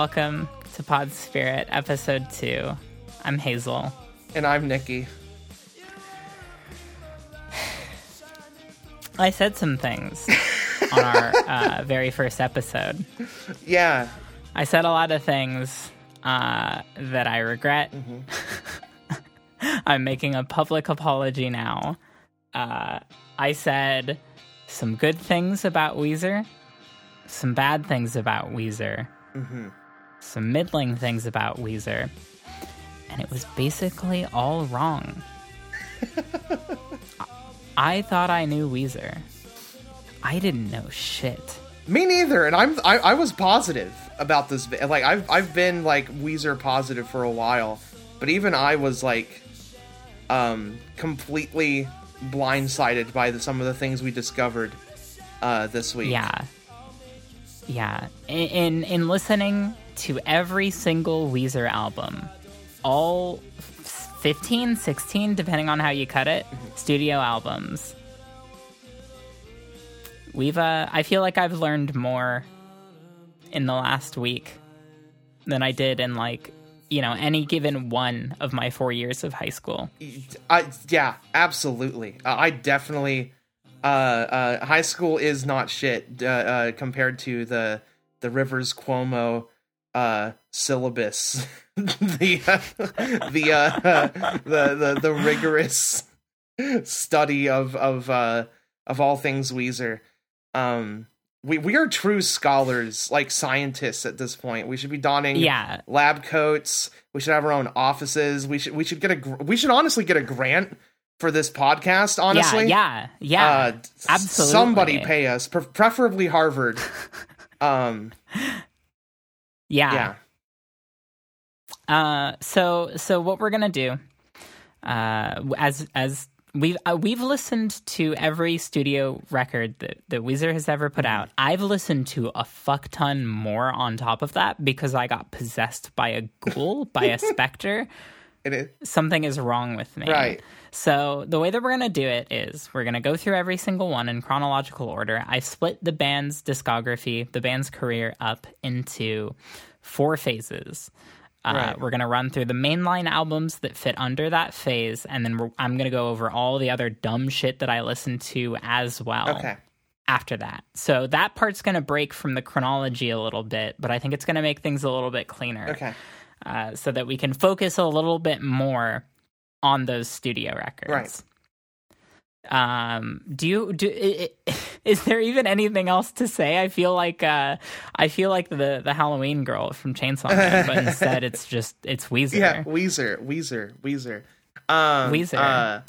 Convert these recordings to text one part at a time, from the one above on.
Welcome to Pod Spirit, episode two. I'm Hazel. And I'm Nikki. I said some things on our uh, very first episode. Yeah. I said a lot of things uh, that I regret. I'm making a public apology now. Uh, I said some good things about Weezer, some bad things about Weezer, some middling things about Weezer, and it was basically all wrong. I thought I knew Weezer. I didn't know shit. Me neither. And I'm I, I was positive about this. Like I've I've been like Weezer positive for a while, but even I was like, um, completely blindsided by the, some of the things we discovered uh, this week. Yeah. Yeah. In, in in listening to every single Weezer album, all 15, 16, depending on how you cut it, studio albums. We've uh I feel like I've learned more in the last week than I did in like, you know, any given one of my 4 years of high school. I yeah, absolutely. Uh, I definitely. Uh, uh, high school is not shit uh, uh, compared to the the Rivers Cuomo uh, syllabus, the uh, the, uh, the the the rigorous study of of uh, of all things Weezer. Um, we we are true scholars, like scientists at this point. We should be donning Yeah. lab coats. We should have our own offices. We should we should get a gr- we should honestly get a grant for this podcast. Honestly, Yeah, yeah. Yeah. uh, absolutely. Somebody pay us, pre- preferably Harvard. um, yeah. yeah, Uh, so so what we're gonna do, uh, as as we've uh, we've listened to every studio record that that Weezer has ever put out. I've listened to a fuck ton more on top of that because I got possessed by a ghoul, by a specter. it is Something is wrong with me. right. So the way that we're gonna do it is we're gonna go through every single one in chronological order. I split the band's discography, the band's career up into four phases. Uh, Right. We're gonna run through the mainline albums that fit under that phase, and then we're, I'm gonna go over all the other dumb shit that I listened to as well Okay, after that. So that part's gonna break from the chronology a little bit, but I think it's gonna make things a little bit cleaner okay, uh, so that we can focus a little bit more on those studio records. Um, do you do? i- i- Is there even anything else to say? I feel like uh, I feel like the the Halloween girl from Chainsaw Man, but instead it's just it's Weezer. yeah. Weezer, Weezer, Weezer. Um, Weezer. Uh,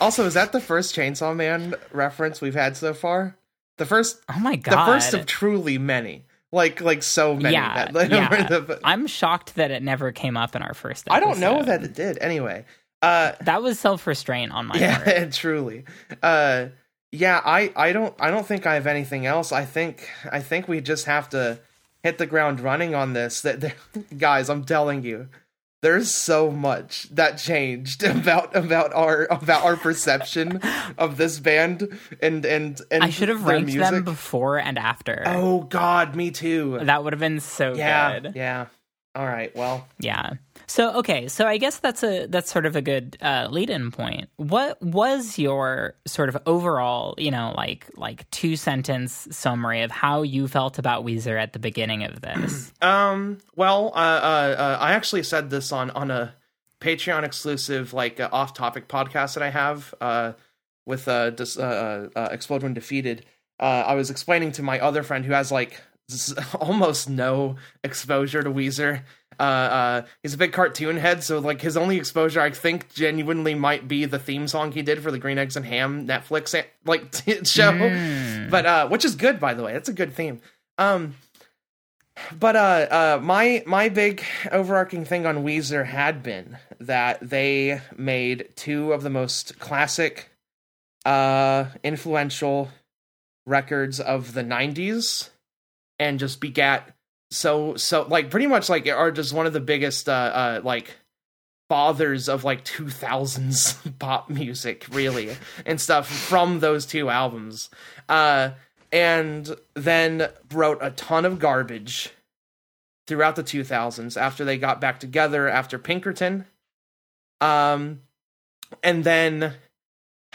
also, is that the first Chainsaw Man reference we've had so far? The first, Oh my god! the first of truly many. Like, like so many. yeah, that- yeah. the- I'm shocked that it never came up in our first. I don't know that it did. Anyway, uh, that was self restraint on my part. yeah, truly. Uh, yeah, I, I don't, I don't think I have anything else. I think, I think we just have to hit the ground running on this. That, guys, I'm telling you, there's so much that changed about about our about our perception of this band and and and I should have ranked music. them before and after. Oh God, me too. That would have been so yeah, good. yeah. All right, well, Yeah. So okay, so I guess that's a that's sort of a good uh, lead-in point. What was your sort of overall, you know, like like two sentence summary of how you felt about Weezer at the beginning of this? Um. Well, uh, uh, uh, I actually said this on on a Patreon exclusive, like uh, off topic podcast that I have uh, with uh, dis- Explode When Defeated. I was explaining to my other friend who has like almost no exposure to Weezer. Uh, uh, he's a big cartoon head, so like his only exposure, I think, genuinely might be the theme song he did for the Green Eggs and Ham Netflix eh, like show, but uh, which is good by the way. That's a good theme. Um, but uh, uh, my my big overarching thing on Weezer had been that they made two of the most classic, uh, influential records of the '90s, and just begat so so like pretty much like are just one of the biggest uh, uh like fathers of like 2000s pop music really and stuff from those two albums uh and then wrote a ton of garbage throughout the 2000s after they got back together after Pinkerton. Um, and then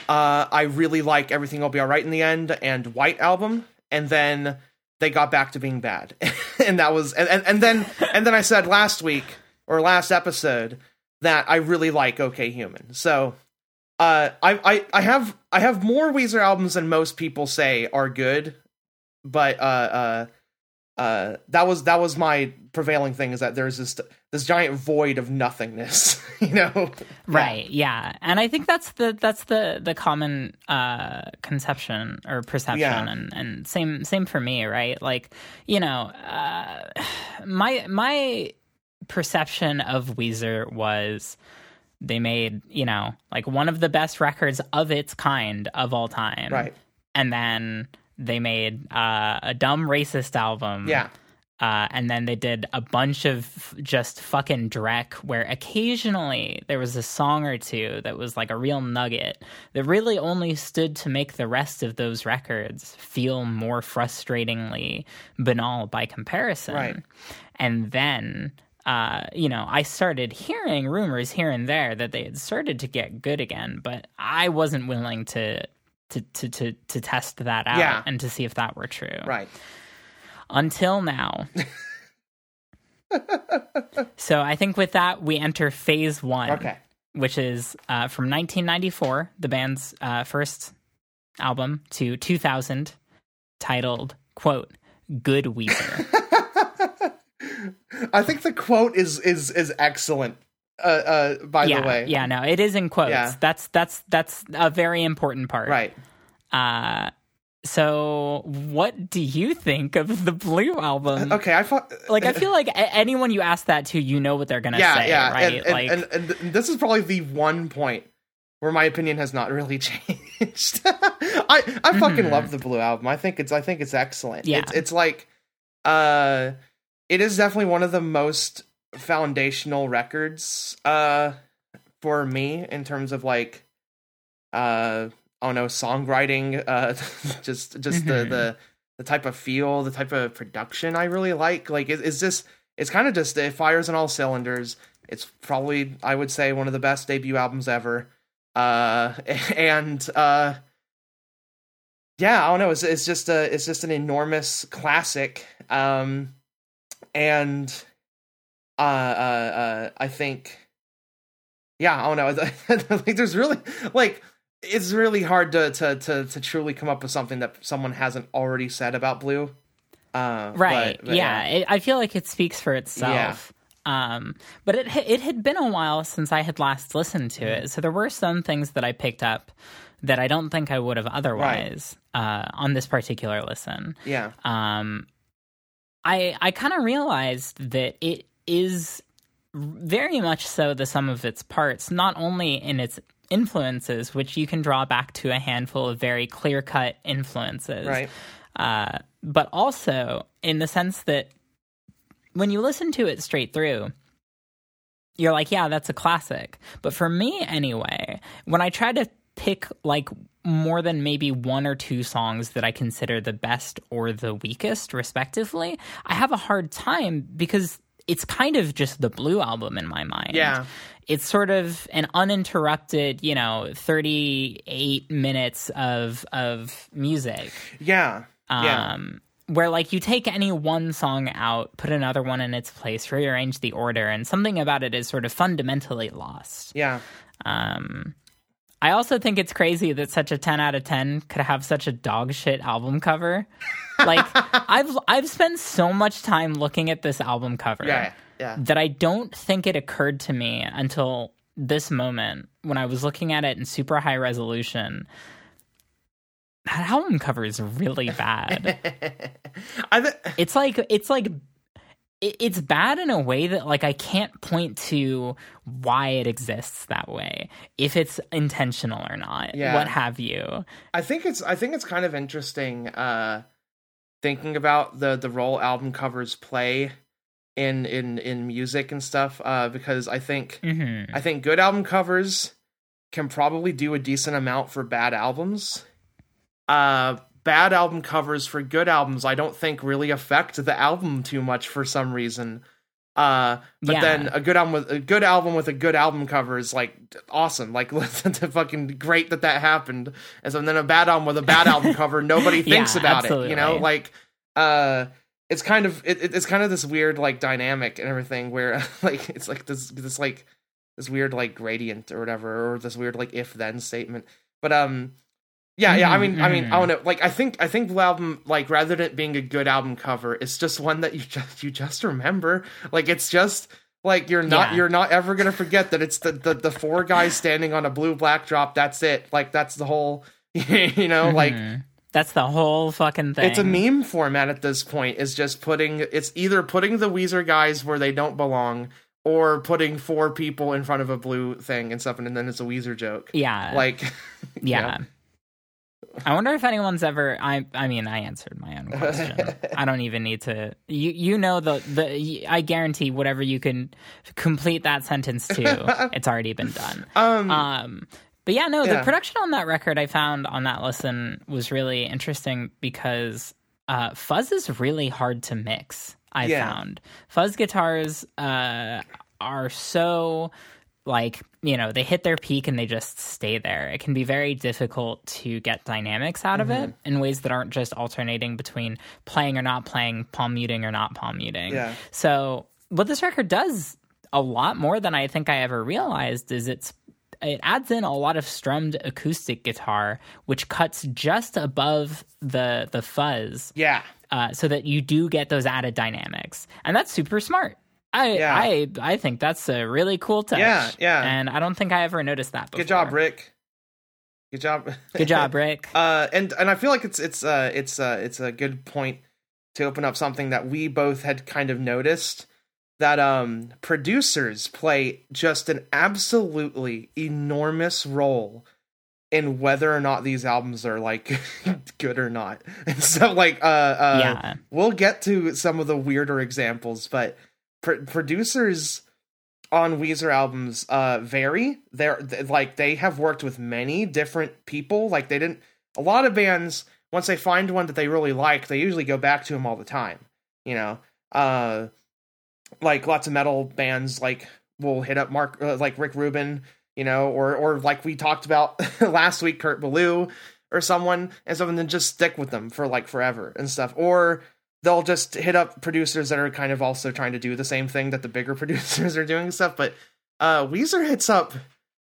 uh, I really like Everything Will Be Alright in the End and White Album. And then they got back to being bad. and that was, and, and, and then, and then I said last week or last episode that I really like OK Human. So, uh, I, I, I have, I have more Weezer albums than most people say are good, but, uh, uh, uh, that was that was my prevailing thing is that there's this this giant void of nothingness, you know. Right. Yeah. And I think that's the that's the the common uh conception or perception yeah. and and same same for me, right? Like, you know, uh my my perception of Weezer was they made, you know, like one of the best records of its kind of all time. Right. And then they made uh, a dumb racist album. Yeah. Uh, and then they did a bunch of just fucking dreck where occasionally there was a song or two that was like a real nugget that really only stood to make the rest of those records feel more frustratingly banal by comparison. Right. And then uh, you know, I started hearing rumors here and there that they had started to get good again, but I wasn't willing to to to to, to test that out yeah. and to see if that were true. Right. Until now. so I think with that we enter phase one. Okay. Which is uh, from 1994, the band's uh, first album, to 2000, titled "quote Good Weezer." I think the quote is is is excellent uh, uh, by yeah, the way. Yeah, no, it is in quotes. Yeah. That's that's that's a very important part. Right. Uh so what do you think of the Blue album? Okay, I thought like I feel like anyone you ask that to, you know what they're gonna yeah, say, yeah, right? And, and, like, and, and this is probably the one point where my opinion has not really changed. I I fucking Mhm. love the Blue album. I think it's I think it's excellent. Yeah. It's it's like uh it is definitely one of the most foundational records uh for me in terms of like uh I don't know songwriting uh just just the the the type of feel the type of production I really like. Like it, it's just it's kind of just it fires on all cylinders. It's probably I would say one of the best debut albums ever. Uh and uh yeah I don't know it's it's just a it's just an enormous classic. Um and uh, uh, uh, I think, yeah, I don't know. like, there's really like it's really hard to, to to to truly come up with something that someone hasn't already said about Blue. Uh, right? but- but yeah, It, I feel like it speaks for itself. Um, but it it had been a while since I had last listened to it, so there were some things that I picked up that I don't think I would have otherwise uh, on this particular listen. yeah, um, I I kind of realized that it is very much so the sum of its parts, not only in its influences, which you can draw back to a handful of very clear cut influences, right. uh, but also in the sense that when you listen to it straight through, you're like, yeah, that's a classic. But for me, anyway, when I try to pick like more than maybe one or two songs that I consider the best or the weakest, respectively, I have a hard time because it's kind of just the Blue album in my mind. Yeah, It's sort of an uninterrupted, you know, 38 minutes of of music yeah, yeah, um, where like you take any one song out, put another one in its place, rearrange the order, and something about it is sort of fundamentally lost. yeah. Um, I also think it's crazy that such a ten out of ten could have such a dog shit album cover. Like I've I've spent so much time looking at this album cover Yeah, yeah. that I don't think it occurred to me until this moment when I was looking at it in super high resolution. That album cover is really bad. I th- it's like it's like it's bad in a way that like I can't point to why it exists that way, if it's intentional or not, Yeah. what have you. I think it's I think it's kind of interesting uh thinking about the the role album covers play in in in music and stuff uh because I think hmm I think good album covers can probably do a decent amount for bad albums. Uh bad album covers for good albums I don't think really affect the album too much for some reason. Uh, but yeah. then a good album with a good album with a good album cover is like awesome. Like listen to fucking great that that happened. And so then a bad album with a bad album cover, nobody thinks yeah, about absolutely. it. You know, like uh, it's kind of it, it's kind of this weird like dynamic and everything where like it's like this this like this weird like gradient or whatever or this weird like if then statement. But um yeah, yeah. I mean, mm-hmm. I mean, I don't know. Like, I think, I think the album, like, rather than it being a good album cover, it's just one that you just, you just remember. Like, it's just like you're not, yeah. you're not ever gonna forget that it's the, the the four guys standing on a blue backdrop. That's it. Like, that's the whole, you know, mm-hmm. like. That's the whole fucking thing. It's a meme format at this point. Is just putting. It's either putting the Weezer guys where they don't belong, or putting four people in front of a blue thing and stuff, and then it's a Weezer joke. Yeah, like yeah. I wonder if anyone's ever. I. I mean, I answered my own question. I don't even need to. You. You know the the. I guarantee whatever you can complete that sentence to, it's already been done. Um. um but yeah, no, yeah. the production on that record I found on that listen was really interesting because uh, fuzz is really hard to mix. I yeah. found fuzz guitars uh, are so like you know they hit their peak and they just stay there it can be very difficult to get dynamics out mm-hmm. of it mm-hmm. in ways that aren't just alternating between playing or not playing palm muting or not palm muting yeah. so what this record does a lot more than i think i ever realized is it's it adds in a lot of strummed acoustic guitar which cuts just above the the fuzz yeah uh, so that you do get those added dynamics and that's super smart I yeah. I I think that's a really cool touch. Yeah, yeah. And I don't think I ever noticed that. Before. Good job, Rick. Good job. Good job, Rick. uh, and and I feel like it's it's uh it's uh it's a good point to open up something that we both had kind of noticed that um producers play just an absolutely enormous role in whether or not these albums are like good or not. And so like uh uh yeah. we'll get to some of the weirder examples, but pr- producers on Weezer albums uh vary. They're like they have worked with many different people. Like they didn't a lot of bands once they find one that they really like, they usually go back to them all the time. You know, uh, like lots of metal bands like will hit up Mark uh, like Rick Rubin, you know, or or like we talked about last week, Kurt Ballou or someone, and something then just stick with them for like forever and stuff. Or they'll just hit up producers that are kind of also trying to do the same thing that the bigger producers are doing stuff. But uh, Weezer hits up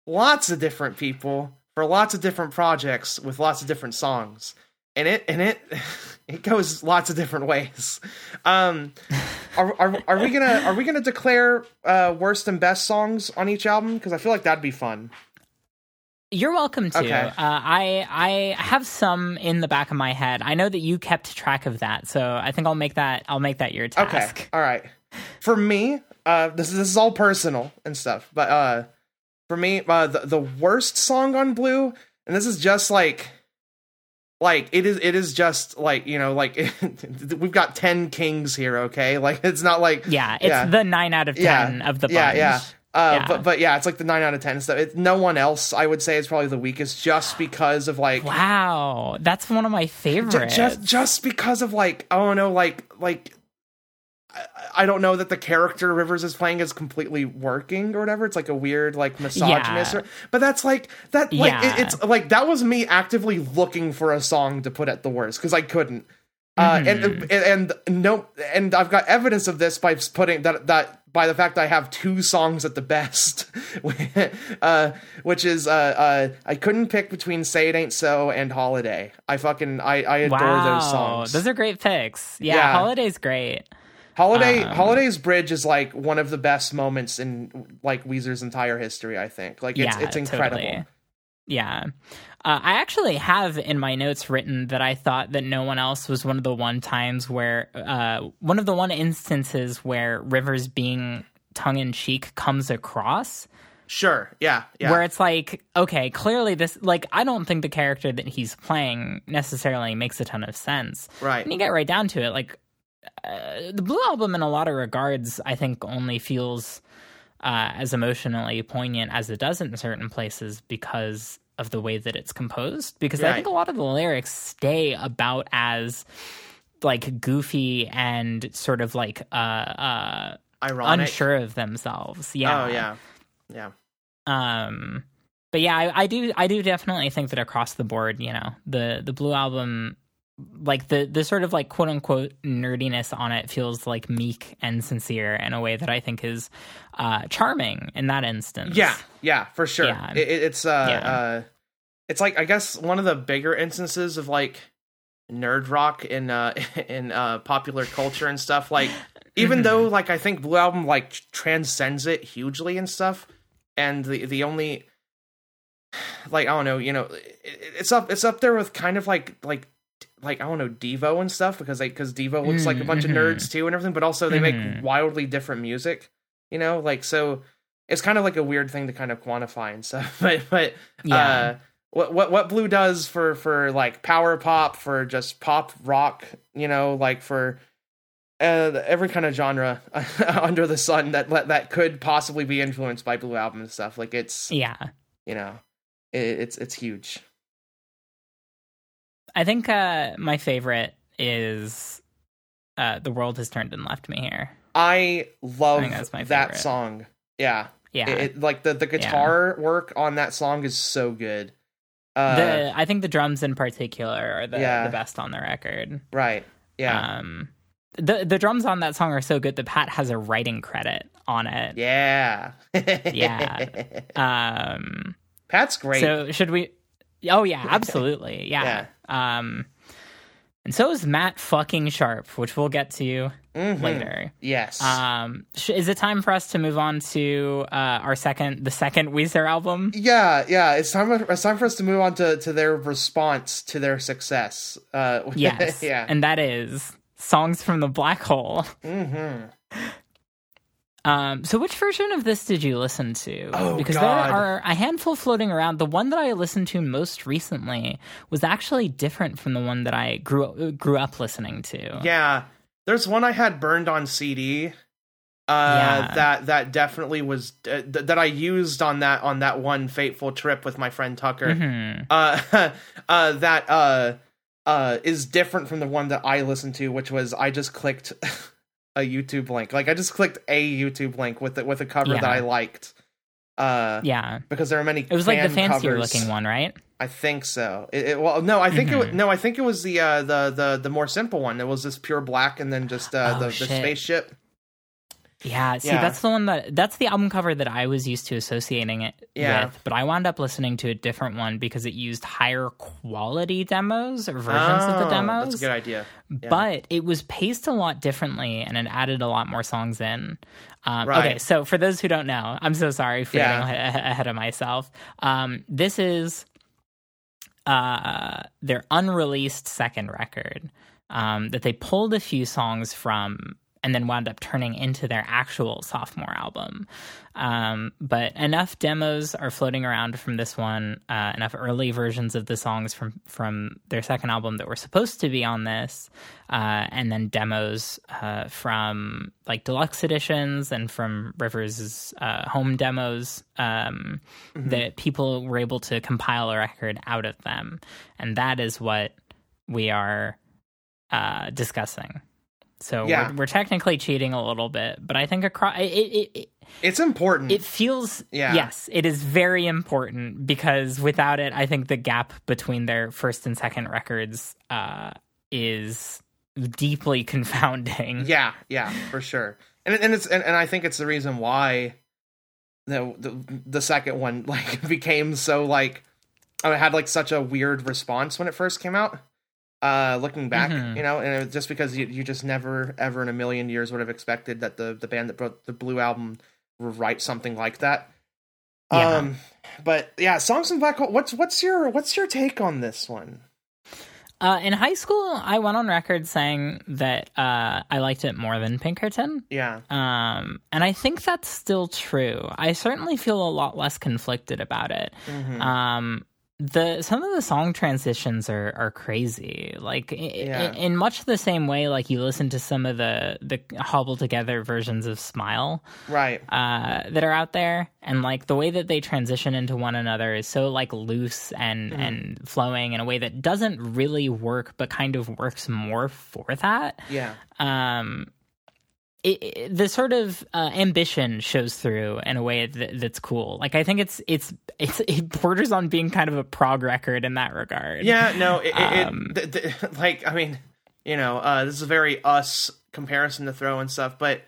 lots of different people for lots of different projects with lots of different songs, and it and it it goes lots of different ways. Um, are, are are we gonna are we gonna declare uh, worst and best songs on each album? Because I feel like that'd be fun. You're welcome to. Okay. Uh, I I have some in the back of my head. I know that you kept track of that, so I think I'll make that I'll make that your task. Okay. All right. For me, uh, this this is all personal and stuff, but uh, for me, uh, the the worst song on Blue, and this is just like like it is it is just like you know like we've got 10 kings here okay like it's not like yeah it's yeah. the 9 out of 10 yeah, of the bunch. yeah yeah uh, yeah. But but yeah, it's like the nine out of ten stuff. It, no one else, I would say, is probably the weakest, just because of like. Wow, that's one of my favorites. Just just because of like, oh no, like like. I, don't know that the character Rivers is playing is completely working or whatever. It's like a weird like misogynist, yeah. or, but that's like that. Like yeah. it, it's like that was me actively looking for a song to put at the worst because I couldn't. Uh, mm-hmm. and, and and no, and I've got evidence of this by putting that that by the fact I have two songs at the best, uh, which is uh, uh, I couldn't pick between "Say It Ain't So" and "Holiday." I fucking I I adore wow. those songs. Those are great picks. Yeah, yeah. "Holiday's" great. Holiday um, Holiday's bridge is like one of the best moments in like Weezer's entire history. I think like it's yeah, it's incredible. Totally. Yeah. Uh, I actually have in my notes written that I thought that no one else was one of the one times where, uh, one of the one instances where Rivers being tongue in cheek comes across. Sure. Yeah. Yeah. Where it's like, okay, clearly this, like, I don't think the character that he's playing necessarily makes a ton of sense. Right. And you get right down to it. Like, uh, the Blue Album, in a lot of regards, I think only feels uh, as emotionally poignant as it does in certain places because of the way that it's composed because Right. I think a lot of the lyrics stay about as like goofy and sort of like uh uh Ironic. unsure of themselves. Yeah. Oh yeah, yeah. Um, but yeah, I, I do I do definitely think that across the board, you know, the the Blue album, like the the sort of like quote unquote nerdiness on it feels like meek and sincere in a way that I think is uh, charming in that instance. Yeah, yeah, for sure. Yeah. It, it- it's uh, Yeah. uh, it's like I guess one of the bigger instances of like nerd rock in uh in uh popular culture and stuff. Like even Mhm. though like I think Blue Album like transcends it hugely and stuff, and the the only like I don't know, you know, it, it's up it's up there with kind of like like like I don't know Devo and stuff because like because Devo looks like a bunch Mhm. of nerds too and everything, but also they Mhm. make wildly different music, you know, like so it's kind of like a weird thing to kind of quantify and stuff. But but Yeah. uh, what what what Blue does for for like power pop for just pop rock, you know, like for uh, every kind of genre under the sun that that could possibly be influenced by Blue Album and stuff. Like it's yeah. you know, it, it's it's huge. I think uh, my favorite is uh, "The World Has Turned and Left Me Here." I love my that favorite. song. Yeah, Yeah, It, it- like the the guitar work on that song is so good. Uh, the I think the drums in particular are the, Yeah. the best on the record. right. Yeah. Um, the the drums on that song are so good that Pat has a writing credit on it. yeah. Yeah. Um, Pat's great. so should we? Oh yeah, absolutely. Yeah. Um, and so is Matt fucking Sharp, which we'll get to Mhm. later. Yes. Um, sh- is it time for us to move on to uh, our second, the second Weezer album? yeah, yeah. It's time. It's time for us to move on to, to their response to their success. Uh, Yes. yeah. And that is songs from the black hole. hmm Um, so which version of this did you listen to? Oh, because God. there are a handful floating around. The one that I listened to most recently was actually different from the one that I grew grew up listening to. Yeah. There's one I had burned on CD. Uh, Yeah. that that definitely was uh, th- that I used on that on that one fateful trip with my friend Tucker. Mhm. uh, uh, that uh, uh, is different from the one that I listened to, which was I just clicked a YouTube link. Like I just clicked a YouTube link with it with a cover Yeah. that I liked. Uh, Yeah, because there are many. it was like the fancier covers. looking one, right? I think so. It, it- well, no, I think it. wa- Mhm. No, I think it was the uh, the the the more simple one. It was just pure black and then just uh, Oh, the, the spaceship. Yeah, see, Yeah. that's the one that that's the album cover that I was used to associating it Yeah. with, but I wound up listening to a different one because it used higher quality demos or versions of the Oh, demos. That's a good idea. Yeah. But it was paced a lot differently and it added a lot more songs in. Um, Right. Okay, so for those who don't know, I'm so sorry for getting ahead of myself. Um, this is uh, their unreleased second record um, that they pulled a few songs from and then wound up turning into their actual sophomore album. Um, but enough demos are floating around from this one, uh, enough early versions of the songs from from their second album that were supposed to be on this, uh, and then demos uh, from like deluxe editions and from Rivers' uh, home demos um, that people were able to compile a record out of them, and that is what we are uh, discussing. So Yeah. we're, we're technically cheating a little bit, but I think across it, it, it, It's important. it feels Yeah. yes, it is very important because without it, I think the gap between their first and second records uh, is deeply confounding. Yeah, yeah, for sure. And and it's and, and I think it's the reason why the the, the second one like became so like I had like such a weird response when it first came out. Uh, looking back, Mhm. you know, and it was just because you you just never ever in a million years would have expected that the the band that brought the Blue album would write something like that. Yeah. Um, but yeah, songs from Black Hole. What's what's your what's your take on this one? Uh, in high school, I went on record saying that uh, I liked it more than Pinkerton. Yeah, Um, and I think that's still true. I certainly feel a lot less conflicted about it. Mhm. Um, the some of the song transitions are are crazy like Yeah. in, in much the same way like you listen to some of the the hobbled together versions of smile Right. uh that are out there and like the way that they transition into one another is so like loose and Mm-hmm. and flowing in a way that doesn't really work but kind of works more for that Yeah. um it, it- the sort of uh, ambition shows through in a way that, that's cool. Like I think it's it's it's it borders on being kind of a prog record in that regard. Yeah, no, it, Um, it th- th- like I mean, you know, uh, this is a very us comparison to throw and stuff, but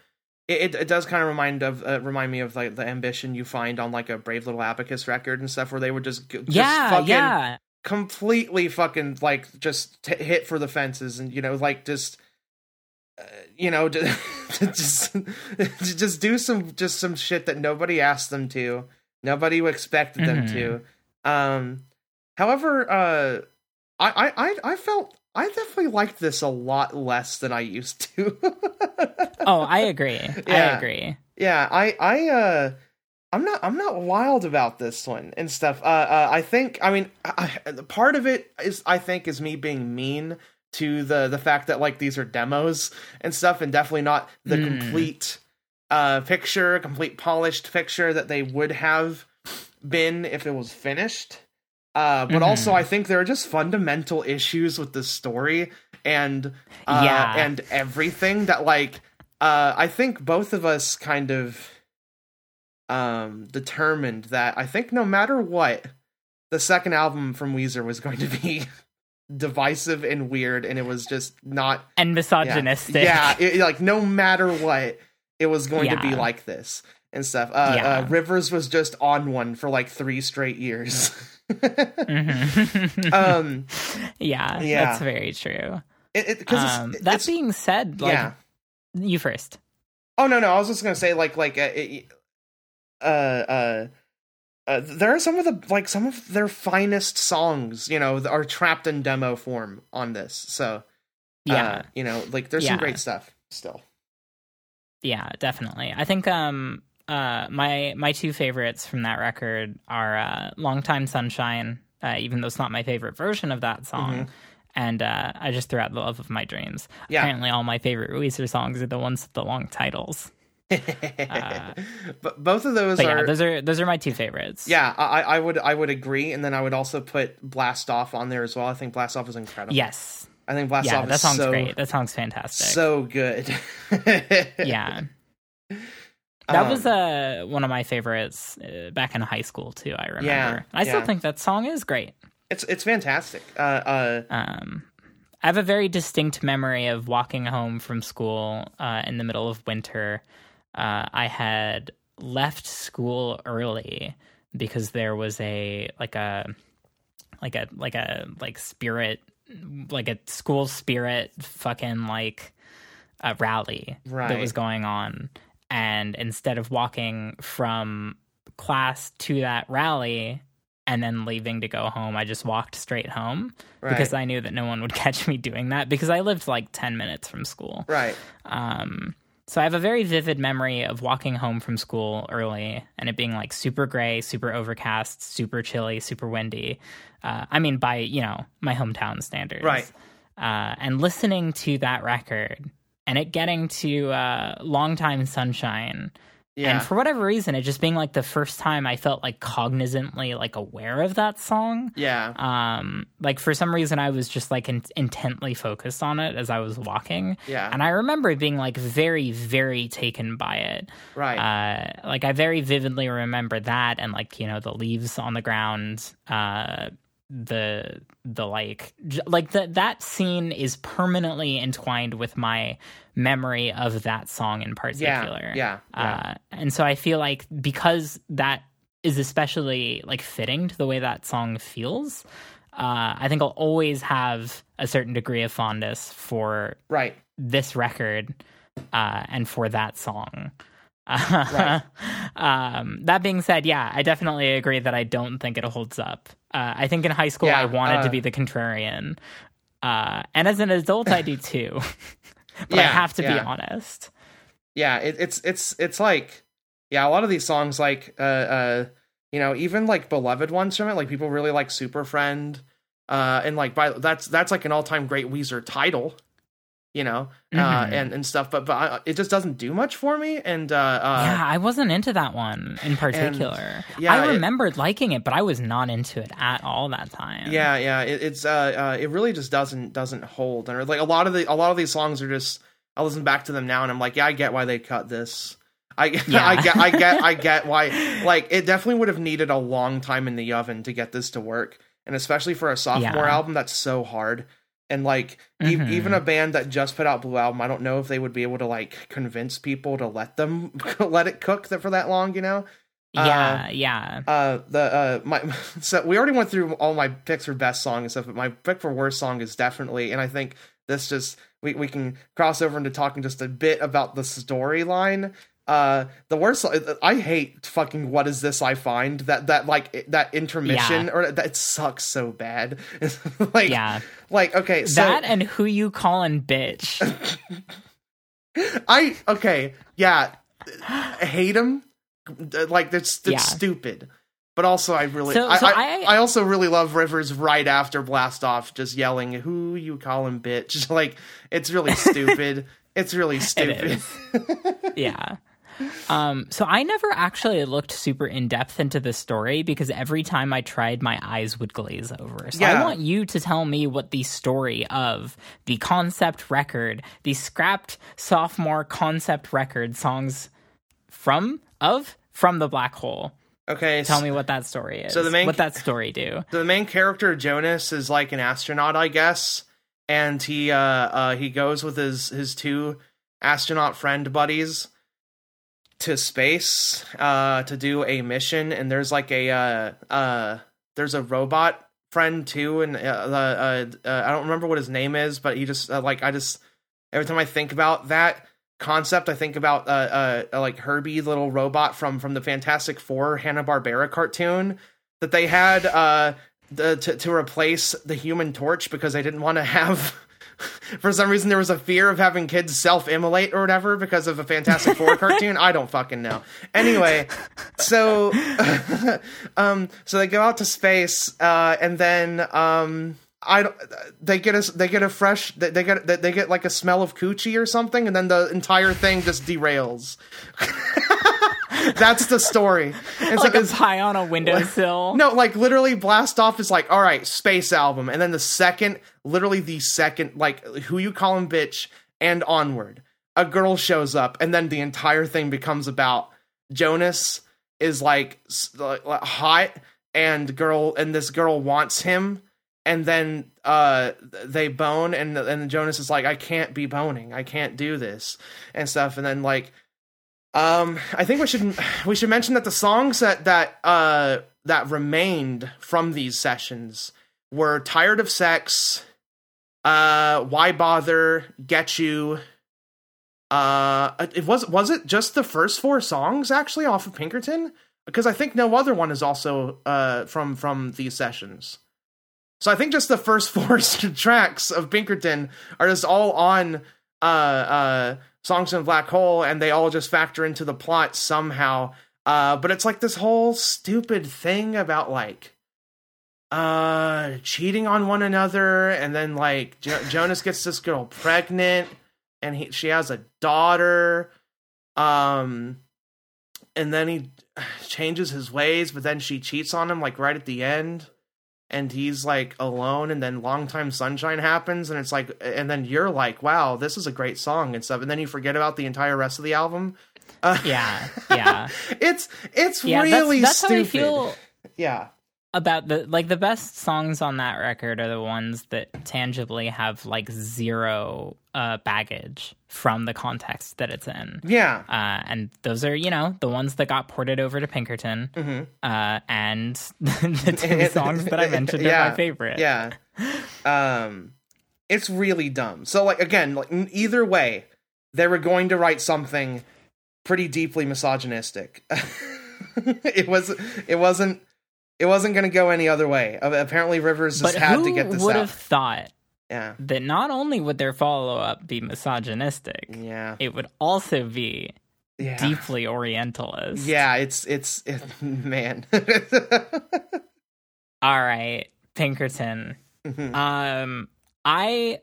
it, it, does kind of remind of uh, remind me of like the ambition you find on like a Brave Little Abacus record and stuff, where they would just, just yeah, fucking yeah. completely fucking like just t- hit for the fences and you know like just. Uh, you know, to just just do some just some shit that nobody asked them to, nobody expected them Mhm. to. Um, however, uh, I, I, I, felt I definitely liked this a lot less than I used to. Oh, I agree. I agree. yeah, I, I, uh, I'm not, I'm not wild about this one and stuff. Uh, uh I think, I mean, I- part of it is, I think, is me being mean to the the fact that like these are demos and stuff, and definitely not the Mm. complete uh picture, complete polished picture that they would have been if it was finished. Uh, but also, Mhm. I think there are just fundamental issues with the story and uh, Yeah. and everything that like uh, I think both of us kind of um, determined that I think no matter what, the second album from Weezer was going to be divisive and weird, and it was just not And misogynistic. Yeah, it- like no matter what, it was going to be like this and stuff. Uh, Yeah. uh, Rivers was just on one for like three straight years. Mhm. um, yeah, yeah. that's very true. it, it, Um, it's, that it's, being said, like yeah. you first. Oh no, no, I was just gonna say like like uh, it, uh uh. Uh, there are some of the like some of their finest songs, you know, are trapped in demo form on this. So, Yeah. uh, you know, like there's some great stuff still. Yeah, definitely. I think um uh my my two favorites from that record are uh Long Time Sunshine, uh, even though it's not my favorite version of that song. And uh, I just threw out the love of my dreams. Mm-hmm. Yeah. Apparently, all my favorite Weezer songs are the ones with the long titles. but both of those are yeah, those are those are my two favorites. Yeah, I, I would I would agree, and then I would also put Blast Off on there as well. I think Blast Off is incredible. Yes. I think Blast off. Yeah, Off that song's so great. That song's fantastic. so good. yeah. That Um, was uh, one of my favorites uh, back in high school too. I remember. Yeah, I still yeah. think that song is great. it's it's fantastic. Uh, uh, Um, I have a very distinct memory of walking home from school uh, in the middle of winter. Uh, I had left school early because there was a like a like a like a like spirit like a school spirit fucking like a rally that was going on. And instead of walking from class to that rally and then leaving to go home i just walked straight home right, because I knew that no one would catch me doing that because I lived like 10 minutes from school. right, Um, so I have a very vivid memory of walking home from school early and it being like super gray, super overcast, super chilly, super windy. Uh, I mean, by, you know, my hometown standards. Right. Uh, and listening to that record and it getting to uh, Long Time Sunshine. Yeah, And for whatever reason, it just being like the first time I felt like cognizantly like aware of that song yeah, um like for some reason i was just like in- intently focused on it as i was walking. Yeah, and i remember being like very very taken by it. Right, uh like i very vividly remember that and like you know the leaves on the ground uh the the like j- like that that scene is permanently entwined with my memory of that song in particular yeah, yeah. uh, and so I feel like because that is especially like fitting to the way that song feels, uh, I think I'll always have a certain degree of fondness for right, this record uh, and for that song. Right. um, that being said, yeah, I definitely agree that I don't think it holds up. Uh, I think in high school Yeah, I wanted uh, to be the contrarian, uh, and as an adult I do too. but I have to be honest. yeah. It, it's it's it's like yeah, a lot of these songs like uh uh You know, even like beloved ones from it, like people really like Super Friend, uh, and like by that's that's like an all time great Weezer title you know, uh, mm-hmm. uh, and and stuff. But but I, it just doesn't do much for me. And uh, uh, yeah, I wasn't into that one in particular. yeah, I remembered it, liking it, but I was not into it at all that time. Yeah, yeah, it, it's uh, uh, it really just doesn't doesn't hold. And like a lot of the a lot of these songs are just. I listen back to them now, and I'm like, yeah, I get why they cut this. I, yeah. I get I get I get why like it definitely would have needed a long time in the oven to get this to work and especially for a sophomore yeah. album that's so hard and like mm-hmm. e- even a band that just put out blue album i don't know if they would be able to like convince people to let them let it cook that for that long you know yeah uh, yeah uh the uh my so we already went through all my picks for best song and stuff but my pick for worst song is definitely and i think this just we, we can cross over into talking just a bit about the storyline uh the worst i hate fucking what is this i find that that like that intermission yeah. or that it sucks so bad. Like yeah. like okay so, that and who you calling bitch. I okay yeah I hate him like that's that's yeah. stupid. But also I really so, so I, I, I, also really love Rivers right after Blast Off just yelling who you call him bitch? Like it's really stupid. It's really stupid. It yeah um, so I never actually looked super in depth into the story because every time I tried, my eyes would glaze over. So yeah. I want you to tell me what the story of the concept record, the scrapped sophomore concept record songs from of from the black hole. Okay, tell so, me what that story is. So the main what that story do? So the main character Jonas is like an astronaut, I guess, and he uh, uh he goes with his his two astronaut friend buddies to space uh, to do a mission, and there's like a uh, uh, there's a robot friend too, and uh, uh, uh, I don't remember what his name is, but he just like I just every time I think about that concept, I think about like Herbie, little robot from from the Fantastic Four Hanna Barbera cartoon that they had the, to to replace the Human Torch because they didn't want to have for some reason there was a fear of having kids self-immolate or whatever because of a Fantastic Four cartoon. I don't fucking know. Anyway, so um, so they go out to space, uh, and then um, I they get a they get a fresh they, they get they get like a smell of coochie or something, and then the entire thing just derails. That's the story. It's like, like a pie on a windowsill. No, like literally, Blast Off is like, all right, space album, and then the second, literally the second, like who you call him, bitch, and onward, a girl shows up, and then the entire thing becomes about Jonas is like, like hot, and girl, and this girl wants him, and then uh they bone, and and Jonas is like, I can't be boning, I can't do this, and stuff, and then like um, I think we should we should mention that the songs that that uh that remained from these sessions were "Tired of Sex," uh, "Why Bother," "Get You." Uh, it was was it just the first four songs actually off of Pinkerton? Because I think no other one is also uh from from these sessions. So I think just the first four tracks of Pinkerton are just all on uh uh songs in black hole and they all just factor into the plot somehow. Uh but it's like this whole stupid thing about like uh cheating on one another and then like jo- jonas gets this girl pregnant and he she has a daughter um and then he changes his ways but then she cheats on him like right at the end and he's like alone and then long time sunshine happens and it's like and then you're like wow this is a great song and stuff and then you forget about the entire rest of the album? Uh, yeah yeah. It's it's yeah, really that's, that's stupid. how i feel yeah about the like the best songs on that record are the ones that tangibly have like zero uh baggage from the context that it's in. Yeah. Uh and those are you know the ones that got ported over to pinkerton. Mm-hmm. uh and the two songs that i mentioned yeah, are my favorite. Yeah. Um it's really dumb. So like again like either way they were going to write something pretty deeply misogynistic. It was it wasn't it wasn't going to go any other way. Apparently, Rivers just but had to get this out. Who would out. have thought yeah. that not only would their follow up be misogynistic, yeah, it would also be yeah. deeply Orientalist. Yeah, it's it's it, man. All right, Pinkerton. Mm-hmm. Um, I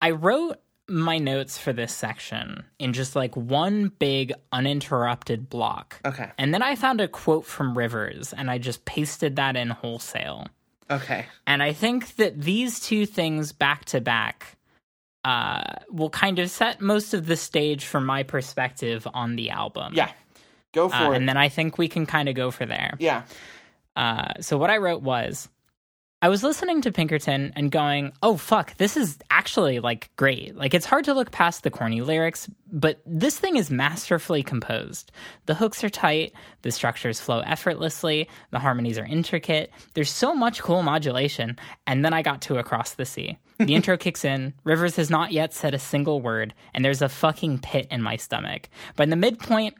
I wrote my notes for this section in just like one big uninterrupted block. Okay. And then I found a quote from Rivers and I just pasted that in wholesale. Okay. And I think that these two things back to back uh, will kind of set most of the stage from my perspective on the album. Yeah. Go for uh, it. And then I think we can kind of go for there. Yeah. Uh, so what I wrote was I was listening to Pinkerton and going, oh, fuck, this is actually like great. Like, it's hard to look past the corny lyrics, but this thing is masterfully composed. The hooks are tight, the structures flow effortlessly, the harmonies are intricate. There's so much cool modulation. And then I got to Across the Sea. The intro kicks in, Rivers has not yet said a single word, and there's a fucking pit in my stomach. But in the midpoint,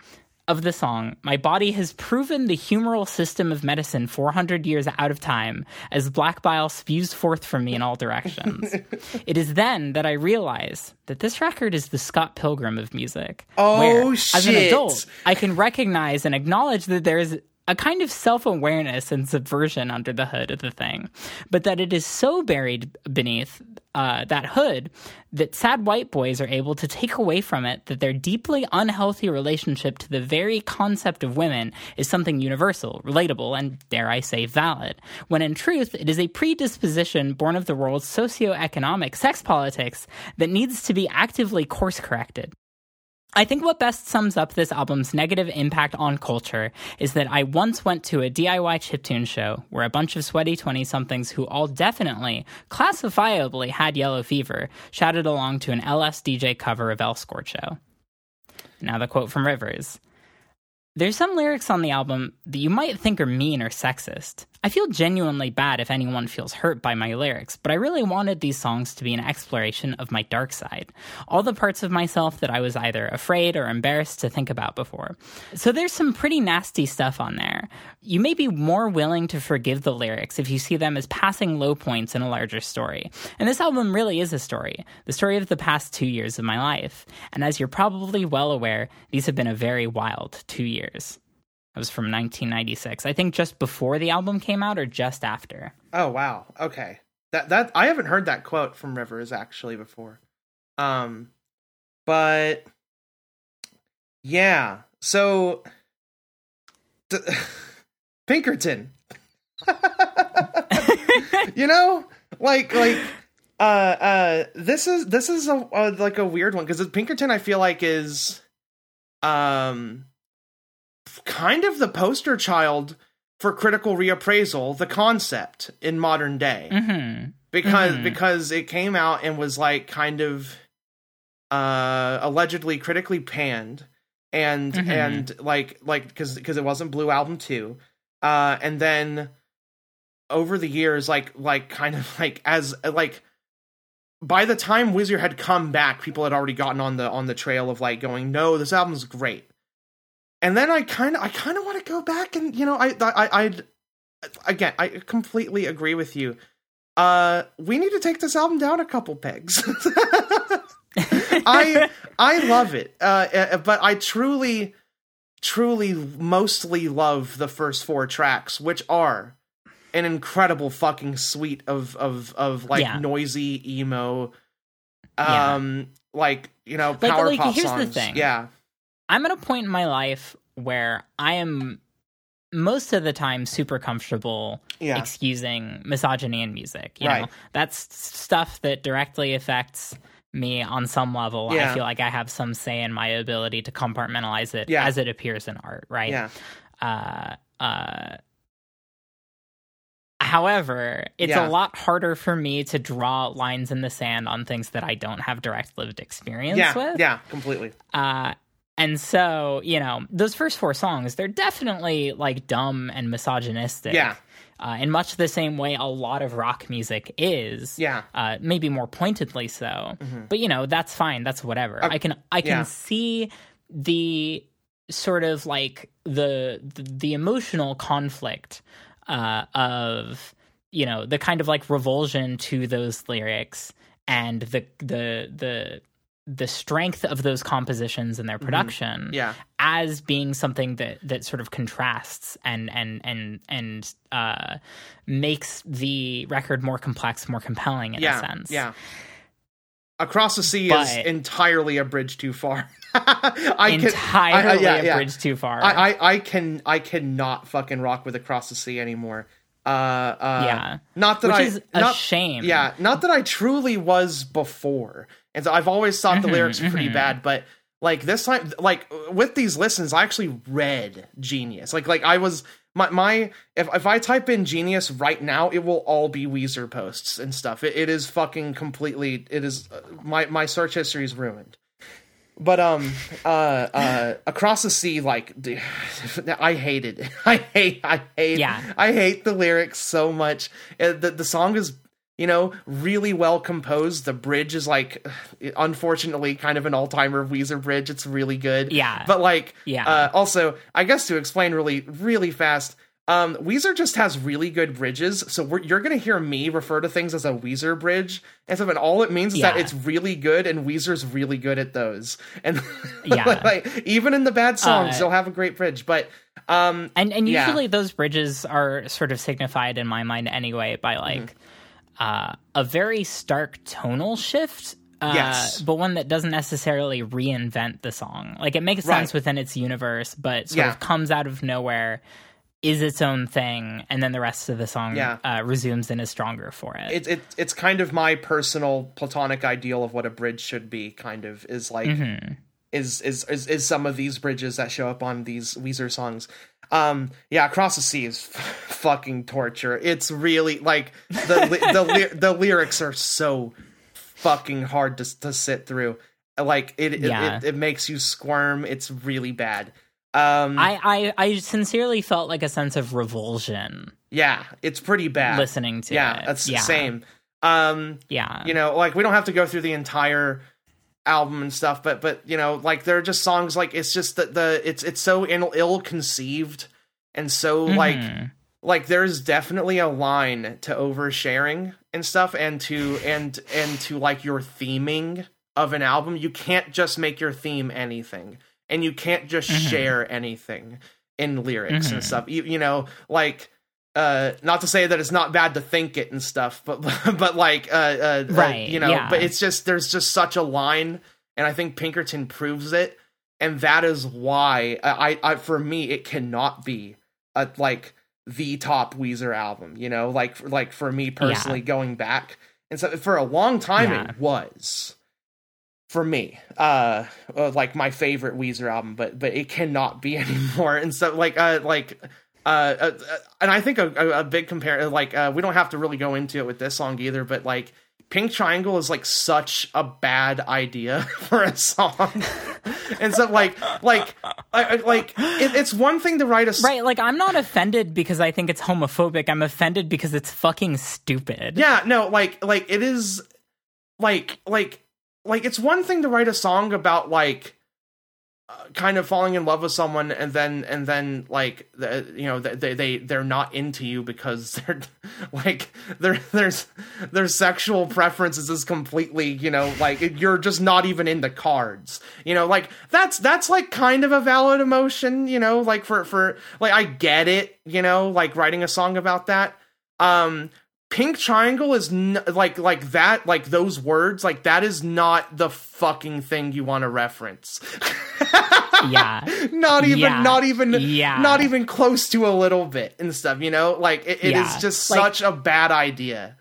of the song, my body has proven the humoral system of medicine 400 years out of time as black bile spews forth from me in all directions. it is then that I realize that this record is the Scott Pilgrim of music. Oh, where, shit. As an adult, I can recognize and acknowledge that there is a kind of self awareness and subversion under the hood of the thing, but that it is so buried beneath uh, that hood that sad white boys are able to take away from it that their deeply unhealthy relationship to the very concept of women is something universal, relatable, and dare I say valid, when in truth it is a predisposition born of the world's socio-economic sex politics that needs to be actively course corrected. I think what best sums up this album's negative impact on culture is that I once went to a DIY chiptune show where a bunch of sweaty 20 somethings who all definitely, classifiably had yellow fever shouted along to an LSDJ cover of El Scorcho. Now, the quote from Rivers There's some lyrics on the album that you might think are mean or sexist. I feel genuinely bad if anyone feels hurt by my lyrics, but I really wanted these songs to be an exploration of my dark side, all the parts of myself that I was either afraid or embarrassed to think about before. So there's some pretty nasty stuff on there. You may be more willing to forgive the lyrics if you see them as passing low points in a larger story. And this album really is a story, the story of the past two years of my life. And as you're probably well aware, these have been a very wild two years. It was from 1996. I think just before the album came out or just after. Oh wow. Okay. That that I haven't heard that quote from Rivers actually before. Um but yeah. So d- Pinkerton. you know, like like uh uh this is this is a, a like a weird one cuz Pinkerton I feel like is um kind of the poster child for critical reappraisal, the concept in modern day. Mm-hmm. Because mm-hmm. because it came out and was like kind of uh allegedly critically panned and mm-hmm. and like like because because it wasn't blue album 2 uh and then over the years like like kind of like as like by the time Weezer had come back people had already gotten on the on the trail of like going no this album's great and then I kind of I kind of want to go back and you know I I I again I completely agree with you. Uh, we need to take this album down a couple pegs. I I love it, uh, uh, but I truly truly mostly love the first four tracks, which are an incredible fucking suite of of of like yeah. noisy emo, um, yeah. like you know power like, pop here's songs. The thing. Yeah, I'm at a point in my life where I am most of the time super comfortable yeah. excusing misogyny in music. You right. know, that's stuff that directly affects me on some level. Yeah. I feel like I have some say in my ability to compartmentalize it yeah. as it appears in art, right? Yeah. Uh, uh, However, it's a lot harder for me to draw lines in the sand on things that I don't have direct lived experience yeah, with. Yeah, completely. Uh, and so, you know, those first four songs, they're definitely like dumb and misogynistic. Yeah. Uh, in much the same way a lot of rock music is. Yeah. Uh, maybe more pointedly so. Mm-hmm. But you know, that's fine. That's whatever. Uh, I can I can yeah. see the sort of like the the, the emotional conflict uh, of you know the kind of like revulsion to those lyrics and the the the the strength of those compositions and their production Mm-hmm. yeah as being something that that sort of contrasts and and and and uh, makes the record more complex, more compelling in yeah a sense. yeah across the sea is entirely a bridge too far I can- entirely I- I- yeah, a yeah. bridge too far. I, I I can I cannot fucking rock with across the sea anymore. Uh, uh Yeah. Not that Which I is a not, shame. Yeah, not that I truly was before. And so I've always thought the Mhm, lyrics were pretty mhm. bad, but like this time like with these listens, I actually read Genius. Like like I was my my if if I type in Genius right now, it will all be Weezer posts and stuff. It, it is fucking completely it is uh, my my search history is ruined. But um uh uh across the sea like dude, I hate it. I hate I hate Yeah. I hate the lyrics so much. The the song is you know really well composed. The bridge is like unfortunately kind of an all-timer Weezer bridge. It's really good. Yeah. But like Yeah. uh also I guess to explain really really fast um, Weezer just has really good bridges, so we're, you're gonna hear me refer to things as a Weezer bridge and stuff, and all it means is that it's really good, and Weezer's really good at those. And Yeah. like even in the bad songs, Uh, they'll have a great bridge. But um, and and Yeah. usually those bridges are sort of signified in my mind anyway by Mm-hmm. Uh, a very stark tonal shift. Uh, Yes. but one that doesn't necessarily reinvent the song. Like it makes sense within its universe, but sort Yeah. of comes out of nowhere, is its own thing, and then the rest of the song Yeah. uh, resumes and is stronger for it. it, it it's kind of my personal platonic ideal of what a bridge should be. Kind of is like Mm-hmm. Is, is is is some of these bridges that show up on these Weezer songs. Um, yeah, across the sea is fucking torture. It's really like the li- the ly- the lyrics are so fucking hard to to sit through. Like it it, Yeah. it, it makes you squirm. It's really bad. Um, I, I I sincerely felt like a sense of revulsion yeah, it's pretty bad. listening to yeah, it. that's yeah. the same. Um, Yeah, you know like we don't have to go through the entire album and stuff but but you know like there are just songs like it's just that the it's it's so ill conceived and so like Mhm. like there's definitely a line to oversharing and stuff and to and and to like your theming of an album you can't just make your theme anything and you can't just Mhm. share anything in lyrics and Mhm. stuff you, you know like uh not to say that it's not bad to think it and stuff but but like uh, uh uh, Right, you know yeah. but it's just there's just such a line and i think pinkerton proves it and that is why I, I, I for me it cannot be a like the top Weezer album. You know, like like for me personally, going back and so for a long time Yeah. it was for me uh, uh like my favorite Weezer album, but but it cannot be anymore. And so like uh like. Uh, uh, and I think a, a, big compare like uh, we don't have to really go into it with this song either, but like Pink Triangle is like such a bad idea for a song, and so like like I, I- like it, it's one thing to write a s- Right, like I'm not offended because I think it's homophobic. I'm offended because it's fucking stupid. Yeah, no, like like it is like like like it's one thing to write a song about like kind of falling in love with someone and then and then like you know they they they're not into you because they're like their there's their sexual preferences is completely you know like you're just not even in the cards. You know like that's that's like kind of a valid emotion you know like for for like I get it you know like writing a song about that. Um pink triangle is n- like like that like those words like that is not the fucking thing you want to reference Yeah. not even Yeah. not even Yeah. not even close to a little bit and stuff you know like it, it is Yeah. just Like- such a bad idea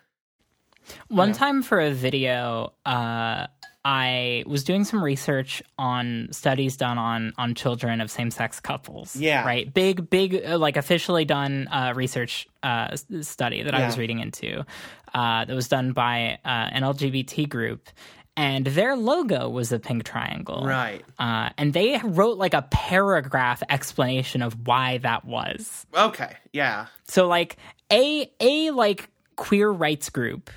One time for a video, uh, I was doing some research on studies done on on children of same sex couples. Yeah. right. Big, big, uh, like officially done uh, research uh, study that I was reading into. Uh, that was done by uh, an LGBT group, and their logo was a pink triangle. right Uh, and they wrote like a paragraph explanation of why that was. okay yeah So like a a like queer rights group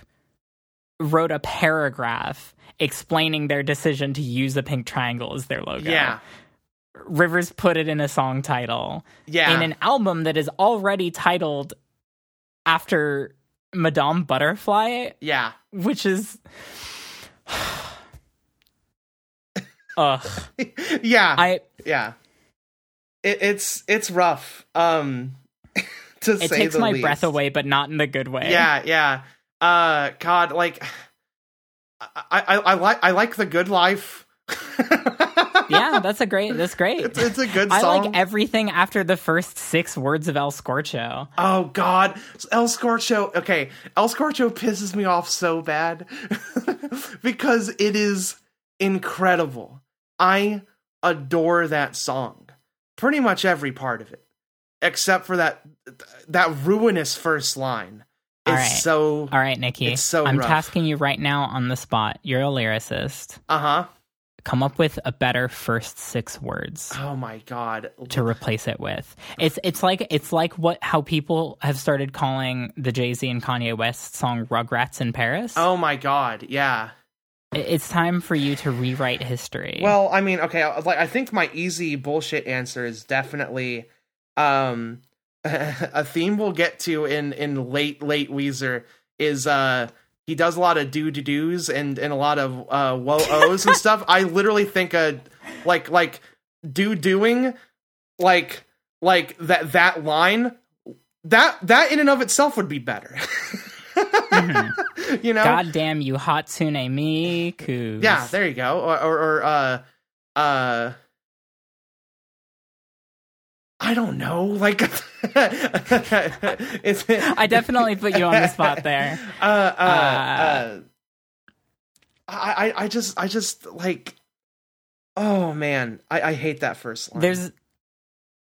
wrote a paragraph explaining their decision to use the pink triangle as their logo. yeah Rivers put it in a song title yeah in an album that is already titled after Madame Butterfly, yeah which is Ugh. yeah, I yeah. It, it's it's rough. Um, to it say takes my least. breath away, but not in the good way. Yeah, yeah. Uh, God, like, I, I, I like, I like the good life. yeah, that's a great. That's great. It's, it's a good Song. I like everything after the first six words of El Scorcho. Oh God, El Scorcho. Okay, El Scorcho pisses me off so bad because it is incredible. I adore that song, pretty much every part of it, except for that that ruinous first line. It's All right. so All right, Nikki. It's so I'm rough. tasking you right now on the spot. You're a lyricist. uh huh. Come up with a better first six words Oh my God. to replace it with. It's it's like it's like what how people have started calling the Jay Z and Kanye West song "Rugrats in Paris." Oh my God. Yeah. It's time for you to rewrite history. Well, I mean, okay, like I think my easy bullshit answer is definitely um a theme we'll get to in in late late Weezer is uh he does a lot of do to do's and and a lot of uh whoa ohs and stuff. I literally think a like like do doing like like that that line that that in and of itself would be better. you know? God damn you, Hatsune Miku. Yeah, there you go. Or or, or uh uh I don't know. Like it's I definitely put you on the spot there. Uh uh, uh I, I I just I just like oh man, I, I hate that first line. There's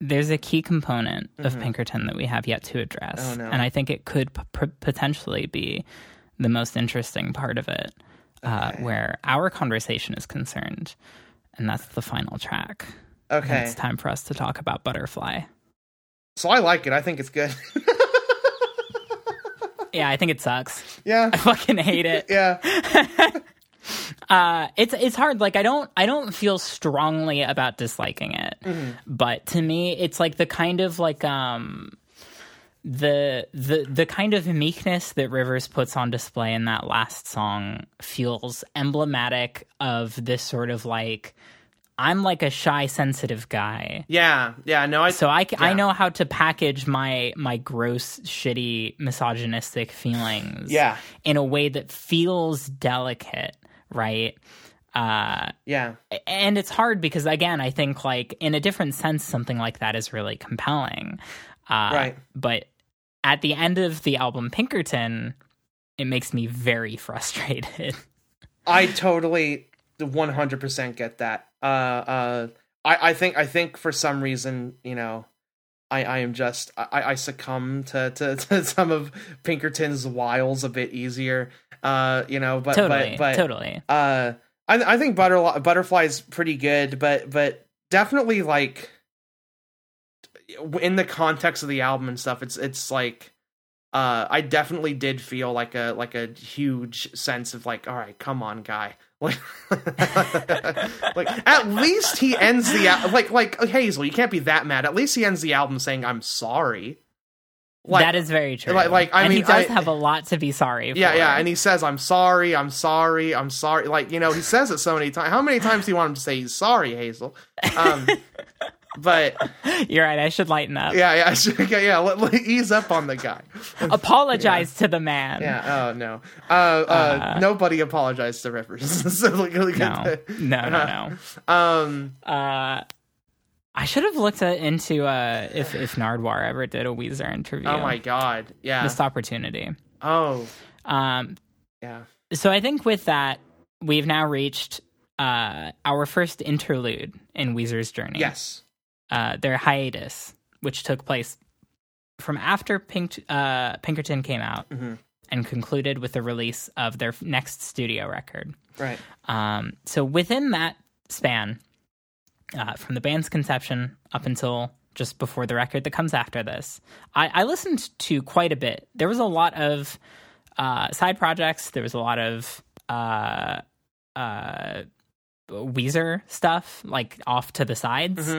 there's a key component of Mhm. Pinkerton that we have yet to address, Oh, no. and I think it could p- p- potentially be the most interesting part of it, uh, Okay. where our conversation is concerned, and that's the final track. And okay. it's time for us to talk about Butterfly. So I like it. I think it's good. Yeah, I think it sucks. yeah. I fucking hate it. Yeah. uh it's it's hard like i don't i don't feel strongly about disliking it Mm-hmm. but to me it's like the kind of like um the the the kind of meekness that rivers puts on display in that last song feels emblematic of this sort of like i'm like a shy sensitive guy Yeah. Yeah. No, I so I, c- I Yeah. know how to package my my gross shitty misogynistic feelings Yeah. in a way that feels delicate right uh yeah. and it's hard because again i think like in a different sense something like that is really compelling uh Right. but at the end of the album pinkerton it makes me very frustrated I totally 100% get that. Uh, uh, I, I think, I think for some reason, you know, I, I am just, I, I succumb to, to, to some of Pinkerton's wiles a bit easier. Uh, you know, but, totally but, but, totally uh, I, I think Butterfly, Butterfly's pretty good, but, but definitely like in the context of the album and stuff, it's, it's like, uh, I definitely did feel like a like a huge sense of like, all right, come on, guy. Like, like at least he ends the al- like like Hazel. You can't be that mad. At least he ends the album saying, "I'm sorry." Like, that is very true like- like, I and he mean, does I- have a lot to be sorry yeah, for. yeah, and he says, "I'm sorry, I'm sorry, I'm sorry." Like you know, he says it so many times. How many times do you want him to say he's sorry, Hazel? Um, but you're right i should lighten up yeah, yeah, yeah, yeah. Let, let- ease up on the guy. apologize to the man Yeah. Oh no. Uh, uh, nobody apologized to Rivers. so, no no no no Um. Uh, I should have looked at, into uh, if if Nardwuar ever did a Weezer interview. Oh my God. Yeah. Missed opportunity. Oh. Um, Yeah. so I think with that, we've now reached uh, our first interlude in Weezer's journey. Yes. Uh, their hiatus, which took place from after Pink, uh, Pinkerton came out Mhm. and concluded with the release of their next studio record. Right. Um, so within that span, uh, from the band's conception up until just before the record that comes after this, I, I listened to quite a bit. There was a lot of uh, side projects. There was a lot of uh, uh, Weezer stuff, like off to the sides.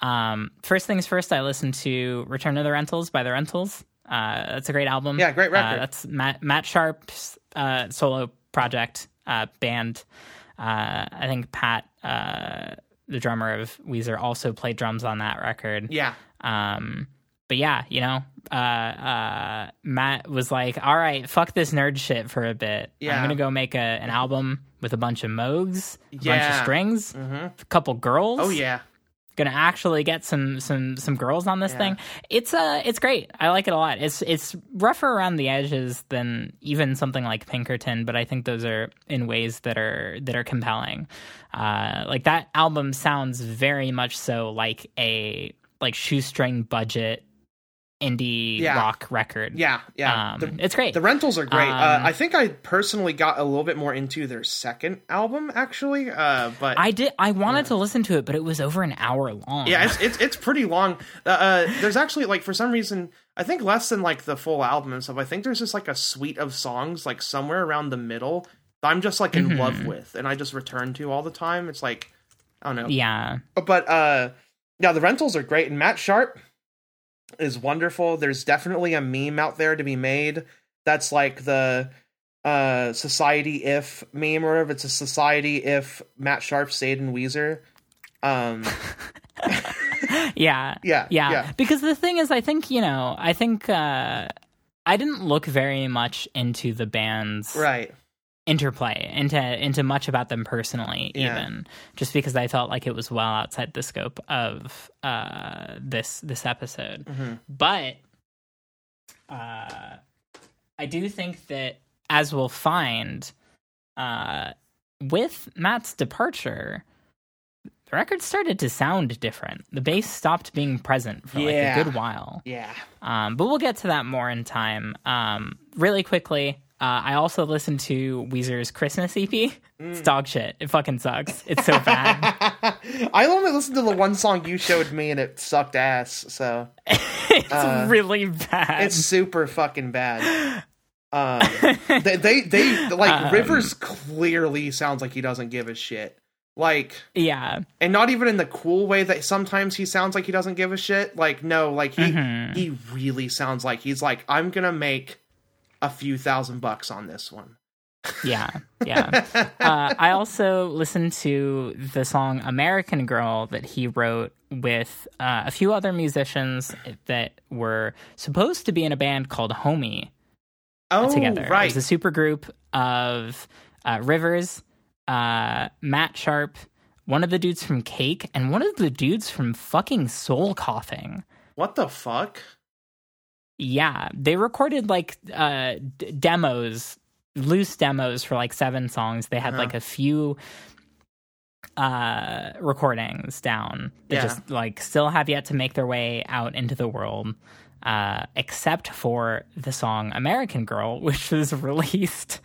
Um, first things first, I listened to "Return of the Rentals" by the Rentals. Uh, that's a great album. Yeah, great record. Uh, that's Matt Matt Sharp's uh, solo project uh, band. Uh, I think Pat, uh, the drummer of Weezer, also played drums on that record. Yeah. Um, but yeah, you know, uh, uh, Matt was like, "All right, fuck this nerd shit for a bit. Yeah. I'm gonna go make a an album with a bunch of Moogs, a bunch of Yeah. strings, hmm a couple girls. Oh yeah. Gonna actually get some some some girls on this Yeah. thing. It's uh, it's great. I like it a lot. It's it's rougher around the edges than even something like Pinkerton, but I think those are in ways that are that are compelling. Uh, like that album sounds very much so like a like shoestring budget indie Yeah. rock record. Yeah. Yeah. Um, the, it's great. the rentals are great. uh, Um, I think I personally got a little bit more into their second album, actually. Uh, but I did. I wanted to listen to it, but it was over an hour long. yeah, it's it's it's pretty long. Uh, uh, there's actually like for some reason, I think less than like the full album and stuff. I think there's just like a suite of songs like somewhere around the middle that I'm just like in Mhm. love with, and I just return to all the time. It's like I don't know. yeah. but uh yeah the rentals are great and matt sharp is wonderful. There's definitely a meme out there to be made that's like the uh society if meme or if it's a society if matt sharp stayed in weezer. Um yeah. yeah yeah. yeah. Because the thing is, I think, you know, I think uh, I didn't look very much into the band's right interplay, into into much about them personally, Yeah. even just because I felt like it was well outside the scope of uh, this this episode. Mhm. But uh, I do think that, as we'll find, uh, with Matt's departure, the record started to sound different. The bass stopped being present for like Yeah. a good while. yeah Um, but we'll get to that more in time. Um, really quickly, uh, I also listened to Weezer's Christmas EP. It's dog shit. It fucking sucks. It's so bad. i only listened to the one song you showed me and it sucked ass so it's Uh, really bad. it's super fucking bad um they they, they like Um, rivers clearly sounds like he doesn't give a shit like yeah. and not even in the cool way that sometimes he sounds like he doesn't give a shit like no like he Mhm. he really sounds like he's like i'm gonna make a few thousand bucks on this one Yeah. Yeah. uh, I also listened to the song American Girl that he wrote with uh, a few other musicians that were supposed to be in a band called Homie. oh together. right It was a super group of uh, Rivers, uh, Matt Sharp, one of the dudes from Cake, and one of the dudes from fucking Soul Coughing. what the fuck Yeah, they recorded like uh, d- demos, loose demos for like seven songs. They had Uh-huh. like a few uh recordings down that Yeah. just like still have yet to make their way out into the world uh except for the song American Girl which was released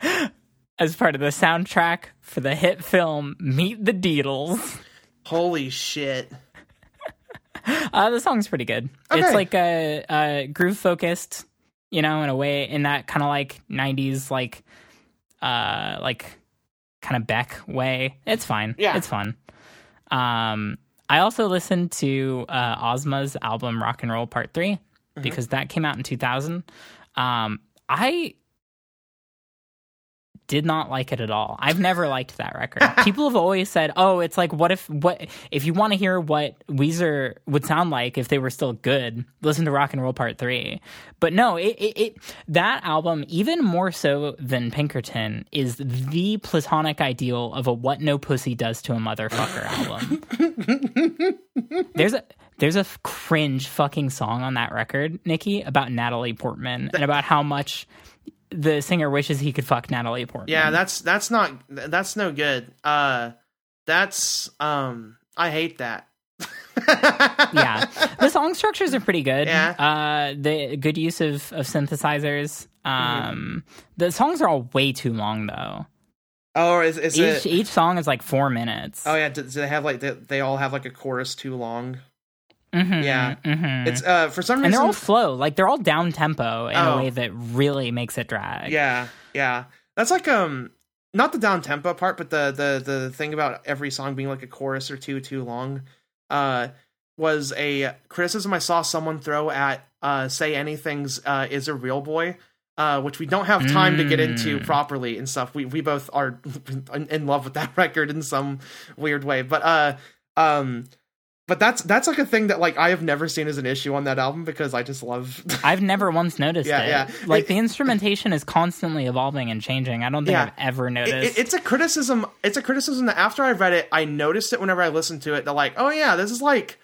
as part of the soundtrack for the hit film Meet the Deedles. holy shit Uh, the song's pretty good. It's like a, a groove focused, you know, in a way, in that kind of like '90s, like, uh, like kind of Beck way. It's fine. Yeah. it's fun. Um, I also listened to uh, Ozma's album Rock and Roll Part 3 Mm-hmm. because that came out in 2000. Um, I did not like it at all. I've never liked that record. People have always said, "Oh, it's like what if what if you want to hear what Weezer would sound like if they were still good, listen to Rock and Roll Part 3." But no, it, it, it that album even more so than Pinkerton is the platonic ideal of a what no pussy does to a motherfucker album. There's a there's a cringe fucking song on that record, Nikki, about Natalie Portman and about how much the singer wishes he could fuck Natalie Portman. yeah that's that's not that's no good uh that's um i hate that yeah. The song structures are pretty good. Yeah. Uh, the good use of, of synthesizers. Um, the songs are all way too long though. oh is, is Each it each song is like four minutes. oh yeah do, do they have like they, they all have like a chorus too long Mhm, yeah. mhm. it's uh for some reason and reason they're all slow. Like they're all down tempo in Oh. a way that really makes it drag. Yeah, yeah. That's like um not the down tempo part, but the the the thing about every song being like a chorus or two too long uh was a criticism I saw someone throw at uh say anything's uh is a real boy uh, which we don't have time mm. to get into Mm. properly and stuff. We we both are in in love with that record in some weird way, but uh, um, but that's that's like a thing that like I have never seen as an issue on that album because I just love. I've never once noticed Yeah, it. yeah. Like It- the instrumentation is constantly evolving and changing. I don't think Yeah. I've ever noticed. it- it's a criticism. It's a criticism that after I read it, I noticed it whenever I listened to it. They're like, "Oh yeah, this is like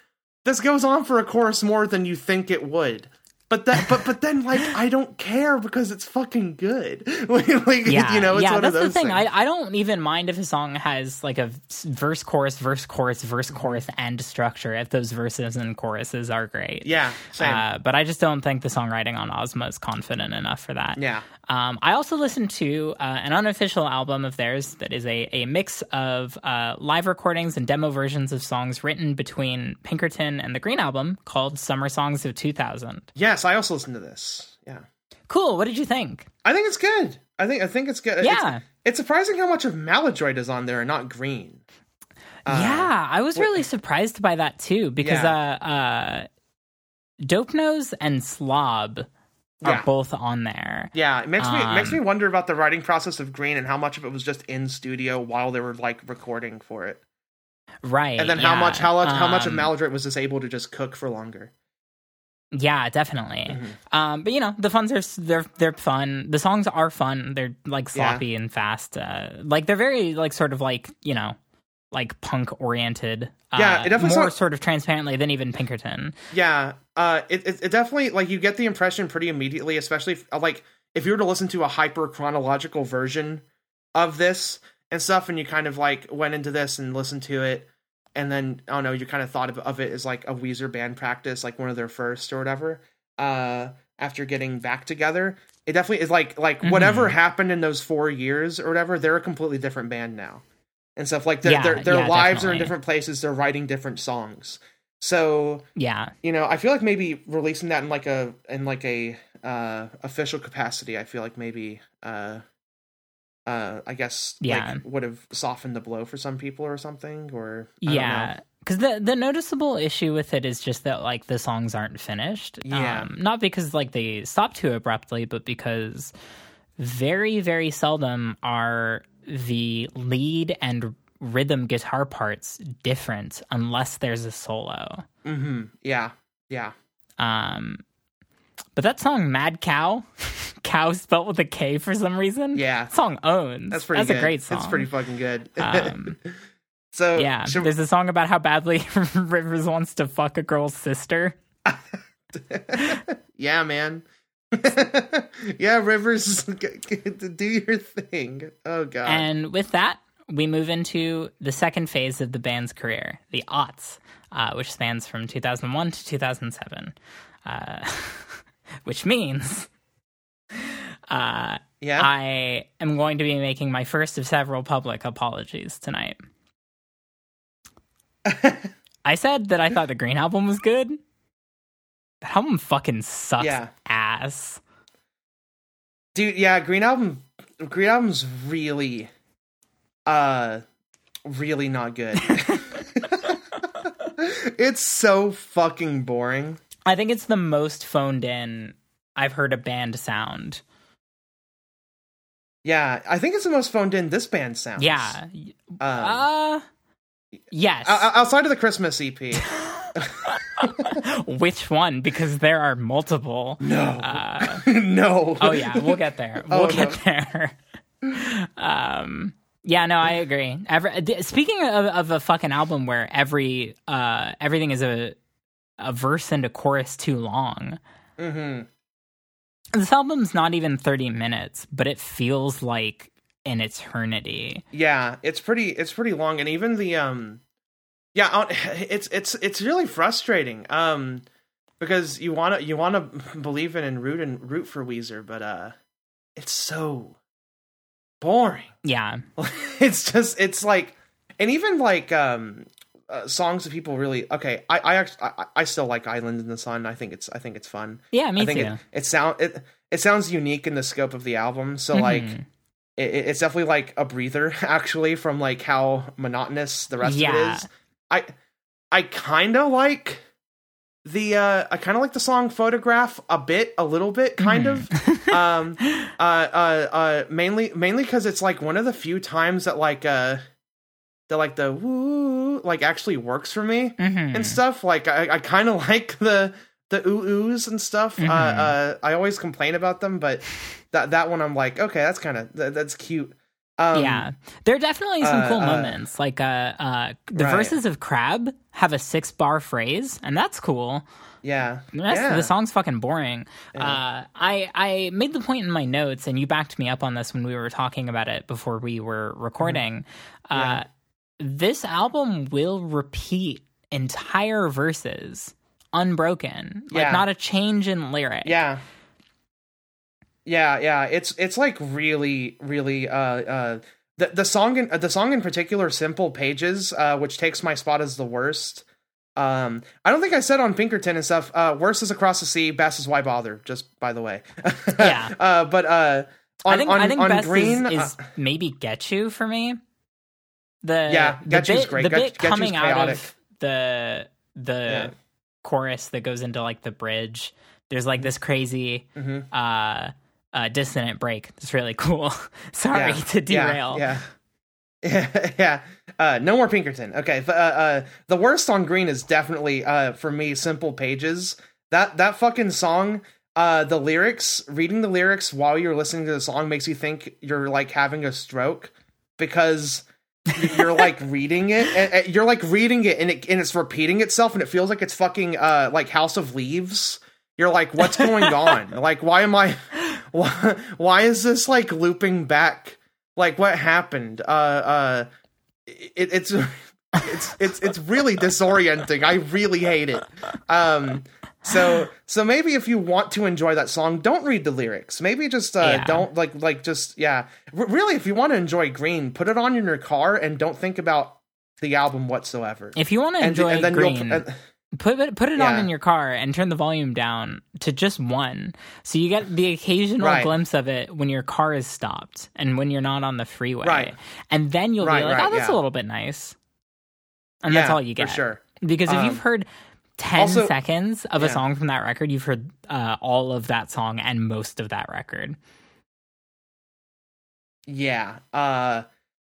this goes on for a chorus more than you think it would." But that, but but then like I don't care because it's fucking good. like, like, yeah, you know, it's yeah. one That's of those the thing. things. I I don't even mind if a song has like a verse, chorus, verse, chorus, verse, chorus, and structure. If those verses and choruses are great. yeah, same. Uh, but I just don't think the songwriting on Ozma is confident enough for that. yeah, Um, I also listened to uh, an unofficial album of theirs that is a, a mix of uh, live recordings and demo versions of songs written between Pinkerton and the Green Album called Summer Songs of 2000. yes. I also listened to this. Yeah, Cool. What did you think? I think it's good. I think I think it's good. Yeah. it's, it's surprising how much of Maladroit is on there and not Green. Uh, yeah, I was really surprised by that too because Yeah. uh, uh, Dope Nose and Slob are Yeah. both on there. Yeah, it makes me it makes Um, me wonder about the writing process of Green and how much of it was just in studio while they were like recording for it, Right. and then how yeah. much how much how much of Um, Maladroit was just able to just cook for longer. Yeah, definitely. Mhm. Um, but you know, the funs are they're they're fun. The songs are fun. They're like Yeah. sloppy and fast. Uh, like they're very like sort of like you know, like punk oriented. Uh, Yeah, it definitely more sound- sort of transparently than even Pinkerton. Yeah, uh, it, it it definitely like you get the impression pretty immediately, especially if, uh, like if you were to listen to a hyper chronological version of this and stuff, and you kind of like went into this and listened to it, and then I don't know, you kind of thought of, of it as like a Weezer band practice, like one of their first or whatever. Uh, after getting back together, it definitely is like like whatever Mhm. happened in those four years or whatever, they're a completely different band now, and stuff like their Yeah, their, their yeah, lives are in different places, they're writing different songs. So Yeah, you know, I feel like maybe releasing that in like a in like a uh official capacity, I feel like maybe uh uh I guess Yeah. like would have softened the blow for some people or something or I don't yeah. Because the the noticeable issue with it is just that like the songs aren't finished. Yeah. Um, not because like they stop too abruptly, but because very very seldom are the lead and rhythm guitar parts different unless there's a solo. Mhm. Yeah. Yeah. Um, but that song "Mad Cow," cow spelled with a K for some reason. Yeah. that song owns. That's pretty That's good. a great song. It's pretty fucking good. Um, so yeah, should- there's a song about how badly Rivers wants to fuck a girl's sister. yeah, man. yeah, Rivers do your thing. Oh god. And with that, we move into the second phase of the band's career, the aughts, uh, which spans from 2001 to 2007, uh, which means uh, yeah. I am going to be making my first of several public apologies tonight. I said that I thought the Green Album was good. The album fucking sucks Yeah. ass. dude yeah green album green album's really uh really not good it's so fucking boring I think it's the most phoned in I've heard a band sound. yeah i think it's the most phoned in this band sounds Yeah. um, Uh yes. outside of the christmas ep Which one? Because there are multiple. no Uh, no oh yeah, we'll get there. We'll Oh, get no. there. Um yeah, no, I agree. Every, th- speaking of, of a fucking album where every uh everything is a a verse and a chorus too long. hmm This album's not even 30 minutes, but it feels like an eternity. yeah it's pretty it's pretty long and even the um yeah it's it's it's really frustrating um because you want to you want to believe in and root and root for Weezer but uh it's so boring Yeah. it's just it's like and even like um uh, songs that people really okay I I actually I, I still like Island in the Sun I think it's I think it's fun Yeah, me I think too. it it sound it it sounds unique in the scope of the album so like Mhm. it, it- it's definitely like a breather actually from like how monotonous the rest of it is i i kind of like the uh I kind of like the song Photograph a bit, a little bit kind Mm-hmm. of. um uh uh uh mainly mainly cuz it's like one of the few times that like uh that like the woo like actually works for me Mhm. and stuff. Like I I kind of like the the ooh oohs and stuff. Mhm. Uh uh I always complain about them, but that that one I'm like, okay, that's kind of that, that's cute. Um yeah, there are definitely some uh, cool uh, moments. Like, uh, uh, the Right. verses of Crab have a six bar phrase, and that's cool. yeah. The rest yeah. the song's fucking boring. Yeah. Uh, I I made the point in my notes, and you backed me up on this when we were talking about it before we were recording. Mm-hmm. Yeah. Uh, this album will repeat entire verses unbroken, like Yeah. not a change in lyric. Yeah. Yeah, yeah, it's it's like really, really uh uh the the song in the song in particular, "Simple Pages," uh, which takes my spot as the worst. Um, I don't think I said on Pinkerton and stuff. Uh, worst is across the sea, best is why bother. Just by the way, Yeah. Uh, but uh, on I think on, I think on green, is, uh, is maybe Getchoo for me. The Yeah, Get bit, great. the Get- bit Get coming out of the the Yeah. chorus that goes into like the bridge. There's like this crazy mhm. uh, uh dissonant break. It's really cool. Sorry Yeah, to derail. Yeah. Yeah. yeah. Uh, no more Pinkerton. Okay. Uh, uh, the worst on Green is definitely uh, for me Simple Pages. That that fucking song. Uh, the lyrics, reading the lyrics while you're listening to the song makes you think you're like having a stroke because you're like reading it. And, and you're like reading it and it and it's repeating itself and it feels like it's fucking uh like House of Leaves. You're like, what's going on? like, why am I? Why, why is this like looping back? Like, what happened? Uh, uh, it, it's it's it's it's really disorienting. I really hate it. Um, so so maybe if you want to enjoy that song, don't read the lyrics. Maybe just uh, Yeah. don't like like just yeah. R- really, if you want to enjoy Green, put it on in your car and don't think about the album whatsoever. If you want to And, enjoy and then Green, you'll and- put it put it on in your car and turn the volume down to just one, so you get the occasional Right. glimpse of it when your car is stopped and when you're not on the freeway. Right. And then you'll Right, be like, "Oh, that's yeah. a little bit nice," and that's all you get. for sure. Because if Um, you've heard 10 also- seconds of a song from that record, you've heard uh, all of that song and most of that record. Yeah. Uh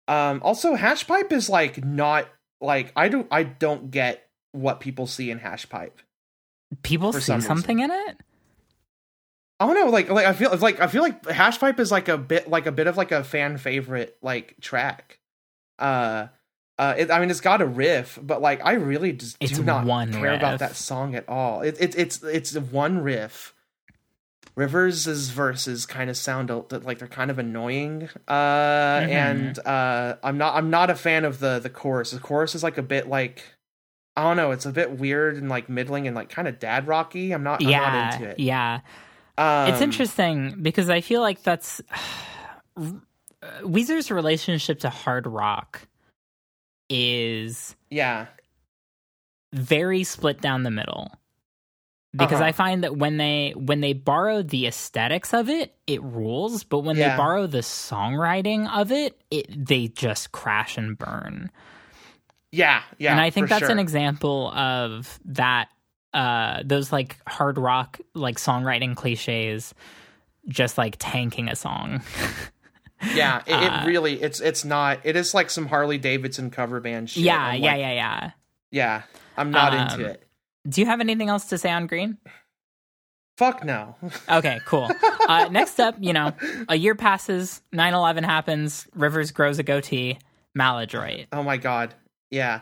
um also Hashpipe is like not like I don't I don't get what people see in Hashpipe. People see some reason. something in it? I don't know, like like I feel like I feel like Hashpipe is like a bit like a bit of like a fan favorite like track. Uh uh, it, I mean, it's got a riff, but like, I really just It's do not care about that song at all. It, it, it's it's one riff. Rivers' verses kind of sound like they're kind of annoying, uh, Mhm. and uh, I'm not I'm not a fan of the the chorus. The chorus is like a bit like I don't know, it's a bit weird and like middling and like kind of dad rocky. I'm not I'm yeah. not into it. Yeah. Um, it's interesting because I feel like that's Weezer's relationship to hard rock is Yeah, very split down the middle. Because Uh-huh. I find that when they when they borrow the aesthetics of it, it rules, but when they borrow the songwriting of it, it they just crash and burn. Yeah, yeah. and I think that's sure. an example of that uh those like hard rock like songwriting cliches just like tanking a song. Yeah, it, Uh, it really it's it's not. It is like some Harley Davidson cover band shit. yeah, I'm yeah, yeah, yeah. yeah. I'm not Um, into it. Do you have anything else to say on Green? Fuck no. Okay, cool. uh, next up, you know, a year passes, 9 11 happens, Rivers grows a goatee, Maladroit. oh my god. Yeah,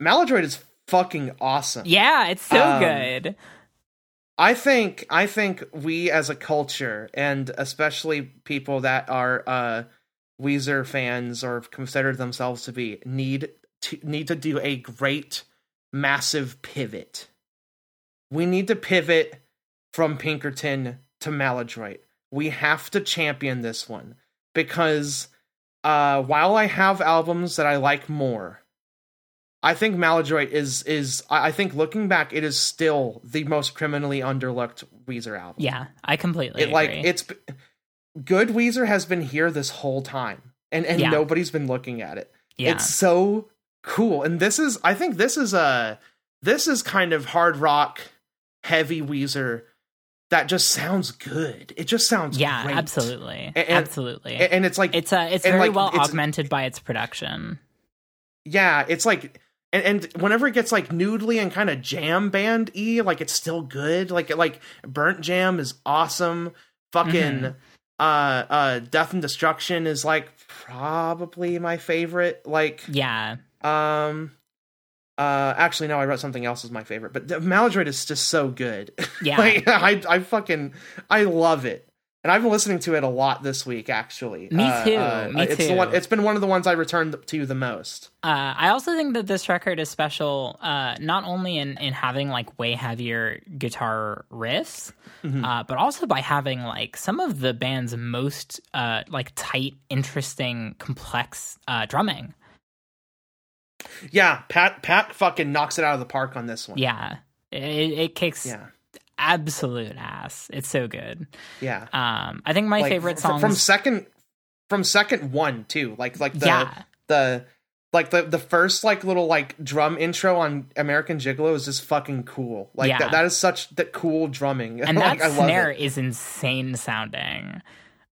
Maladroit is fucking awesome. Yeah, it's so Um, good. I think I think we as a culture and especially people that are uh Weezer fans or consider themselves to be need to need to do a great massive pivot. We need to pivot from Pinkerton to Maladroit. We have to champion this one because uh while I have albums that I like more, I think Maladroit is is I think looking back, it is still the most criminally underlooked Weezer album. Yeah, I completely it like agree. it's good. Weezer has been here this whole time, and and Yeah. nobody's been looking at it. yeah. It's so cool, and this is I think this is a this is kind of hard rock, heavy Weezer that just sounds good. It just sounds yeah, great. absolutely, And- absolutely. And, and it's like it's a it's very like, well it's- augmented by its production. yeah, it's like and, and whenever it gets like noodly and kind of jam band y, like it's still good. Like like Burndt Jamb is awesome. Fucking Mhm. uh uh death and destruction is like probably my favorite. Like Yeah, um uh actually no, I wrote something else as my favorite, but the Maladroit is just so good. yeah, like I I fucking I love it. And I've been listening to it a lot this week actually. Me Uh, too, uh, me it's The too. one, it's been one of the ones I returned to the most. Uh, I also think that this record is special, uh, not only in, in having like way heavier guitar riffs, Mhm. uh, but also by having like some of the band's most uh, like tight, interesting, complex uh, drumming. Yeah, Pat Pat fucking knocks it out of the park on this one. Yeah, it, it kicks Yeah. Absolute ass. It's so good. Yeah. Um, I think my Like, favorite songs from second from second one too. Like like the yeah, the like the the first like little like drum intro on American Gigolo is just fucking cool. Like Yeah. that, that is such that cool drumming. and like, that snare it. is insane sounding.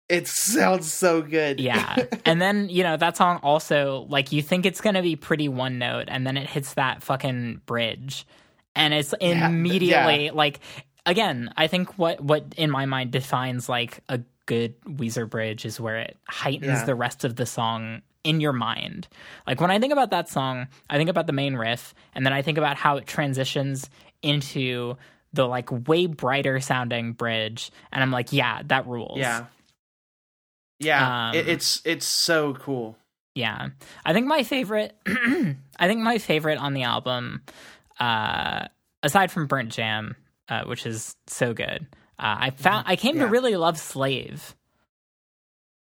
It sounds so good. Yeah. and then, you know, that song also, like, you think it's going to be pretty one note, and then it hits that fucking bridge. And it's Yeah, immediately, like, again, I think what, what in my mind defines, like, a good Weezer bridge is where it heightens Yeah. the rest of the song in your mind. Like, when I think about that song, I think about the main riff, and then I think about how it transitions into the, like, way brighter sounding bridge. And I'm like, yeah, that rules. Yeah. Yeah. Um, it, it's it's so cool. Yeah. I think my favorite I think my favorite on the album, uh aside from Burndt Jamb, uh, which is so good. Uh, I found I came to really love Slave.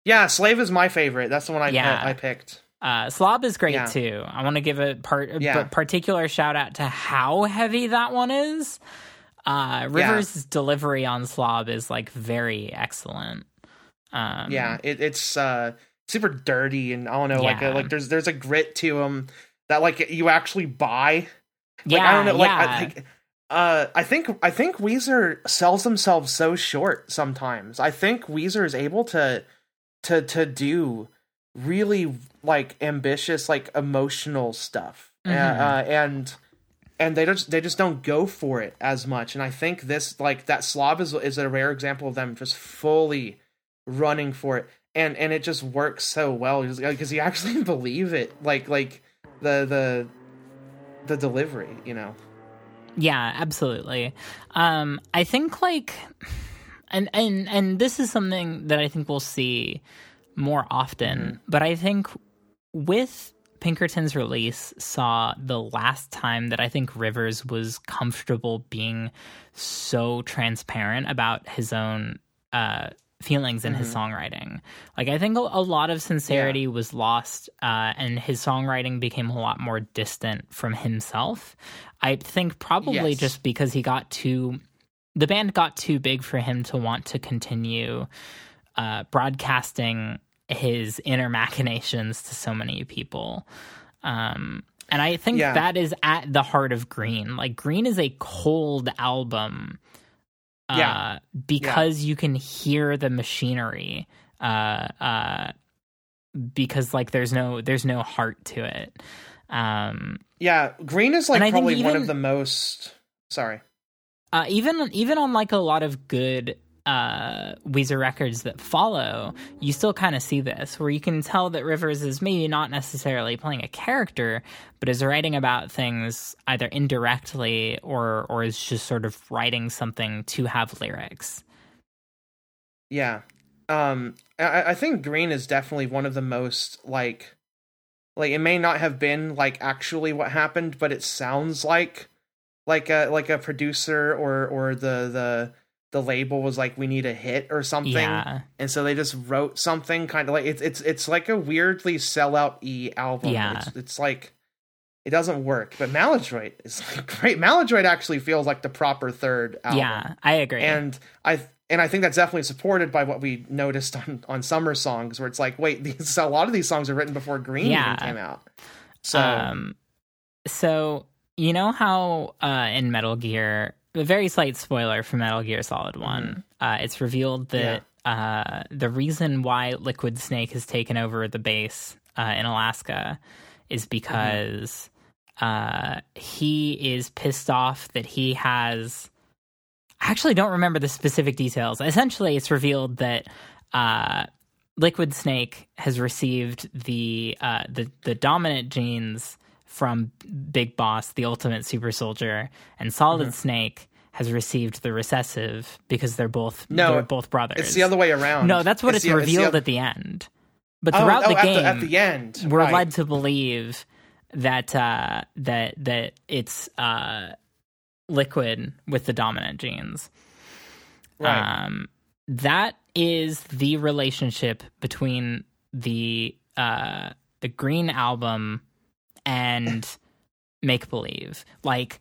Yeah, Slave is my favorite. That's the one I Yeah. I, I picked. Uh, Slob is great Yeah. too. I want to give a part a Yeah. particular shout out to how heavy that one is. Uh, Rivers' delivery on Slob is like very excellent. Um, yeah, it, it's uh super dirty and I don't know, like a, like there's there's a grit to them that like you actually buy. Like, yeah, I don't know, like yeah. I think uh I think I think Weezer sells themselves so short sometimes. I think Weezer is able to to to do really like ambitious like emotional stuff. Mhm. uh, and and they just they just don't go for it as much. And I think this like that slob is is a rare example of them just fully running for it. And and it just works so well because you actually believe it. Like like the the the delivery, you know. Yeah, absolutely. Um, I think like, and and and this is something that I think we'll see more often. Mm-hmm. But I think with Pinkerton's release, saw the last time that I think Rivers was comfortable being so transparent about his own uh, feelings in his songwriting. Like I think a, a lot of sincerity was lost, uh, and his songwriting became a lot more distant from himself. I think probably Yes. just because he got too, the band got too big for him to want to continue uh, broadcasting his inner machinations to so many people. Um, and I think Yeah. that is at the heart of Green. Like Green is a cold album. Uh, Yeah. because you can hear the machinery. Uh, uh, because like there's no there's no heart to it. Um, Yeah, Green is like And I think probably one of the most sorry. uh, even even on like a lot of good uh Weezer records that follow, you still kind of see this where you can tell that Rivers is maybe not necessarily playing a character, but is writing about things either indirectly or or is just sort of writing something to have lyrics. Yeah. Um I, I think Green is definitely one of the most like like it may not have been like actually what happened, but it sounds like like a like a producer or or the the the label was like we need a hit or something Yeah. and so they just wrote something kind of like it's it's it's like a weirdly sellout e album Yeah. it's, it's like it doesn't work but maladroit is like great maladroit actually feels like the proper third album Yeah, I agree. and I and I think that's definitely supported by what we noticed on on summer songs, where it's like, wait, these a lot of these songs are written before Green Yeah. even came out. So um so you know how uh, in Metal Gear, a very slight spoiler for Metal Gear Solid One, mm-hmm. uh, it's revealed that uh, the reason why Liquid Snake has taken over the base uh, in Alaska is because mm-hmm. he is pissed off that he has. I actually don't remember the specific details. Essentially, it's revealed that uh, Liquid Snake has received the uh, the the dominant genes from Big Boss, the Ultimate Super Soldier, and Solid mm-hmm. Snake has received the recessive because they're both no, they're both brothers. It's the other way around. No, that's what it's, it's the, revealed it's the, at the end. But throughout oh, oh, the game, at the, at the, end, we're right. led to believe that uh, that that it's uh, liquid with the dominant genes. Right. Um, that is the relationship between the uh, the Green album and Make Believe. Like,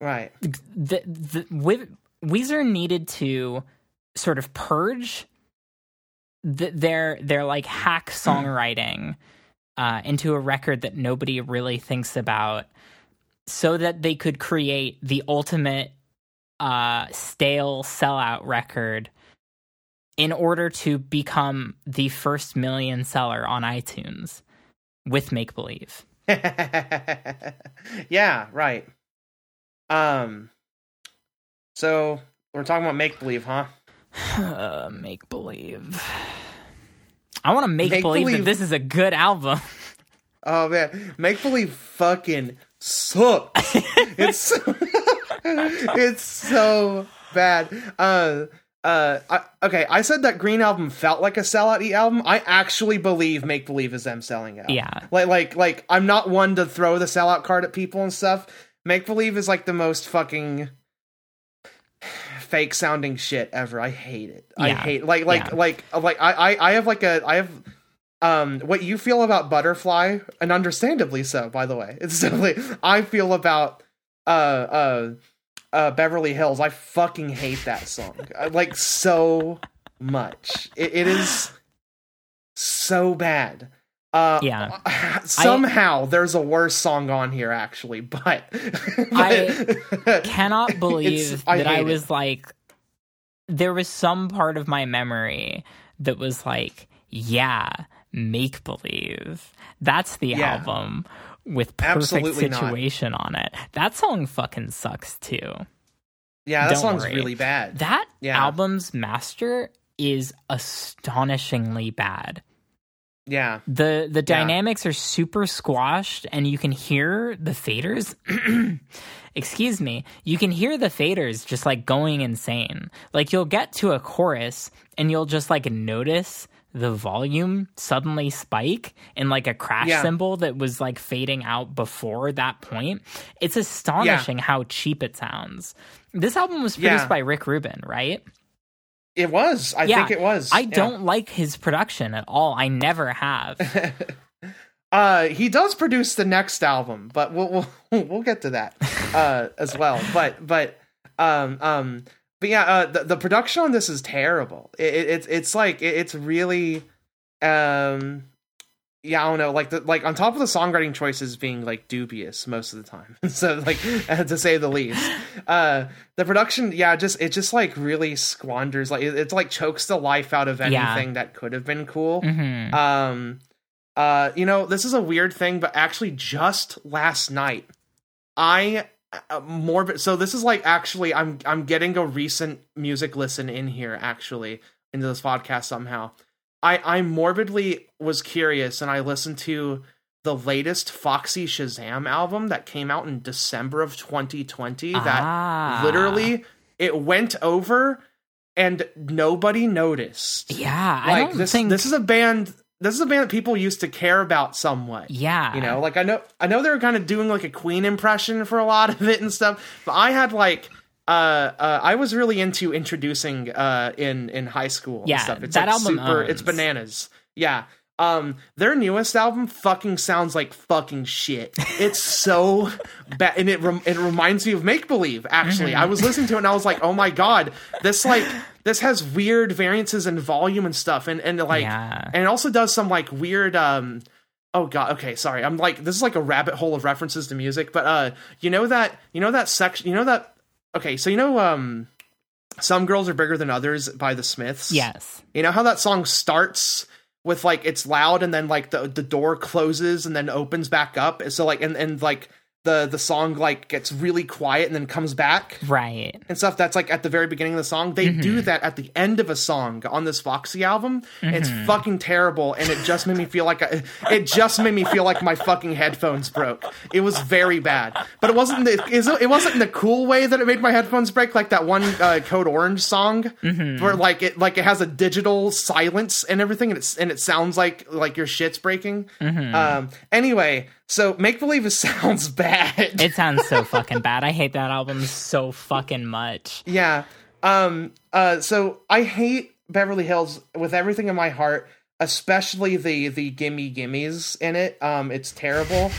right? The the Weezer needed to sort of purge the, their their like hack songwriting uh, into a record that nobody really thinks about, so that they could create the ultimate uh, stale sellout record in order to become the first million seller on iTunes with Make Believe. yeah, right. Um so we're talking about Make Believe, huh? Uh, make Believe. I want to make, make believe, believe that this is a good album. Oh man, Make Believe fucking sucks. it's so, it's so bad. Uh uh I, okay i said that green album felt like a sellout e album. I actually believe make believe is them selling out. Yeah. Like like like i'm not one to throw the sellout card at people and stuff. Make believe is like the most fucking fake sounding shit ever. I hate it. Yeah. i hate like like yeah. like like I, I i have like a i have um what you feel about butterfly and understandably so by the way. It's simply i feel about uh uh uh, Beverly Hills. I fucking hate that song. like so much. It, it is so bad. Uh, yeah. Somehow I, there's a worse song on here, actually, but, but I cannot believe I that I was it. like, there was some part of my memory that was like, yeah, make believe. That's the yeah. album with perfect Absolutely situation not. on it. That song fucking sucks too. Yeah, that Don't song's worry. really bad. That yeah. album's master is astonishingly bad. Yeah. The the dynamics yeah. are super squashed and you can hear the faders excuse me, you can hear the faders just like going insane. Like you'll get to a chorus and you'll just like notice the volume suddenly spike in like a crash yeah. cymbal that was like fading out before that point. It's astonishing yeah. how cheap it sounds. This album was produced yeah. by Rick Rubin, right? It was. I think it was. I don't like his production at all. I never have. uh he does produce the next album, but we'll we'll, we'll get to that uh as well. But but um um but yeah, uh, the, the production on this is terrible. It, it, it's it's like it, it's really, um, yeah, I don't know, like the like on top of the songwriting choices being like dubious most of the time, so like to say the least, uh, the production, yeah, just it just like really squanders, like it, it's like chokes the life out of anything yeah. that could have been cool. Mm-hmm. Um, uh, you know, this is a weird thing, but actually, just last night, I uh, more so this is like actually i'm i'm getting a recent music listen in here actually into this podcast somehow i i morbidly was curious and i listened to the latest foxy shazam album that came out in december of 2020 that ah. literally it went over and nobody noticed yeah like I don't this think... this is a band this is a band that people used to care about somewhat. Yeah. You know, like I know I know they were kind of doing like a Queen impression for a lot of it and stuff, but I had like uh, uh, I was really into introducing uh, in in high school. Yeah, stuff. It's that like album super. owns. It's bananas. Yeah. Um, their newest album fucking sounds like fucking shit. It's so bad, and it rem- it reminds me of Make Believe. Actually, I was listening to it and I was like, oh my god, this like this has weird variances in volume and stuff, and and like, yeah. and it also does some like weird um oh god okay sorry i'm like this is like a rabbit hole of references to music but uh you know that you know that section you know that okay so you know um some girls are bigger than others by the smiths Yes. you know how that song starts with like it's loud and then like the the door closes and then opens back up. So like and and like the the song like gets really quiet and then comes back Right. and stuff that's like at the very beginning of the song. They do that at the end of a song on this foxy album. It's fucking terrible and it just made me feel like I, it just made me feel like my fucking headphones broke. It was very bad. But it wasn't the, it wasn't in the cool way that it made my headphones break like that one uh, code orange song where like it like it has a digital silence and everything and it's and it sounds like like your shit's breaking. Um anyway so make believe sounds bad It sounds so fucking bad. I hate that album so fucking much. Yeah. Um uh so I hate Beverly Hills with everything in my heart, especially the the gimme gimmies in it. Um it's terrible.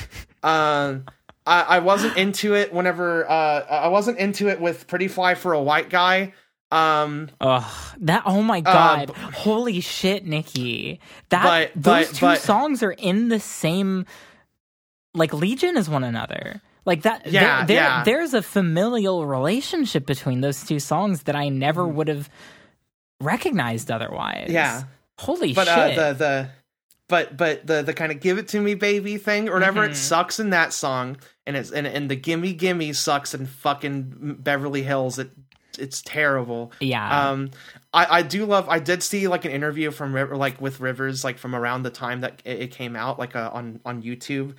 um I, I wasn't into it whenever uh I wasn't into it with Pretty Fly for a White Guy. Um Ugh, that oh my god. Holy shit, Nikki. That But- those but- two but- songs are in the same like legion is one another. Like that Yeah, there, there- yeah. there's a familial relationship between those two songs that I never Mm. would have recognized otherwise. Yeah. Holy but shit. uh the the but but the the kind of give it to me baby thing or whatever Mm-hmm. it sucks in that song and it's and, and the gimme gimme sucks in fucking Beverly Hills it it's terrible yeah. Um, I, I do love. I did see like an interview from River, like with Rivers, like from around the time that it, it came out, like uh, on on YouTube,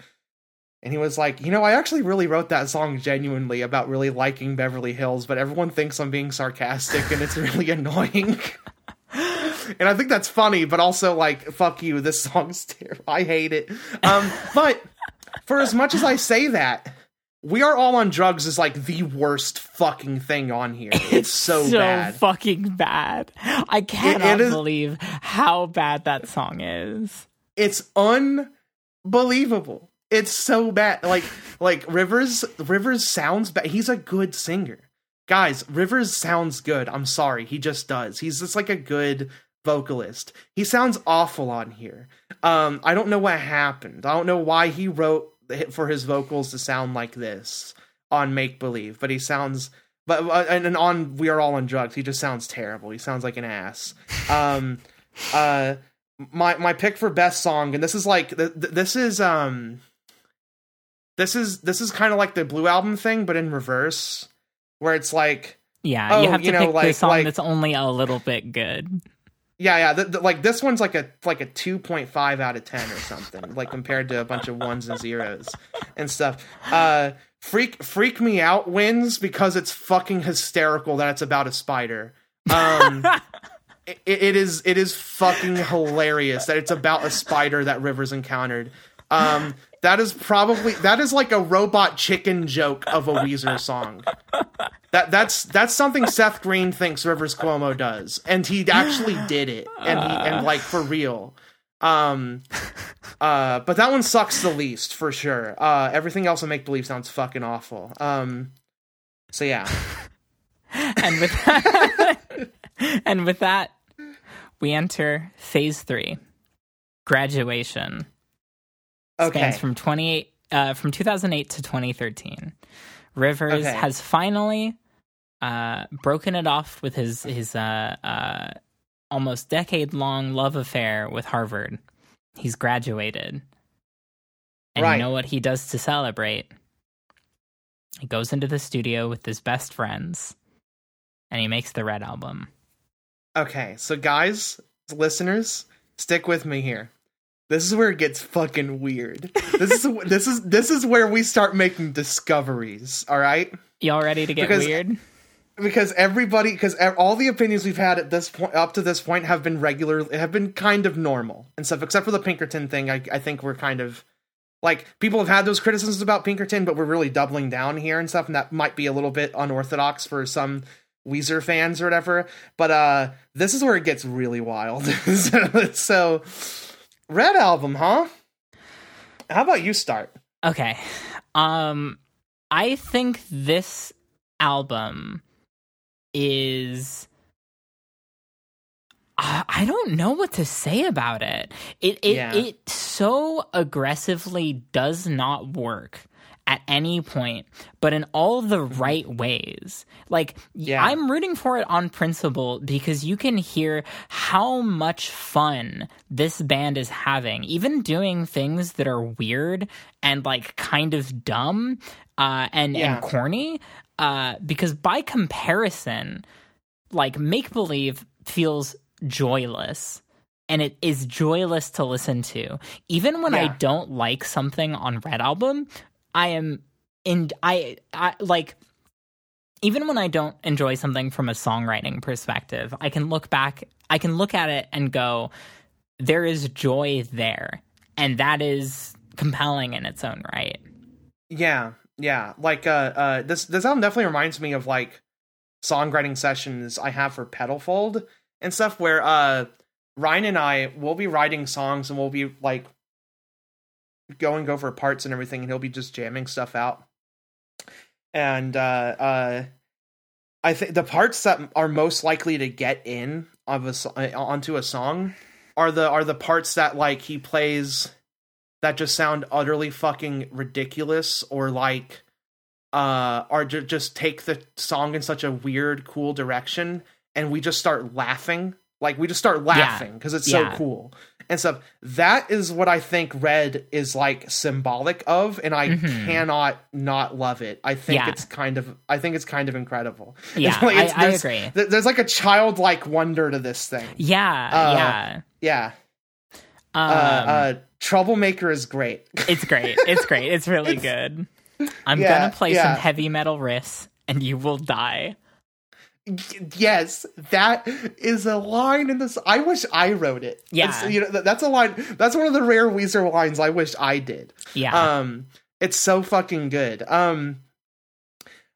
and he was like, you know, I actually really wrote that song genuinely about really liking Beverly Hills, but everyone thinks I'm being sarcastic, and it's really annoying. and I think that's funny, but also like, fuck you, this song's terrible. I hate it. Um, but for as much as I say that. We are all on drugs is like the worst fucking thing on here. It's, so, so bad. fucking bad. I cannot is- believe how bad that song is. it's unbelievable. It's so bad. Like like Rivers Rivers sounds bad. He's a good singer. Guys, Rivers sounds good. I'm sorry. He just does. He's just like a good vocalist. He sounds awful on here. Um I don't know what happened. I don't know why he wrote for his vocals to sound like this on Make Believe, but he sounds but uh, and, on We Are All on Drugs, he just sounds terrible. He sounds like an ass. Um uh my my pick for best song and this is like th- th- this is um this is this is kind of like the blue album thing but in reverse where it's like Yeah, Oh, you have to you know, pick the like- song like- that's only a little bit good. yeah yeah th- th- like this one's like a like a 2.5 out of 10 or something like compared to a bunch of ones and zeros and stuff uh freak freak me out wins because it's fucking hysterical that it's about a spider um it, it is it is fucking hilarious that it's about a spider that Rivers encountered. Um, that is probably that is like a robot chicken joke of a Weezer song. That that's that's something Seth Green thinks Rivers Cuomo does, and he actually did it, and he and like for real. Um, uh, but that one sucks the least for sure. Uh, everything else in Make Believe sounds fucking awful. Um, so yeah, And with that, and with that, we enter phase three, graduation. Okay. Spans from twenty uh, from two thousand eight to twenty thirteen. Rivers Okay. has finally uh, broken it off with his his uh, uh, almost decade long love affair with Harvard. He's graduated, and Right. you know what he does to celebrate? He goes into the studio with his best friends, and he makes the Red album. Okay, so guys, listeners, stick with me here. This is where it gets fucking weird. This is this is this is where we start making discoveries. All right, Y'all ready to get Because- weird? because everybody, because all the opinions we've had at this point, up to this point, have been regular, have been kind of normal and stuff. Except for the Pinkerton thing, I, I think we're kind of like people have had those criticisms about Pinkerton, but we're really doubling down here and stuff, and that might be a little bit unorthodox for some Weezer fans or whatever. But uh this is where it gets really wild. so, Red album, huh? How about you start? Okay. Um I think this album is I don't know what to say about it. It it, yeah. it so aggressively does not work at any point, but in all the mm-hmm. right ways. Like, yeah. I'm rooting for it on principle because you can hear how much fun this band is having, even doing things that are weird and like kind of dumb uh, and, yeah. and corny. Uh, because by comparison, like make believe feels joyless and it is joyless to listen to. Even when yeah. I don't like something on Red Album, I am in I I like even when I don't enjoy something from a songwriting perspective, I can look back, I can look at it and go, there is joy there. And that is compelling in its own right. Yeah. Yeah. Like uh uh this this album definitely reminds me of like songwriting sessions I have for Pedalfold and stuff where uh Ryan and I will be writing songs and we'll be like going over parts and everything, and he'll be just jamming stuff out. And uh, uh, I think the parts that are most likely to get in of a uh, onto a song are the are the parts that like he plays that just sound utterly fucking ridiculous or like uh are ju- just take the song in such a weird cool direction and we just start laughing like we just start laughing because yeah. it's so cool and stuff. That is what I think Red is like symbolic of, and I mm-hmm. cannot not love it. I think yeah. it's kind of, I think it's kind of incredible. Yeah, like, I, I, agree. There's like a childlike wonder to this thing. Yeah, uh, yeah, yeah. Uh, um, uh, uh, Troublemaker is great. it's great. It's great. It's really it's, good. I'm yeah, gonna play yeah. some heavy metal riffs, and you will die. Yes, that is a line in this. I wish I wrote it. Yeah, it's, you know that's a line. That's one of the rare Weezer lines I wish I did. Yeah, um, it's so fucking good. Um,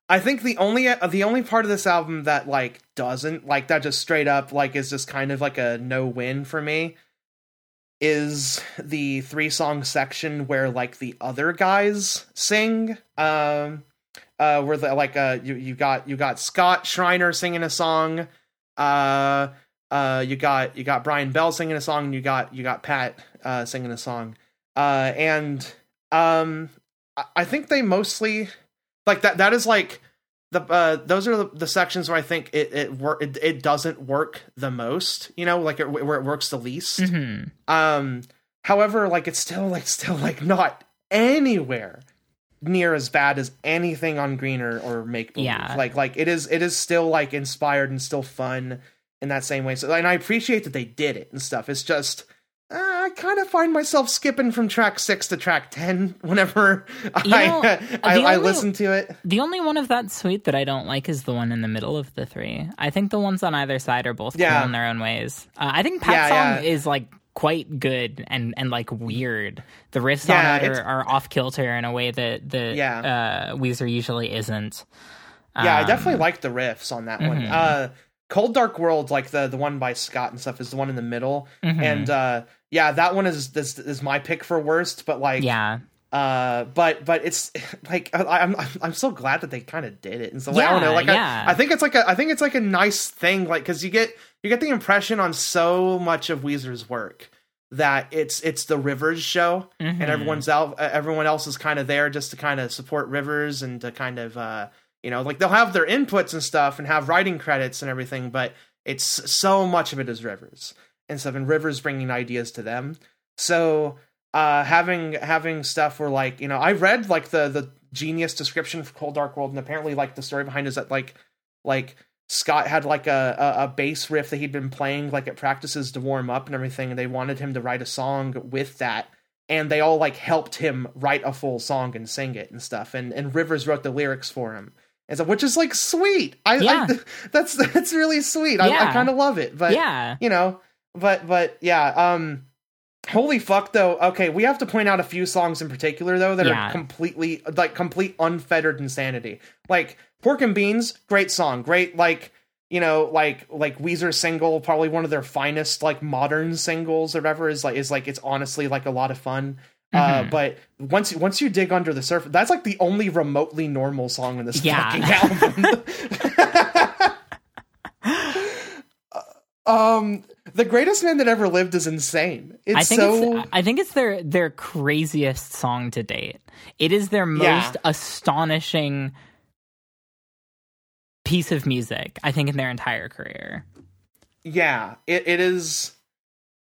I think the only the only part of this album that like doesn't like that just straight up like is just kind of like a no win for me is the three song section where like the other guys sing. Um uh, where the like uh you you got you got Scott Shriner singing a song, uh uh you got you got Brian Bell singing a song, and you got you got Pat uh singing a song, uh and um I think they mostly like that that is like the uh those are the, the sections where I think it it work it, it, doesn't work the most, you know, like it, where it works the least. Mm-hmm. Um however like it's still like still like not anywhere near as bad as anything on Greener or Make Believe. Yeah. Like like it is it is still like inspired and still fun in that same way. So and I appreciate that they did it and stuff. It's just uh, I kind of find myself skipping from track six to track ten whenever I, know, I, I, only, listen to it. The only one of that suite that I don't like is the one in the middle of the three. I think the ones on either side are both yeah. cool in their own ways. Uh, I think Pat yeah, song yeah. is like quite good and and like weird. The riffs yeah, on it are, are, off kilter in a way that the yeah. uh, Weezer usually isn't. Yeah, um, I definitely like the riffs on that mm-hmm. one. Uh, Cold Dark World, like the the one by Scott and stuff, is the one in the middle, mm-hmm. and uh, yeah, that one is, this is my pick for worst. But like, yeah, uh but but it's like I, am I'm, I'm so glad that they kind of did it and so like, yeah, i don't know like yeah. I, I think it's like a i think it's like a nice thing like because you get you get the impression on so much of weezer's work that it's it's the rivers show mm-hmm. and everyone's out everyone else is kind of there just to kind of support rivers and to kind of uh you know like they'll have their inputs and stuff and have writing credits and everything but it's so much of it is rivers and stuff and rivers bringing ideas to them so uh, having having stuff where like you know I read like the the genius description for Cold Dark World, and apparently like the story behind is that like like Scott had like a, a, a bass riff that he'd been playing like at practices to warm up and everything, and they wanted him to write a song with that, and they all like helped him write a full song and sing it and stuff, and and Rivers wrote the lyrics for him. And so, which is like sweet. I, yeah. I that's that's really sweet. Yeah. I, I kind of love it. But yeah, you know, but but yeah. Um, Holy fuck though. Okay, we have to point out a few songs in particular though that yeah. are completely like complete unfettered insanity. Like Pork and Beans, great song. Great like, you know, like like Weezer single, probably one of their finest like modern singles or whatever is like is like it's honestly like a lot of fun. Uh, mm-hmm. Uh, but once once you dig under the surface, that's like the only remotely normal song in this yeah. fucking album. Um, the greatest man that ever lived is insane. It's I think so. it's, I think it's their their craziest song to date. It is their most Yeah. astonishing piece of music. I think in their entire career. yeah, it, it is.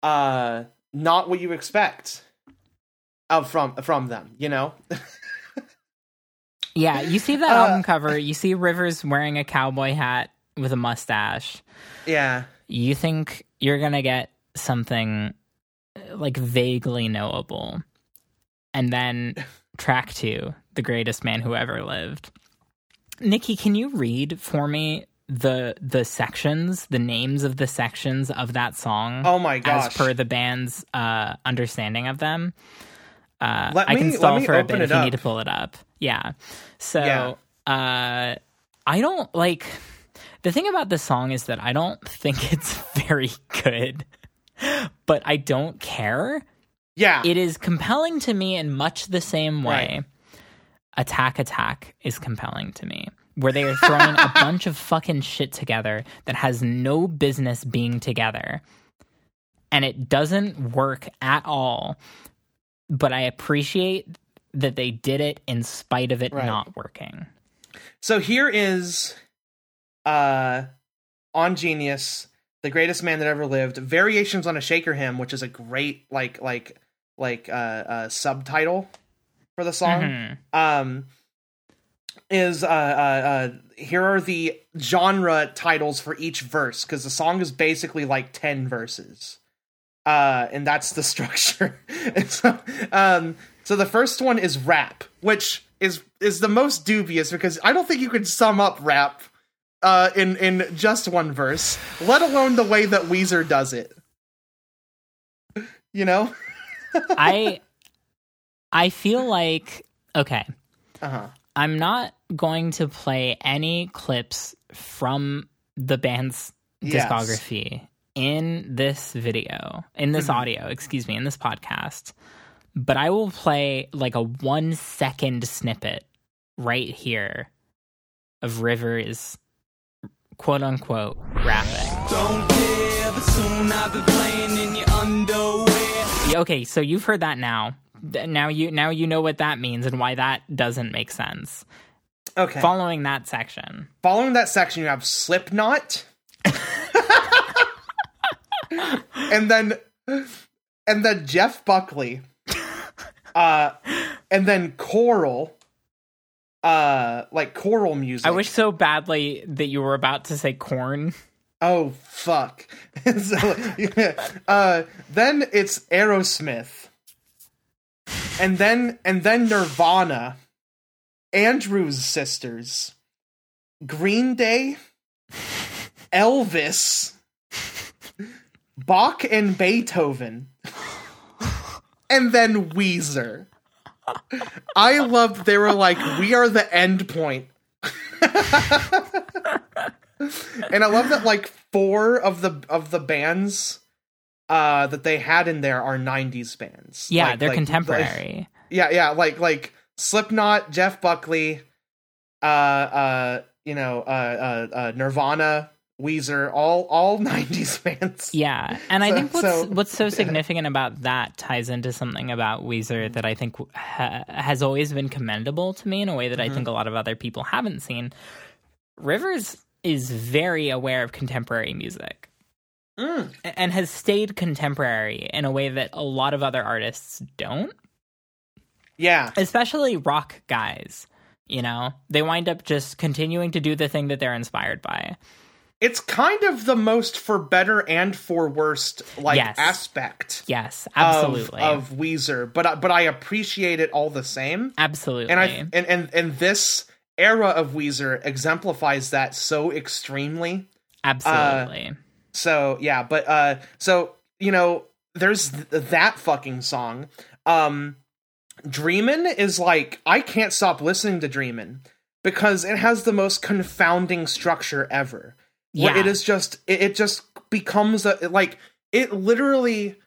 Uh, not what you expect. Of from from them, you know. Yeah, you see that Uh, album cover. You see Rivers wearing a cowboy hat with a mustache. yeah, You think you're gonna get something uh, like vaguely knowable, and then track two, the greatest man who ever lived. Nikki, can you read for me the the sections, the names of the sections of that song? Oh my gosh. As per the band's uh, understanding of them. Uh, Let I can me- stall for a bit if it you need to pull it up. Yeah. So Yeah. uh, I don't like the thing about this song is that I don't think it's very good, but I don't care. yeah, It is compelling to me in much the same way. Right. Attack Attack is compelling to me, where they are throwing a bunch of fucking shit together that has no business being together. And it doesn't work at all. But I appreciate that they did it in spite of it Right. not working. So here is uh on Genius, the greatest man that ever lived, Variations on a Shaker Hymn, which is a great like like like uh, uh subtitle for the song. Mhm. Um is uh, uh uh here are the genre titles for each verse because the song is basically like 10 verses. Uh and that's the structure. so um so the first one is rap, which is is the most dubious because I don't think you could sum up rap uh, in in just one verse, let alone the way that Weezer does it. You know? I I feel like okay. Uh huh. I'm not going to play any clips from the band's Yes. discography in this video, in this Mm-hmm. audio, excuse me, in this podcast. But I will play like a one second snippet right here of Rivers, quote unquote, rapping. Don't care, soon I'll be playing in your underwear. Okay, so you've heard that now. Now you now you know what that means and why that doesn't make sense. Okay. Following that section. Following that section, you have Slipknot, and then and then Jeff Buckley, uh, and then choral, uh, like choral music. I wish so badly that you were about to say Korn. Oh fuck! so, yeah, uh, then it's Aerosmith, and then and then Nirvana, Andrews Sisters, Green Day, Elvis, Bach and Beethoven, and then Weezer. I loved they were like, we are the end point. and I love that like four of the of the bands uh that they had in there are 90s bands. Yeah, Like- they're like- contemporary. like- yeah, yeah, like like Slipknot, Jeff Buckley, uh uh you know, uh uh, uh Nirvana, Weezer, all all 90s bands. yeah, and I think what's so- what's so significant about that ties into something about Weezer that I think ha- has always been commendable to me in a way that I Mm-hmm. think a lot of other people haven't seen. Rivers is very aware of contemporary music. Mm. And has stayed contemporary in a way that a lot of other artists don't. Yeah. especially rock guys you know they wind up just continuing to do the thing that they're inspired by It's kind of the most for better and for worst like Yes. aspect yes absolutely of Weezer, but I- but I appreciate it all the same. absolutely and I and, and and this era of Weezer exemplifies that so extremely. absolutely So yeah, but uh, so you know, there's th- that fucking song. Um, Dreamin' is like I can't stop listening to Dreamin' because it has the most confounding structure ever. Yeah. it is just it, it just becomes a like it literally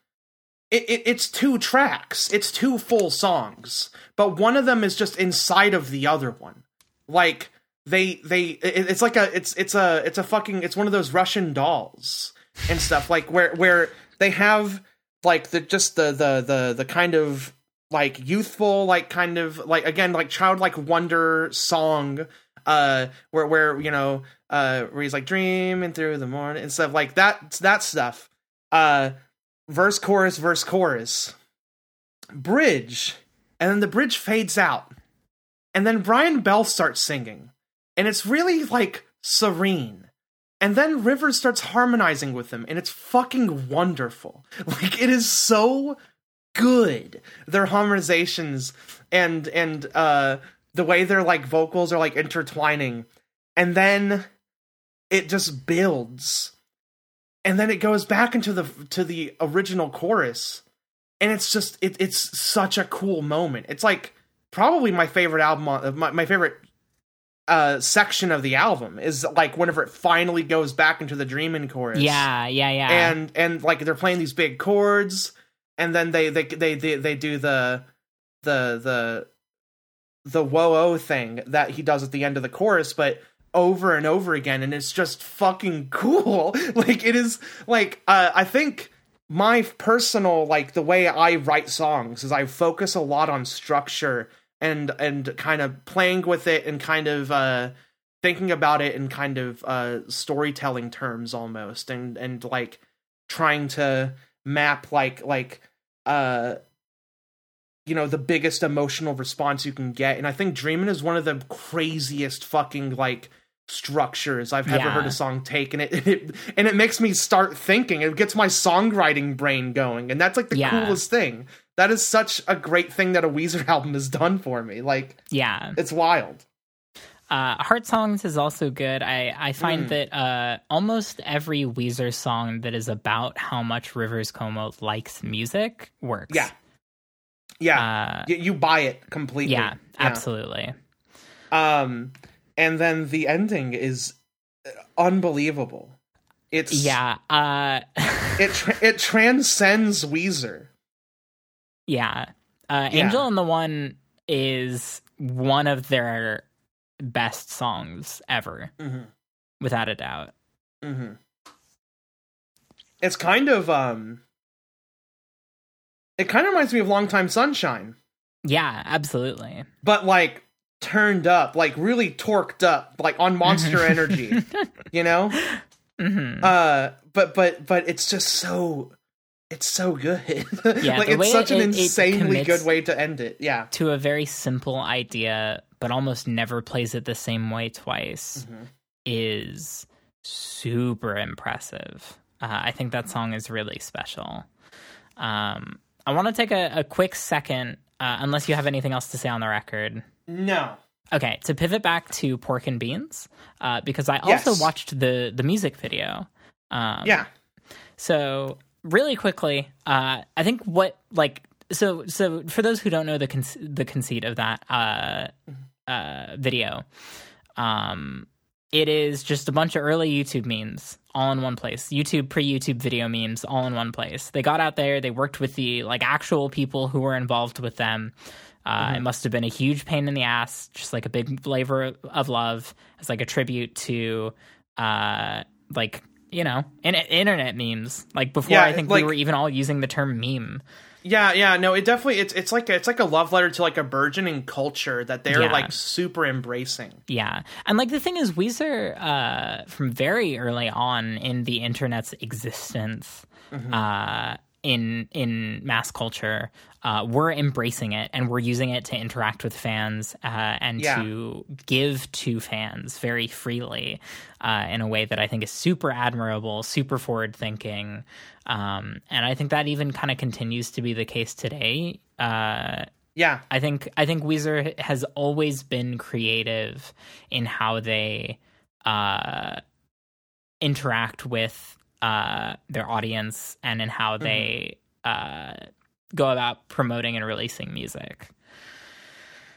it, it, it's two tracks. It's two full songs. But one of them is just inside of the other one. Like they they it, it's like a it's it's a it's a fucking it's one of those russian dolls and stuff like where where they have like the just the the the the kind of like youthful like kind of like again like childlike wonder song uh where where you know uh where he's like dreaming through the morning and stuff like that that stuff. Uh verse chorus verse chorus. Bridge. And then the bridge fades out. And then Brian Bell starts singing. And it's really like serene. And then Rivers starts harmonizing with him, and it's fucking wonderful. Like it is so good. Their harmonizations. And and uh the way their like vocals are like intertwining. And then it just builds. And then it goes back into the to the original chorus. And it's just it, it's such a cool moment. It's like probably my favorite album on my, my favorite uh, section of the album is like whenever it finally goes back into the dreaming chorus. Yeah, yeah, yeah. And and like they're playing these big chords, and then they they they they, they do the the the the whoa oh thing that he does at the end of the chorus, but over and over again, and it's just fucking cool. like it is like uh, I think my personal like the way I write songs is I focus a lot on structure and and kind of playing with it and kind of uh thinking about it in kind of uh storytelling terms almost and and like trying to map like like uh you know the biggest emotional response you can get and i think dreamin' is one of the craziest fucking like structures i've ever Yeah. heard a song take and it, and it and it makes me start thinking it gets my songwriting brain going and that's like the Yeah. coolest thing that is such a great thing that a weezer album has done for me like yeah. it's wild Uh, Heart Songs is also good. I, I find Mm. that uh, almost every Weezer song that is about how much Rivers Cuomo likes music works. yeah yeah Uh, Y- you buy it completely yeah, absolutely. um and then the ending is uh, unbelievable it's Yeah. Uh, it tra- it transcends weezer yeah. Uh, Yeah. Angel and the One is one of their best songs ever, mm-hmm. without a doubt. Mm-hmm. it's kind of um it kind of reminds me of long time sunshine Yeah, absolutely. but like turned up like really torqued up like on monster energy you know hmm uh but but but it's just so it's so good Yeah, like it's such an it- it insanely good way to end it yeah to a very simple idea, but almost never plays it the same way twice, Mm-hmm. is super impressive. Uh, I think that song is really special. Um, I want to take a, a quick second, uh, unless you have anything else to say on the record. no Okay, to pivot back to Pork and Beans, uh, because I also Yes. watched the the music video. Um, yeah so really quickly, uh, I think what like so so for those who don't know the con- the conceit of that uh, uh, video, um, it is just a bunch of early YouTube memes all in one place. YouTube pre YouTube video memes all in one place. They got out there. They worked with the like actual people who were involved with them. Uh, It must have been a huge pain in the ass, just like a big flavor of love as like a tribute to, uh, like you know, in- internet memes. Like before, Yeah, I think like- we were even all using the term meme. Yeah, yeah, no, it definitely it's it's like a, it's like a love letter to like a burgeoning culture that they're Yeah. like super embracing. Yeah. And like the thing is, Weezer, uh, from very early on in the internet's existence, Mm-hmm. uh, in in mass culture, uh, we're embracing it and we're using it to interact with fans uh, and Yeah. to give to fans very freely uh, in a way that I think is super admirable, super forward thinking, um, and I think that even kind of continues to be the case today. Uh, Yeah, I think I think Weezer has always been creative in how they uh, interact with uh, their audience and in how they uh, go about promoting and releasing music.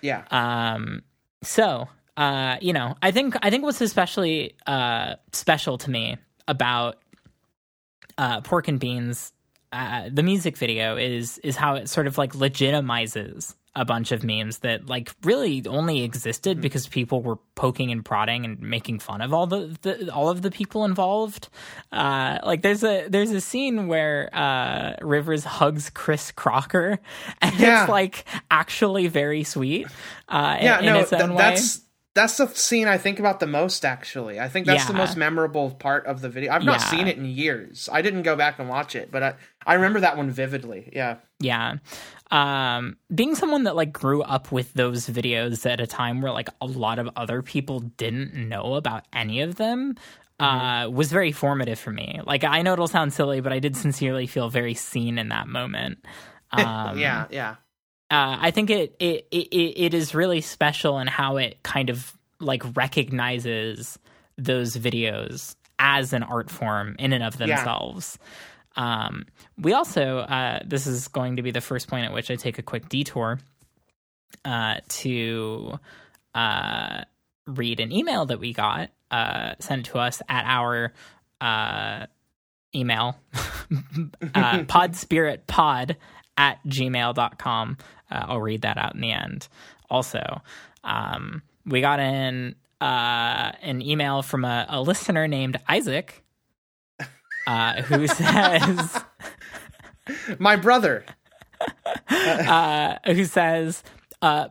yeah, Um, so uh, you know, I think I think what's especially uh, special to me about uh, Pork and Beans, uh, the music video is is how it sort of like legitimizes a bunch of memes that like really only existed Mm-hmm. because people were poking and prodding and making fun of all the, the all of the people involved. Uh, like there's a there's a scene where uh, Rivers hugs Chris Crocker, and Yeah. it's like actually very sweet. Uh, yeah, in, no, in its th- that's that's the scene I think about the most. Actually, I think that's the most memorable part of the video. I've not Yeah. seen it in years. I didn't go back and watch it, but I I remember that one vividly. Yeah, Yeah. Um, being someone that like grew up with those videos at a time where like a lot of other people didn't know about any of them uh, was very formative for me. Like I know it'll sound silly, but I did sincerely feel very seen in that moment. Um, yeah, yeah, uh, I think it, it it it is really special in how it kind of like recognizes those videos as an art form in and of themselves. Um, we also uh, this is going to be the first point at which I take a quick detour uh, to uh, read an email that we got uh, sent to us at our uh, email uh, podspiritpod at gmail.com. Uh, I'll read that out in the end. Also, um, we got in uh, an email from a, a listener named Isaac uh, who says, my brother. uh, who says, uh,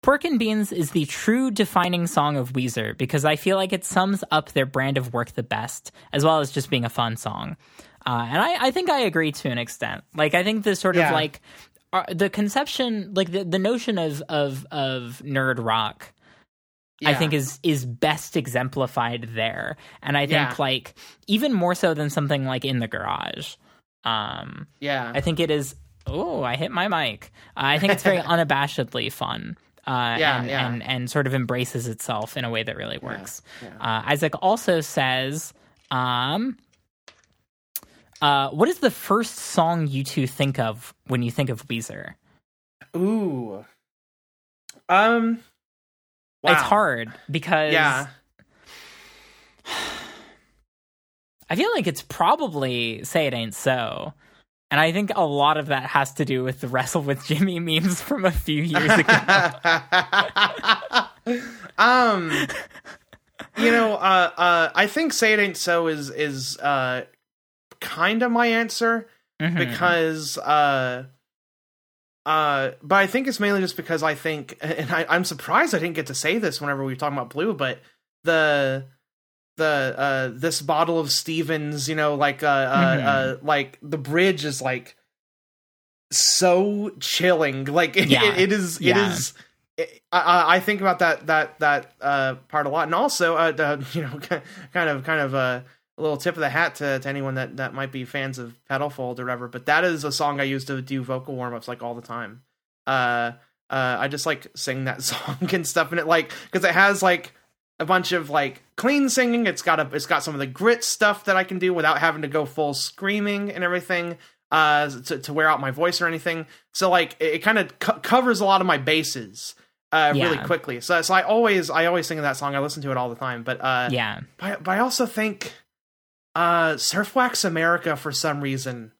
Pork and Beans is the true defining song of Weezer because I feel like it sums up their brand of work the best, as well as just being a fun song. Uh, and I, I think I agree to an extent. Like, I think the sort Yeah. of like uh, the conception, like the, the notion of of of nerd rock, I think is is best exemplified there. And I think Yeah. like even more so than something like in the garage. Um, yeah, I think it is. Oh, I hit my mic. Uh, I think it's very unabashedly fun. Uh, Yeah, and, yeah. and and sort of embraces itself in a way that really works. yeah. Uh, Isaac also says, um, uh, "What is the first song you two think of when you think of Weezer?" Ooh, um, wow. It's hard because Yeah, I feel like it's probably "Say It Ain't So." And I think a lot of that has to do with the Wrestle with Jimmy memes from a few years ago. um, you know, uh, uh, I think "Say It Ain't So" is is uh, kind of my answer Mhm. because uh, uh, but I think it's mainly just because I think, and I, I'm surprised I didn't get to say this whenever we were talking about Blue, but the the uh this bottle of Stevens, you know, like uh, uh, Mhm. uh like the bridge is like so chilling. Like it, Yeah. it, it is it Yeah. is I, I think about that that that uh part a lot and also uh the, you know kind of kind of uh, a little tip of the hat to, to anyone that that might be fans of Pedalfold or whatever but that is a song I use to do vocal warm-ups like all the time. Uh uh I just like sing that song and stuff and it like because it has like a bunch of like clean singing. It's got a it's got some of the grit stuff that I can do without having to go full screaming and everything uh to, to wear out my voice or anything. So like it, it kind of co- covers a lot of my bases uh really quickly. So so I always I always sing that song. I listen to it all the time but uh yeah. but, but I also think uh Surfwax America for some reason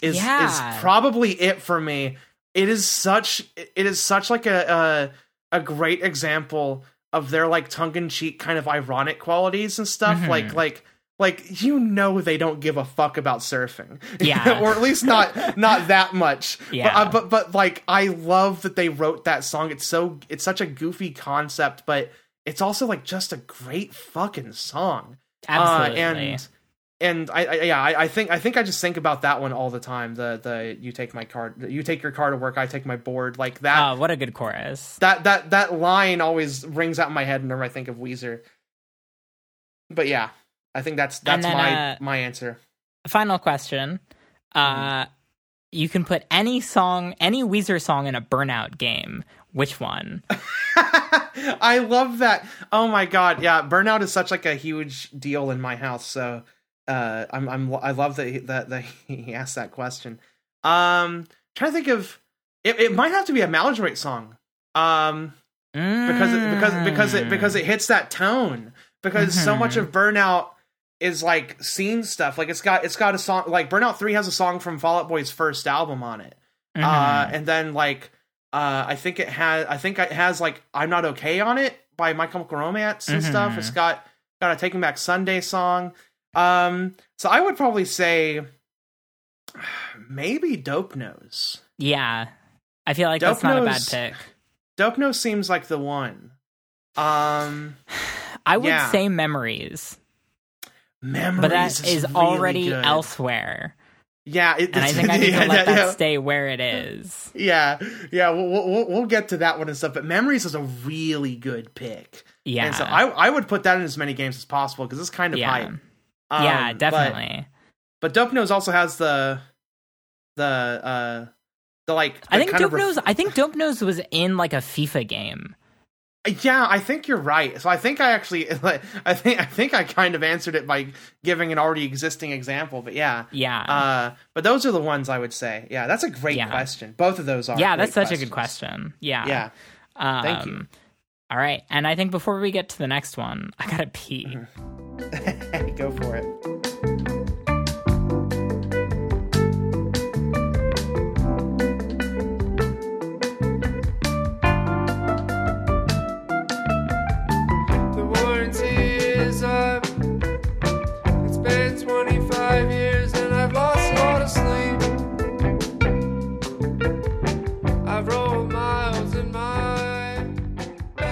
is Yeah. is probably it for me. It is such it is such like a a, a great example of their like tongue in cheek kind of ironic qualities and stuff. Mhm. Like like like you know they don't give a fuck about surfing, Yeah. or at least not not that much. Yeah. But, uh, but but like I love that they wrote that song. It's so it's such a goofy concept, but it's also like just a great fucking song. Absolutely. Uh, and and I, I yeah I, I think I think I just think about that one all the time. The the you take my card, you take your car to work I take my board like that oh, what a good chorus. that that that line always rings out in my head whenever I think of Weezer. But yeah, I think that's that's then, my uh, my answer. Final question. Uh, you can put any song, any Weezer song in a Burnout game. Which one? I love that. Oh my god, yeah, Burnout is such like a huge deal in my house. So uh, I'm I'm I love that he, that that he asked that question. Um, trying to think of it. It might have to be a Maladroit song. Um, because it, because because it because it hits that tone because so much of burnout is like scene stuff like it's got it's got a song like burnout 3 has a song from fall out boy's first album on it uh Mhm. and then like Uh, I think it has. I think it has like "I'm Not Okay" on it by My Chemical Romance and stuff. Mhm. It's got got a Taking Back Sunday song. Um, so I would probably say maybe Dope Nose. Yeah. I feel like Dope that's not a bad Nose- pick. Dope Nose seems like the one. Um, I would Yeah. say memories, memories, but that is really already good. elsewhere. Yeah, it, And I think I need yeah, to let that yeah. stay where it is. Yeah, yeah, we'll, we'll we'll get to that one and stuff. But memories is a really good pick. Yeah. and so I I would put that in as many games as possible because it's kind of yeah. hype. Um, yeah, definitely. But, Dope Nose also has the the uh the like. I think Dope ref- Nose I think Dope Nose was in like a FIFA game. Yeah, I think you're right. So I think I actually, I think I think I kind of answered it by giving an already existing example. But yeah, Yeah. uh, but those are the ones I would say. Yeah, that's a great Yeah. question. Both of those are. yeah, that's such a good question. Yeah. Yeah, Um, Thank you. All right. And I think before we get to the next one, I got to pee. Go for it.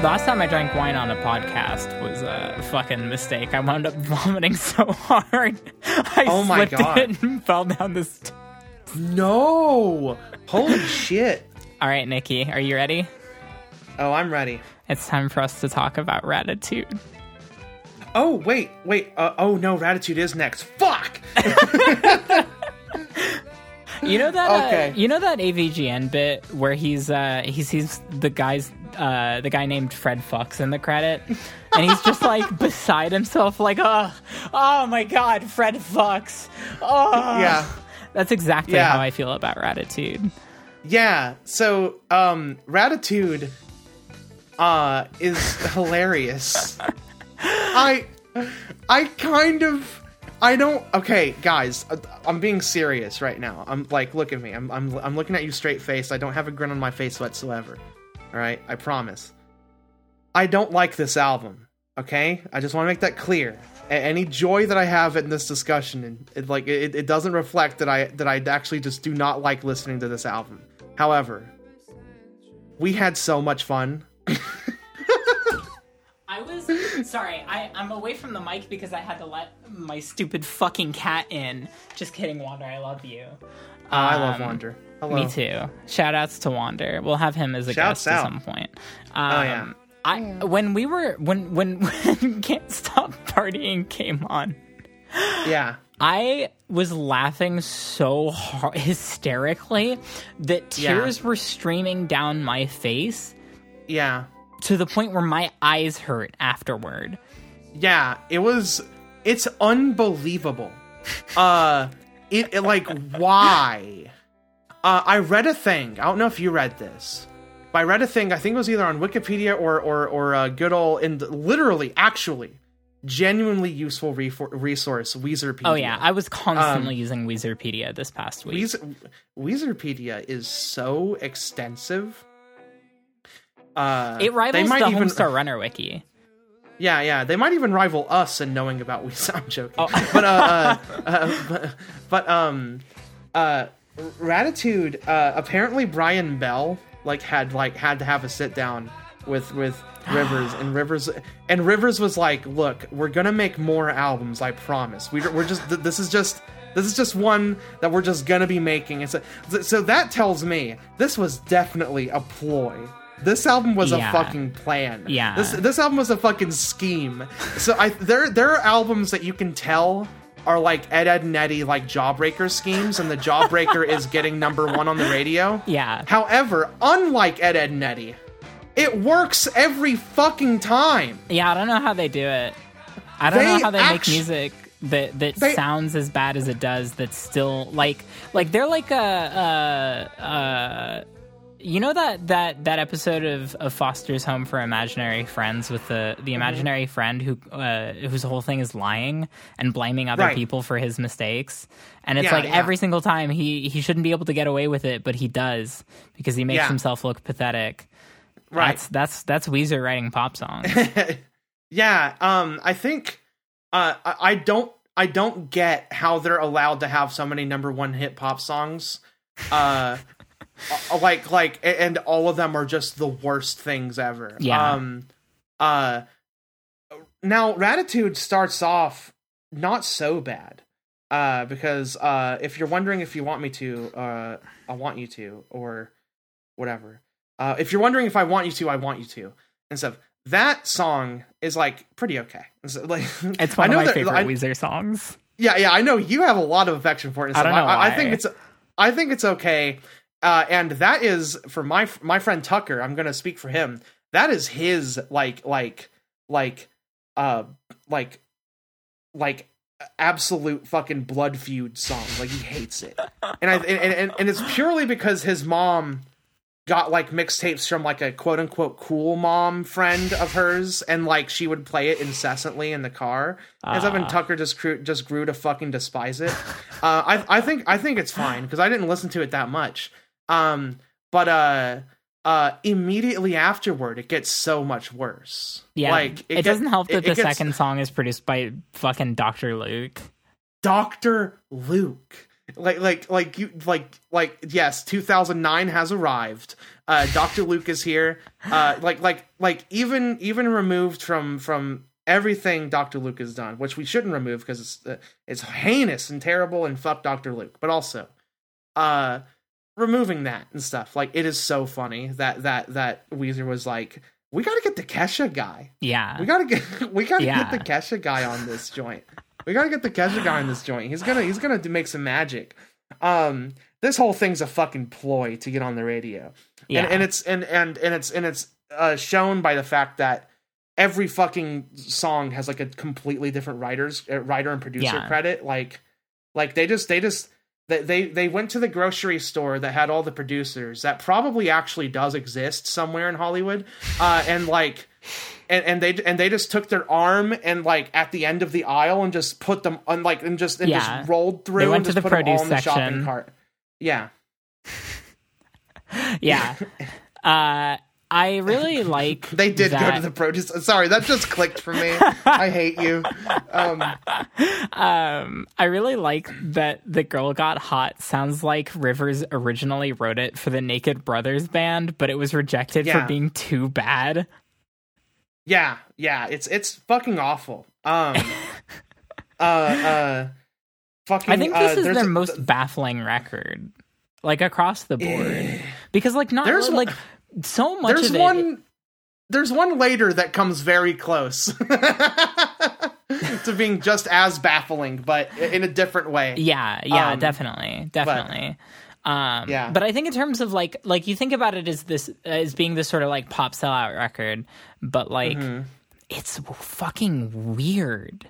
Last time I drank wine on a podcast was a fucking mistake. I wound up vomiting so hard. I Oh my slipped God. it and fell down the st- No, holy shit! All right, Nikki, are you ready? Oh, I'm ready. It's time for us to talk about Ratitude. Oh wait, wait. Uh, oh no, Ratitude is next. Fuck. You know that Okay. uh, you know that AVGN bit where he's uh he sees the guys uh the guy named Fred Fox in the credit and he's just like beside himself like oh oh my god Fred Fox oh Yeah. that's exactly Yeah. how I feel about Ratitude Yeah. So, um, Ratitude, uh, is hilarious. I, I kind of, I don't. Okay, guys, I- I'm being serious right now. I'm like, look at me. I'm, I'm, I'm looking at you straight face. I don't have a grin on my face whatsoever. All right, I promise. I don't like this album. Okay, I just want to make that clear. A- any joy that I have in this discussion, and it, like it, it doesn't reflect that I that I actually just do not like listening to this album. However, we had so much fun. I was sorry I I'm away from the mic because I had to let my stupid fucking cat in just kidding Wander I love you I love Um, Wander. Hello. Me too. Shout outs to Wander. We'll have him as a Shouts guest at some point. Um, Oh, yeah. I when we were when when when Can't Stop Partying came on, Yeah. I was laughing so hard, hysterically that Yeah. tears were streaming down my face Yeah. To the point where my eyes hurt afterward. Yeah. It was it's unbelievable. Uh it, it like why? Uh I read a thing. I don't know if you read this. But I read a thing, I think it was either on Wikipedia or or or uh, good old and literally actually genuinely useful refor- resource Weezerpedia. Oh yeah, I was constantly Um, using Weezerpedia this past week. Weezer- Weezerpedia is so extensive. Uh, it rivals they might the even, Homestar Runner wiki. Yeah, yeah, they might even rival us in knowing about Weezer. I'm joking, Oh. but uh, uh, uh, but, but um, uh, Ratitude. Uh, apparently, Brian Bell like had like had to have a sit down with with Rivers, and Rivers and Rivers was like, "Look, we're gonna make more albums. I promise. We, we're just th- this is just." This is just one that we're just gonna be making. It's a, so that tells me this was definitely a ploy. This album was Yeah. a fucking plan. Yeah. This this album was a fucking scheme. So I there there are albums that you can tell are like Ed Edd n Eddy like Jawbreaker schemes, and the Jawbreaker is getting number one on the radio. Yeah. However, unlike Ed Edd n Eddy, it works every fucking time. Yeah, I don't know how they do it. I don't They know how they make music that that They- sounds as bad as it does. That's still like like they're like a uh uh You know that that that episode of, of Foster's Home for Imaginary Friends with the the imaginary friend who uh, whose whole thing is lying and blaming other Right. people for his mistakes, and it's Yeah, like yeah. every single time he he shouldn't be able to get away with it, but he does because he makes Yeah. himself look pathetic. Right. That's that's that's Weezer writing pop songs. yeah. Um. I think. Uh. I, I don't. I don't get how they're allowed to have so many number one hit pop songs. Uh. Uh, like like and all of them are just the worst things ever. Yeah. Um. Uh. Now, Ratitude starts off not so bad. Uh, because uh, if you're wondering if you want me to, uh, I want you to, or whatever. Uh, if you're wondering if I want you to, I want you to, and stuff. That song is like pretty okay. It's like It's I one of my that- favorite I- Weezer songs. yeah, yeah, I know you have a lot of affection for it. And I don't know I, I think it's, I think it's okay. Uh, and that is for my my friend Tucker. I'm gonna speak for him. That is his like like like uh like like absolute fucking blood feud song. Like he hates it, and I and, and and it's purely because his mom got like mixtapes from like a quote unquote cool mom friend of hers, and like she would play it incessantly in the car. As Evan Ah. Tucker just grew, just grew to fucking despise it. uh, I I think I think it's fine because I didn't listen to it that much. Um, but uh, uh, immediately afterward, it gets so much worse. Yeah, like it, get- doesn't help that it- the it gets- second song is produced by fucking Doctor Luke. Doctor Luke. Like like like you like like yes, 2009 has arrived. Uh Dr. Luke is here. Uh like like like even even removed from from everything Dr. Luke has done, which we shouldn't remove because it's uh, it's heinous and terrible and fuck Dr. Luke. But also uh removing that and stuff. Like it is so funny that that that Weezer was like we got to get the Kesha guy. Yeah, We gotta get we gotta Yeah. get the Kesha guy on this joint. We gotta get the Kesha guy on this joint. He's gonna he's gonna make some magic. Um, this whole thing's a fucking ploy to get on the radio, yeah. and and it's and and and it's and it's uh, shown by the fact that every fucking song has like a completely different writers uh, writer and producer Yeah. credit. Like like they just they just. They, they went to the grocery store that had all the producers that probably actually does exist somewhere in Hollywood, uh, and like and, and they and they just took their arm and like at the end of the aisle and just put them on like and just and Yeah. just rolled through they went and to the put them all produce in the shopping section. cart. Yeah, yeah. Uh, I really like. they did go to the produce. Sorry, that just clicked for me. I hate you. Um, Um, I really like that the girl got hot. Sounds like Rivers originally wrote it for the Naked Brothers band, but it was rejected Yeah. for being too bad. yeah, yeah. It's it's fucking awful. Um, uh, uh, fucking. I think this uh, is their most baffling record, like across the board, because like not There's like so much There's of it. one. There's one later that comes very close to being just as baffling, but in a different way. Yeah, yeah, Um, definitely, definitely. um, Yeah. but I think in terms of like, like you think about it as this as being this sort of like pop sellout record, but like Mm-hmm. it's fucking weird.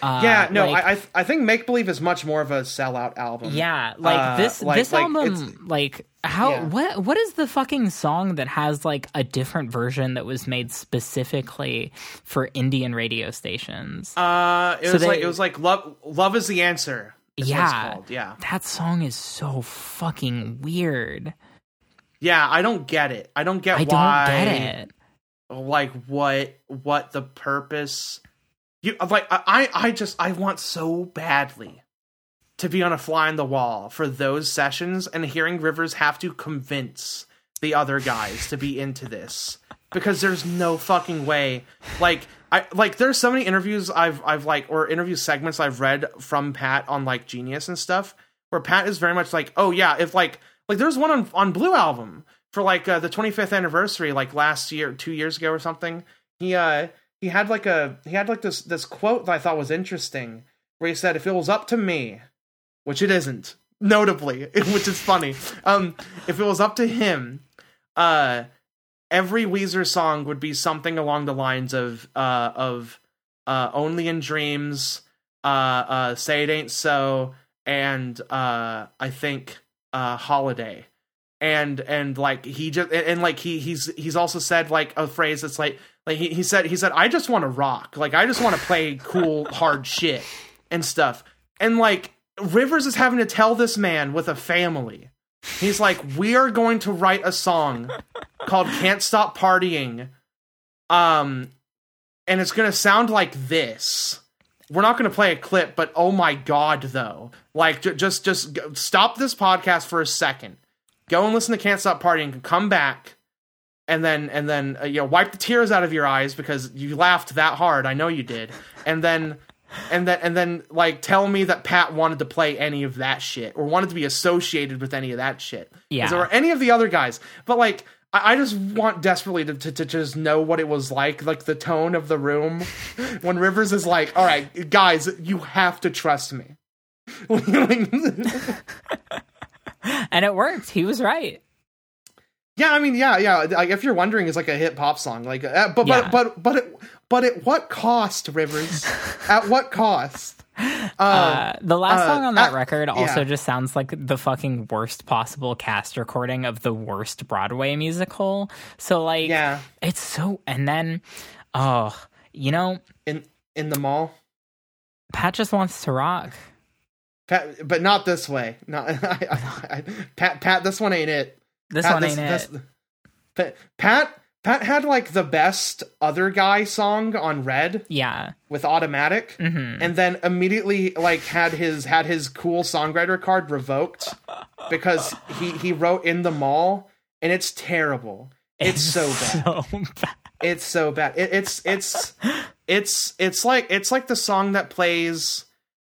Uh, yeah, no, like- I I, I think Make Believe is much more of a sellout album. Yeah, like Uh, this like- this like, album like how Yeah. what what is the fucking song that has like a different version that was made specifically for Indian radio stations? Uh, it So was like it was like love. Love is the answer. is yeah. called. yeah, That song is so fucking weird. yeah. I don't get it. I don't get I why. don't get it. Like what? What the purpose? You like? I I just I want so badly to be on a fly on the wall for those sessions and hearing Rivers have to convince the other guys to be into this because there's no fucking way. Like I like there's so many interviews I've I've like or interview segments I've read from Pat on like Genius and stuff where Pat is very much like, "Oh yeah, if like like there's one on on Blue album for like uh, the 25th anniversary like last year, 2 years ago or something. He uh he had like a he had like this this quote that I thought was interesting where he said if it was up to me, which it isn't, notably, which is funny. Um if it was up to him, uh every Weezer song would be something along the lines of uh of uh Only in Dreams, uh uh Say It Ain't So and uh I think uh Holiday. And and like he just and, like he he's he's also said like a phrase that's like like he, he said he said I just want to rock. Like I just want to play cool hard shit and stuff. And like Rivers is having to tell this man with a family. He's like we are going to write a song called Can't Stop Partying um and it's going to sound like this. We're not going to play a clip but oh my god though. Like j- just just stop this podcast for a second go and listen to Can't Stop Partying, come back, and then and then uh, you know wipe the tears out of your eyes because you laughed that hard. I know you did, and then. And then, and then, like, tell me that Pat wanted to play any of that shit or wanted to be associated with any of that shit. Yeah. Or any of the other guys. But, like, I, I just want desperately to, to, to just know what it was like, like the tone of the room when Rivers is like, all right, guys, you have to trust me. and it worked. He was right. Yeah, I mean, yeah, yeah. Like, if you're wondering, it's like a hip hop song. Like, uh, but Yeah. but but but it, but at what cost, Rivers? at what cost? Uh, the last uh, song on that uh, record also yeah. just sounds like the fucking worst possible cast recording of the worst Broadway musical. So like, Yeah, it's so. And then, oh, you know, in in the mall. Pat just wants to rock. Pat, but not this way. Not I, I, I, Pat. Pat, this one ain't it. This Pat, one ain't it. Pat, Pat Pat had like the best other guy song on Red Yeah. with Automatic, hmm and then immediately like had his had his cool songwriter card revoked because he he wrote in the mall, and it's terrible. It's so bad. So bad. It's so bad. It, it's it's it's it's like it's like the song that plays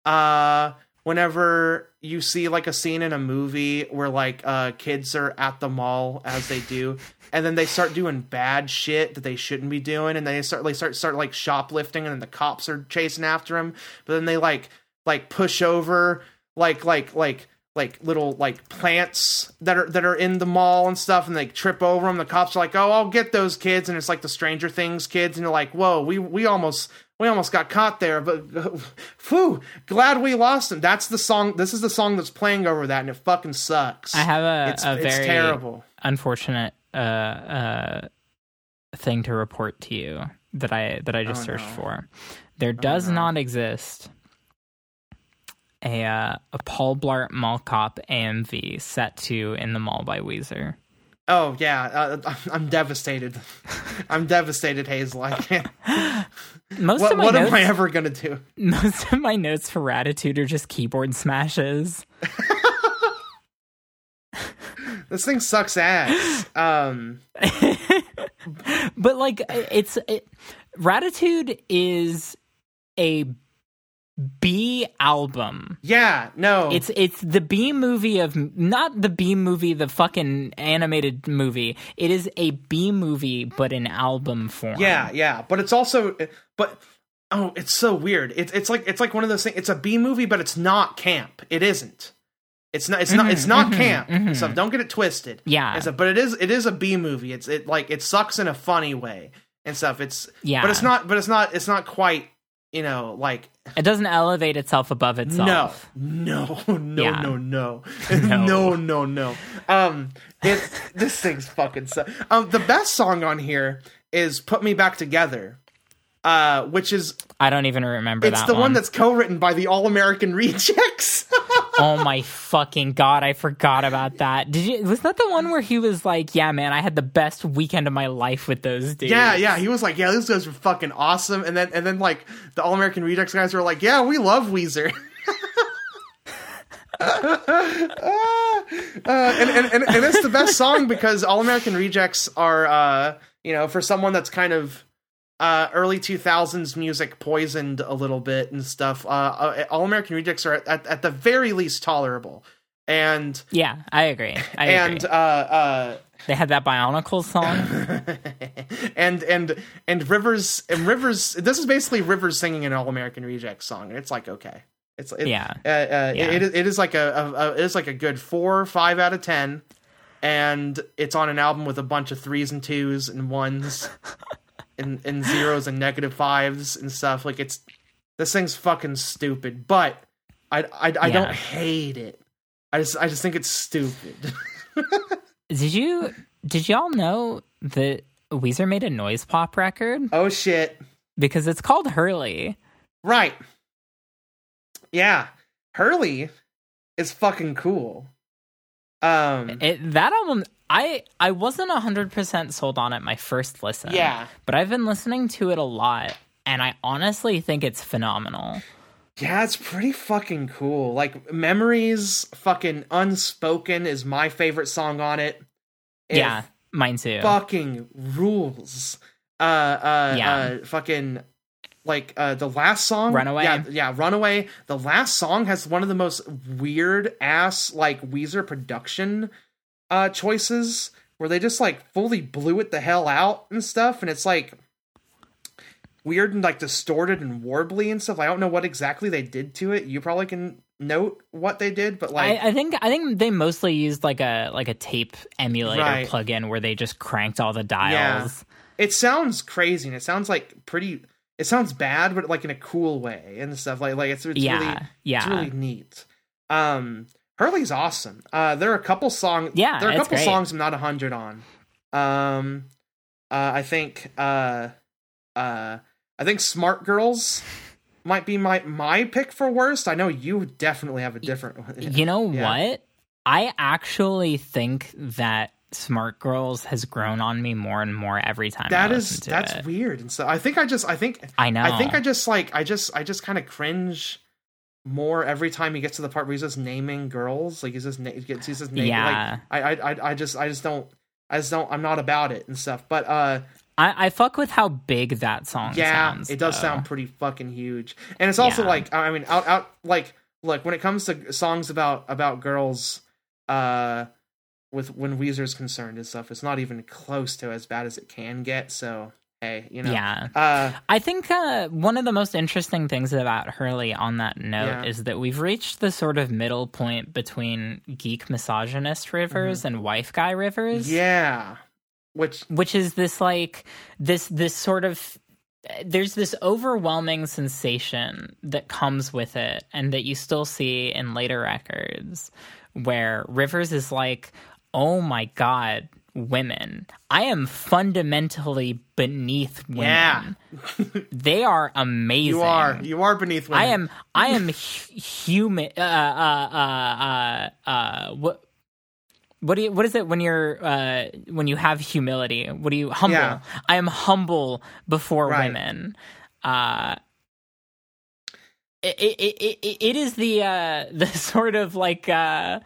uh whenever you see like a scene in a movie where like uh kids are at the mall as they do and then they start doing bad shit that they shouldn't be doing and they start like start start like shoplifting and then the cops are chasing after them but then they like like push over like like like like little like plants that are that are in the mall and stuff and they trip over them the cops are like oh i'll get those kids and it's like the stranger things kids and you're like whoa we we almost we almost got caught there but phew glad we lost them that's the song this is the song that's playing over that and it fucking sucks I have a, it's, a it's very terrible unfortunate uh, uh, thing to report to you that I that I just Oh, searched no. for. There does no. not exist a uh, a Paul Blart Mall Cop AMV set to in the mall by Weezer. Oh yeah uh, i'm devastated. I'm devastated hazel. I can't. Most what, of my what notes, am i ever gonna do? Most of my notes for Ratitude are just keyboard smashes. this thing sucks ass. Um but like it's it, Ratitude is a B album. yeah no It's it's the B movie of not the B movie, the fucking animated movie. It is a B movie, but in album form. Yeah, yeah, but it's also, but oh, it's so weird. It's it's like it's like one of those things. It's a B movie, but it's not camp. It isn't. It's not. It's not. Mm-hmm, it's not mm-hmm, camp. Mm-hmm. So don't get it twisted. Yeah. Stuff, but it is. It is a B movie. It's it like it sucks in a funny way and stuff. It's Yeah. But it's not. But it's not. It's not quite. You know, like It doesn't elevate itself above itself. no, no, no, Yeah. no, no, No. no, no, no. Um, it this thing's fucking. Su- um, the best song on here is "Put Me Back Together," uh, which is I don't even remember it's the one. one that's co-written by the All American Rejects. oh my fucking god, I forgot about that. Did you was that the one where he was like, Yeah, man, I had the best weekend of my life with those dudes. yeah, yeah. He was like, "Yeah, these guys were fucking awesome," and then and then like the All American Rejects guys were like, "Yeah, we love Weezer." Uh, and, and, and, and it's the best song because All American Rejects are, uh, you know, for someone that's kind of uh, early 2000s music poisoned a little bit and stuff, uh, uh, All American Rejects are at, at, at the very least tolerable. And Yeah, I agree. I and agree. uh, uh, They had that Bionicle song. and and and Rivers and Rivers. This is basically Rivers singing an All American Rejects song. It's like okay, it's it, Yeah. Uh, uh, Yeah. It, it is like a, a, a it is like a good four five out of ten, and it's on an album with a bunch of threes and twos and ones, and and zeros and negative fives and stuff. Like it's this thing's fucking stupid, but I I, I Yeah. don't hate it. I just I just think it's stupid. Did you did y'all know that Weezer made a noise pop record Oh shit. because it's called Hurley? Right. Yeah. Hurley is fucking cool. Um It, that album, I I wasn't hundred percent sold on it my first listen. Yeah. but I've been listening to it a lot, and I honestly think it's phenomenal. Yeah, it's pretty fucking cool. Like Memories fucking Unspoken is my favorite song on it. It yeah, mine too. fucking rules. Uh uh Yeah. uh fucking like uh the last song Runaway? Yeah, yeah, Runaway. The last song has one of the most weird ass like Weezer production uh choices where they just like fully blew it the hell out and stuff and it's like weird and like distorted and warbly and stuff. I don't know what exactly they did to it. You probably can note what they did, but like I, I think I think they mostly used like a like a tape emulator Right. plugin where they just cranked all the dials. it sounds crazy and it sounds like pretty it sounds bad but like in a cool way and stuff like like it's, it's Yeah, really yeah. it's really neat um hurley's awesome uh there are a couple songs Yeah, there are a couple great. songs i'm not a hundred on um uh i think uh uh i think smart girls might be my my pick for worst i know you definitely have a different one You know Yeah. what? I actually think that Smart Girls has grown on me more and more every time. that I is that's it. weird and so i think i just i think I know. I think I just like I just I just kind of cringe more every time he gets to the part where he's just naming girls. Like he's just na- he gets he's just naming. Yeah. Like I, I I I just I just don't I just don't I'm not about it and stuff. But uh I, I fuck with how big that song yeah, sounds. it does though. sound pretty fucking huge. And it's also Yeah. like I mean out out like look when it comes to songs about about girls uh with when Weezer's concerned and stuff, it's not even close to as bad as it can get. So you know. Yeah. Uh I think uh, one of the most interesting things about Hurley on that note Yeah. is that we've reached the sort of middle point between geek misogynist rivers and wife guy rivers. Mm-hmm. yeah. Which which is this like this this sort of there's this overwhelming sensation that comes with it and that you still see in later records where rivers is like oh my god women i am fundamentally beneath women Yeah. they are amazing you are you are beneath women. I am I am hu- human. Uh, uh, uh, uh, uh, what? What do you? What is it when you're uh, when you have humility? What do you humble? Yeah. I am humble before Right. women. Uh, it, it, it, it, it is the uh, the sort of like uh,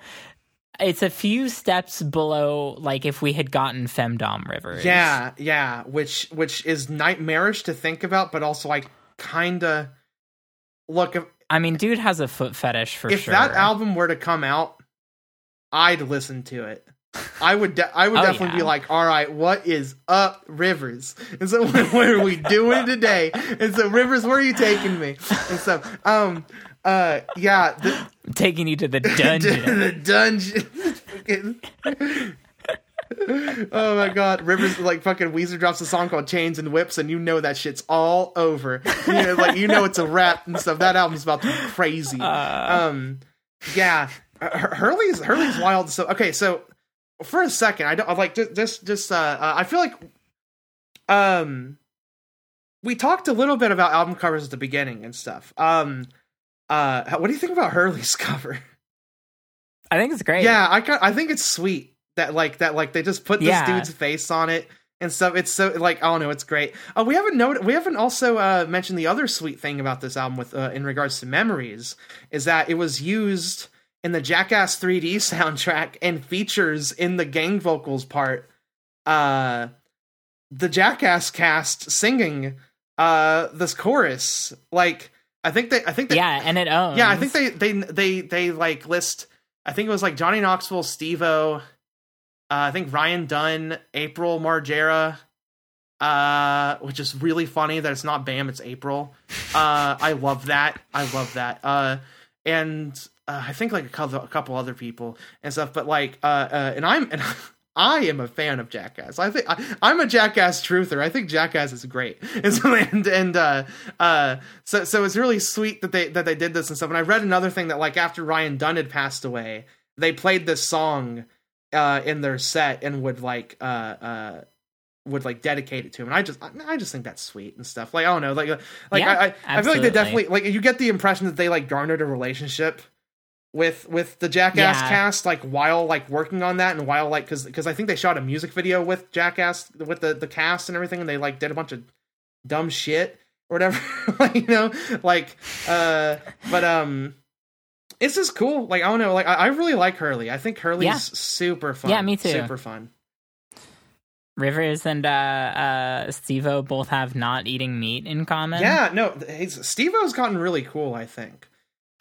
it's a few steps below like if we had gotten femdom rivers. Yeah, yeah, which which is nightmarish to think about, but also like kind of look if, I mean, dude has a foot fetish for sure. if sure. that album were to come out, I'd listen to it. I would de- I would Oh, definitely be like, all right, what is up, Rivers? And so what, what are we doing today? And so Rivers, where are you taking me? And so um uh yeah, the, taking you to the dungeon. the dungeon. Oh my god, Rivers like fucking Weezer drops a song called Chains and Whips, and you know that shit's all over. You know, like you know it's a rap and stuff. That album's about to be crazy. um, yeah, Hur- Hurley's Hurley's wild. So okay, so for a second, I don't I like just just just uh, uh, I feel like um we talked a little bit about album covers at the beginning and stuff. Um, uh, what do you think about Hurley's cover? I think it's great. Yeah, I got, I think it's sweet that like that like they just put this Yeah. dude's face on it and stuff. It's so like I don't know, it's great. Uh, we haven't noted, we haven't also uh, mentioned the other sweet thing about this album with uh, in regards to memories is that it was used in the Jackass 3D soundtrack and features in the gang vocals part. Uh, the Jackass cast singing uh this chorus like. I think they. I think they. yeah, and it owns. Yeah, I think they they they they like list. I think it was like Johnny Knoxville, Steve-O, uh, I think Ryan Dunn, April Margera, uh, which is really funny that it's not Bam, it's April. Uh, I love that. I love that. Uh, and uh, I think like a couple, a couple other people and stuff. But like, uh, uh and I'm and I am a fan of Jackass. I think I, I'm a Jackass truther. I think Jackass is great. And so, and, and uh, uh, so so it's really sweet that they that they did this and stuff. And I read another thing that like after Ryan Dunn had passed away, they played this song uh, in their set and would like uh, uh, would like dedicate it to him. And I just I, I just think that's sweet and stuff. Like I don't know, like like Yeah, I, I I feel like they definitely like you get the impression that they like garnered a relationship with with the Jackass Yeah. cast like while like working on that and while like because because I think they shot a music video with Jackass with the the cast and everything and they like did a bunch of dumb shit or whatever like you know like uh but um it's just cool like I don't know like I, I really like Hurley I think Hurley's Yeah. super fun Yeah, me too. super fun Rivers and uh, uh, Steve-O both have not eating meat in common. yeah no he's Steve-O's gotten really cool I think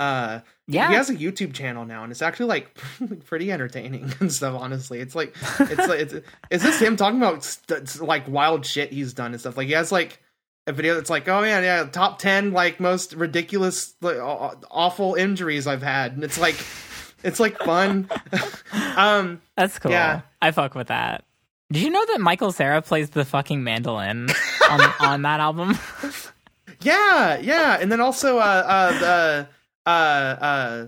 uh yeah. he has a YouTube channel now, and it's actually like pretty entertaining and stuff. Honestly, it's like it's like it's, is this him talking about st- like wild shit he's done and stuff? Like he has like a video that's like, oh yeah, yeah, top ten like most ridiculous, like, awful injuries I've had, and it's like it's like fun. um, That's cool. Yeah. I fuck with that. Did you know that Michael Cera plays the fucking mandolin on on that album? yeah, yeah, and then also uh uh the uh uh.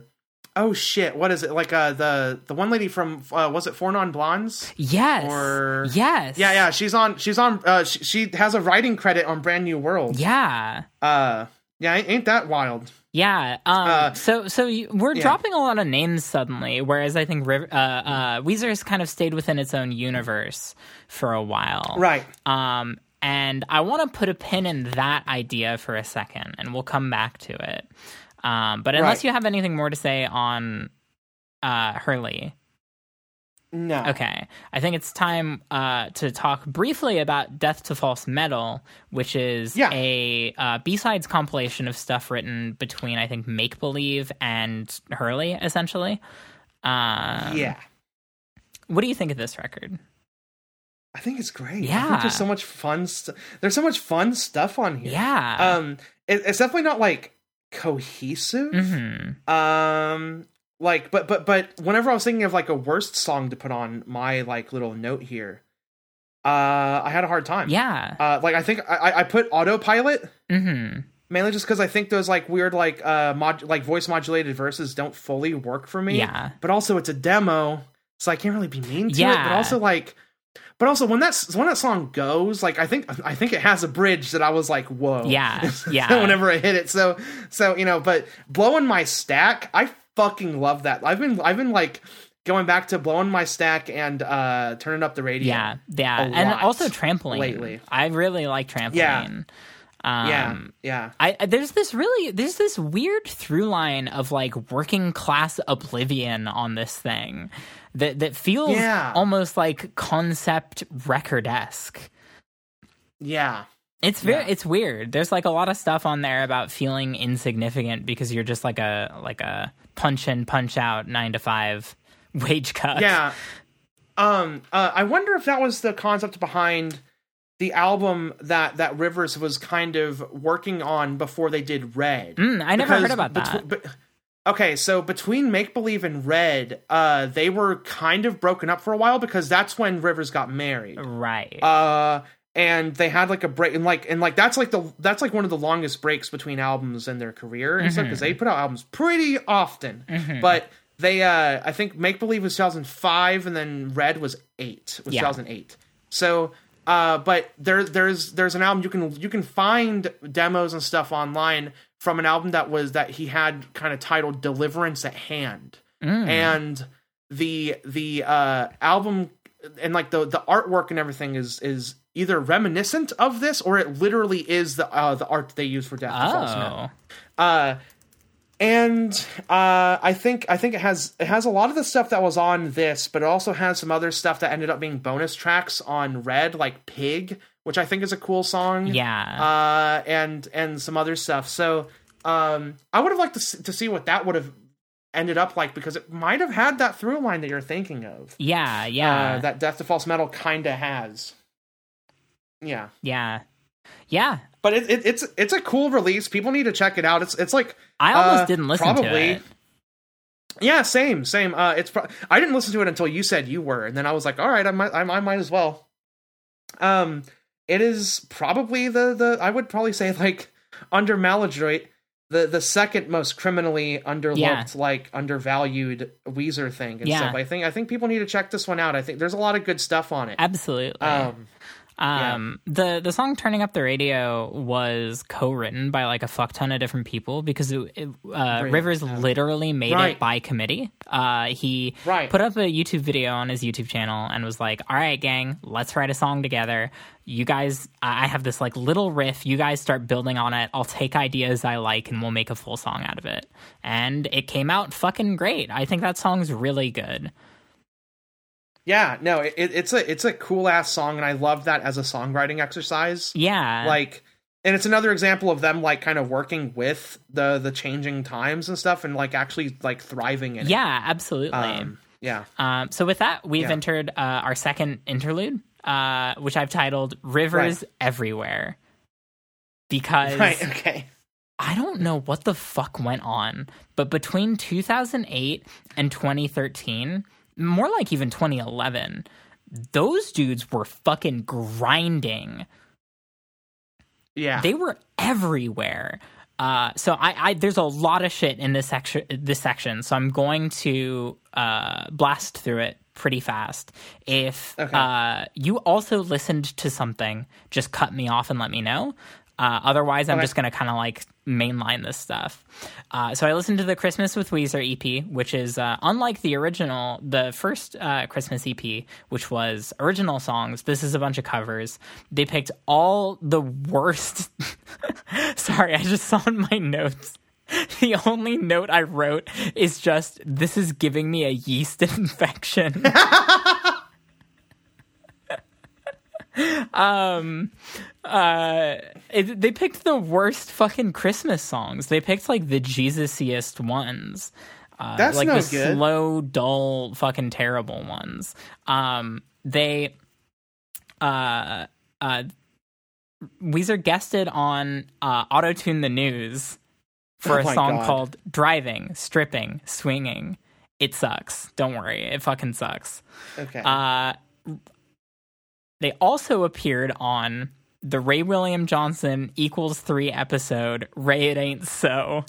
Oh shit! What is it like? Uh, the the one lady from uh, was it Four Non Blondes? yes. Or- yes. Yeah, yeah, she's on. She's on. Uh, she, she has a writing credit on Brand New World. Yeah. Uh, yeah, ain't, that wild? Yeah. Um, Uh, so so you, we're yeah. dropping a lot of names suddenly, whereas I think Riv- uh, uh, Weezer's kind of stayed within its own universe for a while. Right. Um, and I want to put a pin in that idea for a second, and we'll come back to it. Um, but unless Right. you have anything more to say on uh, Hurley, No. okay, I think it's time uh, to talk briefly about Death to False Metal, which is Yeah. a uh, B-sides compilation of stuff written between, I think, Make Believe and Hurley, essentially. Um, Yeah. What do you think of this record? I think it's great. I Yeah. think there's so much fun. St- there's so much fun stuff on here. Yeah. Um, it, it's definitely not like cohesive. hmm Um, like, but but but whenever I was thinking of like a worst song to put on my like little note here, uh, I had a hard time. Yeah. Uh, like I think I I- put autopilot. hmm mainly just because I think those like weird like uh mod like voice modulated verses don't fully work for me. Yeah. But also it's a demo, so I can't really be mean to it. But also like but also when that's when that song goes, like I think I think it has a bridge that I was like, whoa. Yeah, yeah. whenever I hit it. So so you know, but blowing my stack, I fucking love that. I've been I've been like going back to blowing my stack and uh turning up the radio. Yeah, yeah, and also trampoline. lately. I really like trampoline. Yeah. Um, Yeah. Yeah. I- there's this really there's this weird through line of like working class oblivion on this thing that that feels Yeah. almost like concept record esque. Yeah. It's very Yeah. it's weird. There's like a lot of stuff on there about feeling insignificant because you're just like a like a punch in punch out nine to five wage cut. Yeah. Um uh, I wonder if that was the concept behind the album that that Rivers was kind of working on before they did Red. Mm, I never Because heard about that. Okay, so between Make Believe and Red, uh they were kind of broken up for a while because that's when Rivers got married. right. Uh and they had like a break and like and like that's like the that's like one of the longest breaks between albums in their career and stuff because they put out albums pretty often but they uh i think make believe was 2005 and then red was 8 was Yeah. 2008 so uh but there there's there's an album you can you can find demos and stuff online from an album that was that he had kind of titled deliverance at hand Mm. and the the uh album and like the the artwork and everything is is either reminiscent of this or it literally is the uh the art they use for death to false metal oh. uh and uh i think i think it has it has a lot of the stuff that was on this but it also has some other stuff that ended up being bonus tracks on red like pig which i think is a cool song Yeah. uh and and some other stuff so um i would have liked to, to see what that would have ended up like because it might have had that through line that you're thinking of yeah, yeah. uh, that death to false metal kind of has yeah yeah. Yeah. but it, it, it's it's a cool release people need to check it out it's it's like I almost uh, didn't listen probably to it. yeah same same uh it's pro- i didn't listen to it until you said you were and then i was like all right i might i, I might as well um it is probably the the i would probably say like under maladroit the the second most criminally underlooked, Yeah. like undervalued Weezer thing and Yeah. stuff. I think I think people need to check this one out. I think there's a lot of good stuff on it. Absolutely. Um, Um, the the song "Turning Up the Radio" was co-written by like a fuck ton of different people because it, it, uh, Rivers literally made Right. it by committee. Uh, he Right. put up a YouTube video on his YouTube channel and was like, "All right, gang, let's write a song together. You guys, I have this like little riff. You guys start building on it. I'll take ideas I like and we'll make a full song out of it." And it came out fucking great. I think that song's really good. Yeah, no, it, it's a it's a cool ass song, and I love that as a songwriting exercise. Yeah, Like, and it's another example of them like kind of working with the the changing times and stuff, and like actually like thriving in it. yeah, absolutely. Um, yeah. Um, so with that, we've Yeah. entered uh, our second interlude, uh, which I've titled "Rivers Everywhere," because Right. Okay. I don't know what the fuck went on, but between 2008 and 2013, more like even 2011, those dudes were fucking grinding Yeah. they were everywhere. Uh, so I, I there's a lot of shit in this section this section, so I'm going to uh, blast through it pretty fast. If Okay. uh, you also listened to something, just cut me off and let me know. Uh, otherwise, I'm Okay. just gonna kind of like mainline this stuff. Uh, so I listened to the Christmas with Weezer EP, which is uh, unlike the original, the first uh, Christmas EP, which was original songs. This is a bunch of covers. They picked all the worst. Sorry, I just saw in my notes. The only note I wrote is just this is giving me a yeast infection. um uh it, they picked the worst fucking christmas songs they picked like the jesusiest ones uh, That's like no the good. slow dull fucking terrible ones um they uh uh Weezer guested on uh, Auto Tune the News for Oh a song God. called Driving, Stripping, Swinging. It sucks. Don't worry. It fucking sucks. Okay. Uh, they also appeared on the Ray William Johnson equals three episode, Ray It Ain't So,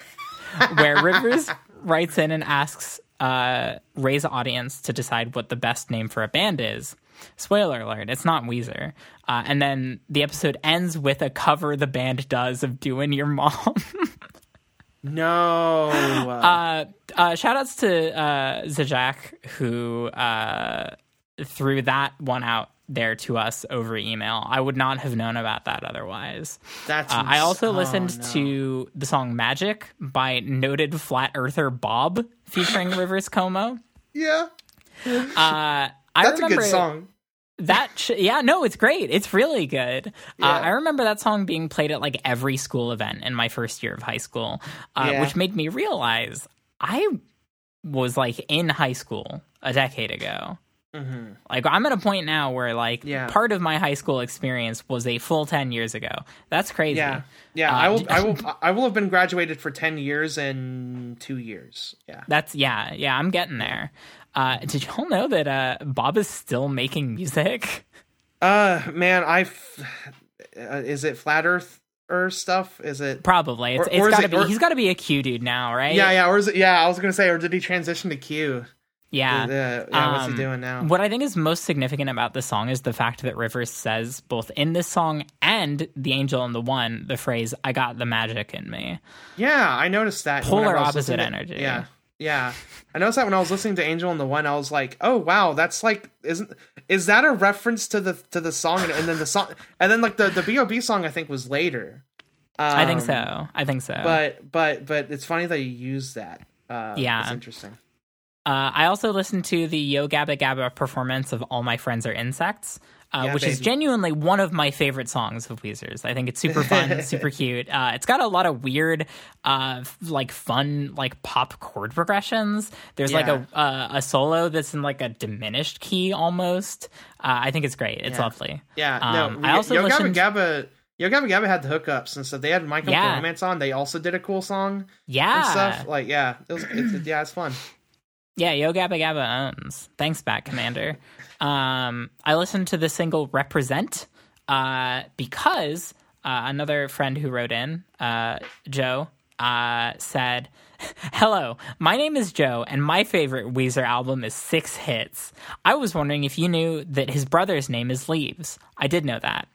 where Rivers writes in and asks uh, Ray's audience to decide what the best name for a band is. Spoiler alert, it's not Weezer. Uh, and then the episode ends with a cover the band does of Doing Your Mom. no. uh, uh, shout outs to uh, Zajak, who uh, threw that one out there to us over email. I would not have known about that otherwise. That's. Uh, I also ins- oh, listened no. to the song Magic by noted flat earther Bob featuring Rivers Cuomo. Yeah. Uh, I That's a remember good song. That sh- yeah, no, it's great. It's really good. Uh, I remember that song being played at like every school event in my first year of high school, uh, Yeah. which made me realize I was like in high school a decade ago. Like I'm at a point now where like Mm-hmm. Yeah. part of my high school experience was a full ten years ago. That's crazy. Yeah. Yeah. Uh, I will. I will. I will have been graduated for ten years and two years. Yeah. That's yeah, yeah. I'm getting there. Uh, did y'all know that uh, Bob is still making music? Uh, man, I. f- Uh, is it flat Earth or stuff? Is it? Probably. It's, Or- it's or gotta it- be. or- he's got to be a Q dude now, right? Yeah, yeah. Or is it? Yeah, I was gonna say, or did he transition to Q? Yeah. Yeah. yeah what's he Um, doing now? What I think is most significant about this song is the fact that Rivers says both in this song and The Angel and the One the phrase "I got the magic in me." Yeah, I noticed that. Polar whenever I was opposite to- energy. Yeah, yeah. I noticed that when I was listening to Angel and the One, I was like, "Oh wow, that's like isn't is that a reference to the to the song?" And, and then the song, and then like the the B.O.B. song, I think was later. I think Um, so. I think so. But but but it's funny that you use that. Uh, Yeah. it's interesting. Uh, I also listened to the Yo Gabba Gabba performance of All My Friends Are Insects, uh, Yeah, which is genuinely one of my favorite songs of Weezer's. I think it's super fun, super cute. Uh, it's got a lot of weird, uh, like fun, like pop chord progressions. There's like a uh, a solo that's in like a diminished key almost. Uh, I think it's great. It's Yeah. lovely. Yeah. Um, no, I also Yo listened. Gabba Gabba. Yo Gabba Gabba had the hookups and stuff. They had Michael Yeah. Romance on. They also did a cool song yeah, and stuff. Like yeah, it was it's, yeah, it's fun. Yeah, Yo Gabba Gabba owns. Thanks, Bat Commander. Um, I listened to the single "Represent" uh, because uh, another friend who wrote in, uh, Joe, uh, said, Hello, my name is Joe, and my favorite Weezer album is Six Hits. I was wondering if you knew that his brother's name is Leaves. I did know that.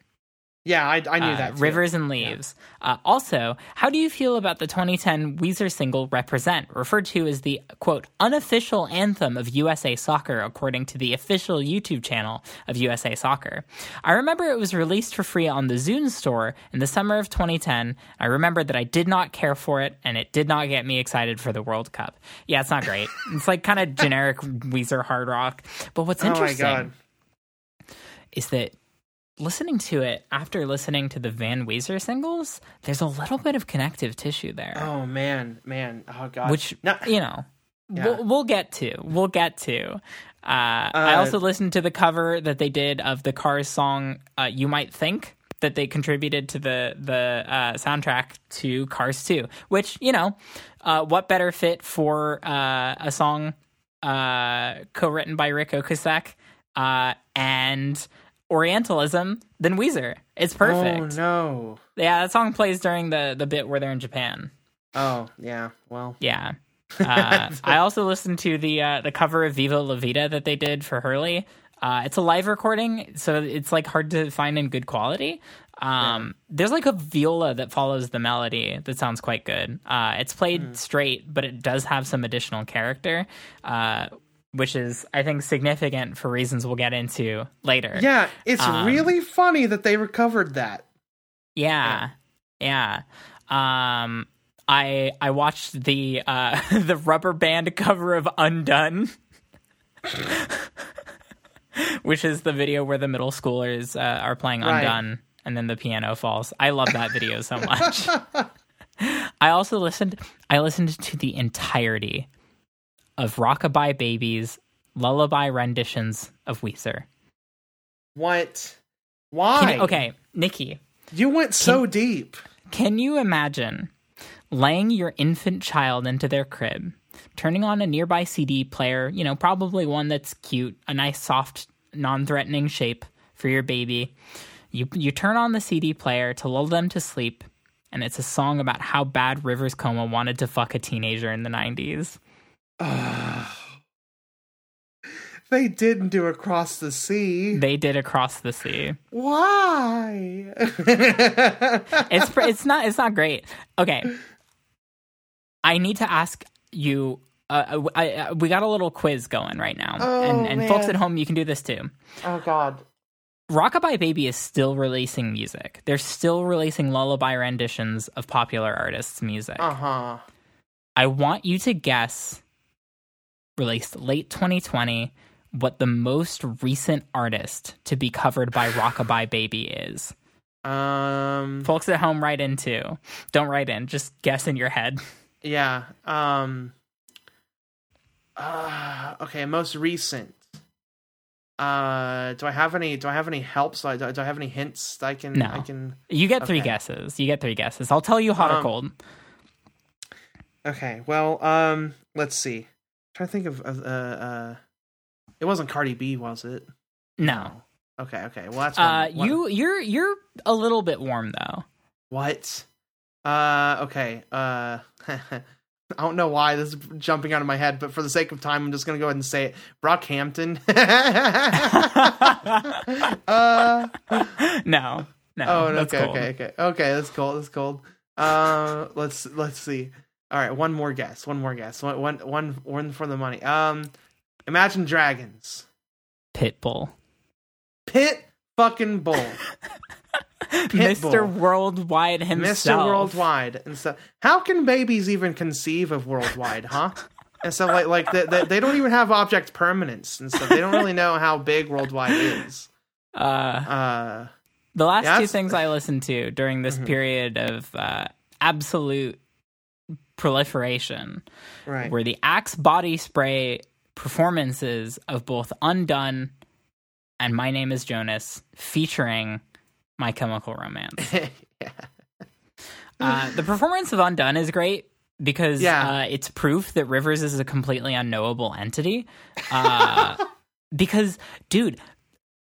Yeah, I, I knew Uh, that. Too. Rivers and Leaves. Uh, also, how do you feel about the 2010 Weezer single Represent, referred to as the quote unofficial anthem of USA Soccer, according to the official YouTube channel of USA Soccer? I remember it was released for free on the Zune store in the summer of 2010. I remember that I did not care for it, and it did not get me excited for the World Cup. Yeah, it's not great. it's like kind of generic Weezer hard rock. But what's Oh interesting god. is that listening to it after listening to the Van Weezer singles, there's a little bit of connective tissue there, Oh man, man. Oh god. which No, you know Yeah. we'll, we'll get to. We'll get to. Uh, I Uh, also listened to the cover that they did of the Cars song uh, "You Might Think." That they contributed to the the uh, soundtrack to Cars 2, which you know, uh, what better fit for uh, a song uh, co-written by Ric uh, and Orientalism than Weezer. It's perfect. Oh no. Yeah, that song plays during the the bit where they're in Japan. Oh yeah. Well. Yeah. Uh, I also listened to the uh, the cover of Viva La Vida that they did for Hurley. Uh, it's a live recording, so it's like hard to find in good quality. Um, There's like a viola that follows the melody that sounds quite good. Uh, it's played Hmm. straight, but it does have some additional character, uh, which is I think significant for reasons we'll get into later. Yeah, it's Um, really funny that they recovered that. Yeah. Yeah. Um I I watched the uh the rubber band cover of Undone. Which is the video where the middle schoolers uh, are playing Right. Undone and then the piano falls. I love that video so much. I also listened I listened to the entirety of Rockabye Babies lullaby renditions of Weezer. What? Why? you- okay, Nikki, You went so deep. Can you imagine laying your infant child into their crib, turning on a nearby CD player, you know, probably one that's cute, a nice, soft, non threatening shape for your baby? You, you turn on the CD player to lull them to sleep, and it's a song about how bad Rivers Cuomo wanted to fuck a teenager in the 90s. They didn't do across the sea. They did Across the Sea. Why? It's, it's, not, it's not great. Okay. I need to ask you. Uh, I, I, we got a little quiz going right now, Oh, and, and folks at home, you can do this too. oh God. Rockabye Baby is still releasing music. They're still releasing lullaby renditions of popular artists' music. Uh huh. I want you to guess, released late 2020, what the most recent artist to be covered by Rockabye Baby is. Um. Folks at home, write in too. Don't write in, just guess in your head. Yeah. Um. Uh, okay. Most recent. Uh, do I have any? Do I have any help? So I, do, do I have any hints that I can? No. I can. You get three Okay. guesses. You get three guesses. I'll tell you hot or Um, cold. Okay. Well. Um. Let's see. Trying to think of. of uh. uh it wasn't Cardi B, was it? No. Okay. Okay. Well, that's. Uh, one- you you're you're a little bit warm though. What? Uh. Okay. Uh. I don't know why this is jumping out of my head, but for the sake of time, I'm just gonna go ahead and say it. Brockhampton. uh. no, no. Oh, okay, cold. okay, okay, okay. That's cool. That's cold. Uh, let's let's see. All right, one more guess. One more guess. One one one one for the money. Um, Imagine Dragons. Pitbull, Pit fucking Bull. Mr. Worldwide himself. Mr. Worldwide and stuff. How can babies even conceive of worldwide, huh? And so, like, like they, they, they don't even have object permanence and stuff. They don't really know how big worldwide is. Uh, Uh, the last Yeah, two things I listened to during this Mhm. period of uh, absolute proliferation right. were the Axe body spray performances of both Undone and My Name is Jonas featuring My Chemical Romance. yeah. Uh, the performance of Undone is great because Yeah. uh, it's proof that Rivers is a completely unknowable entity. Uh, because, dude,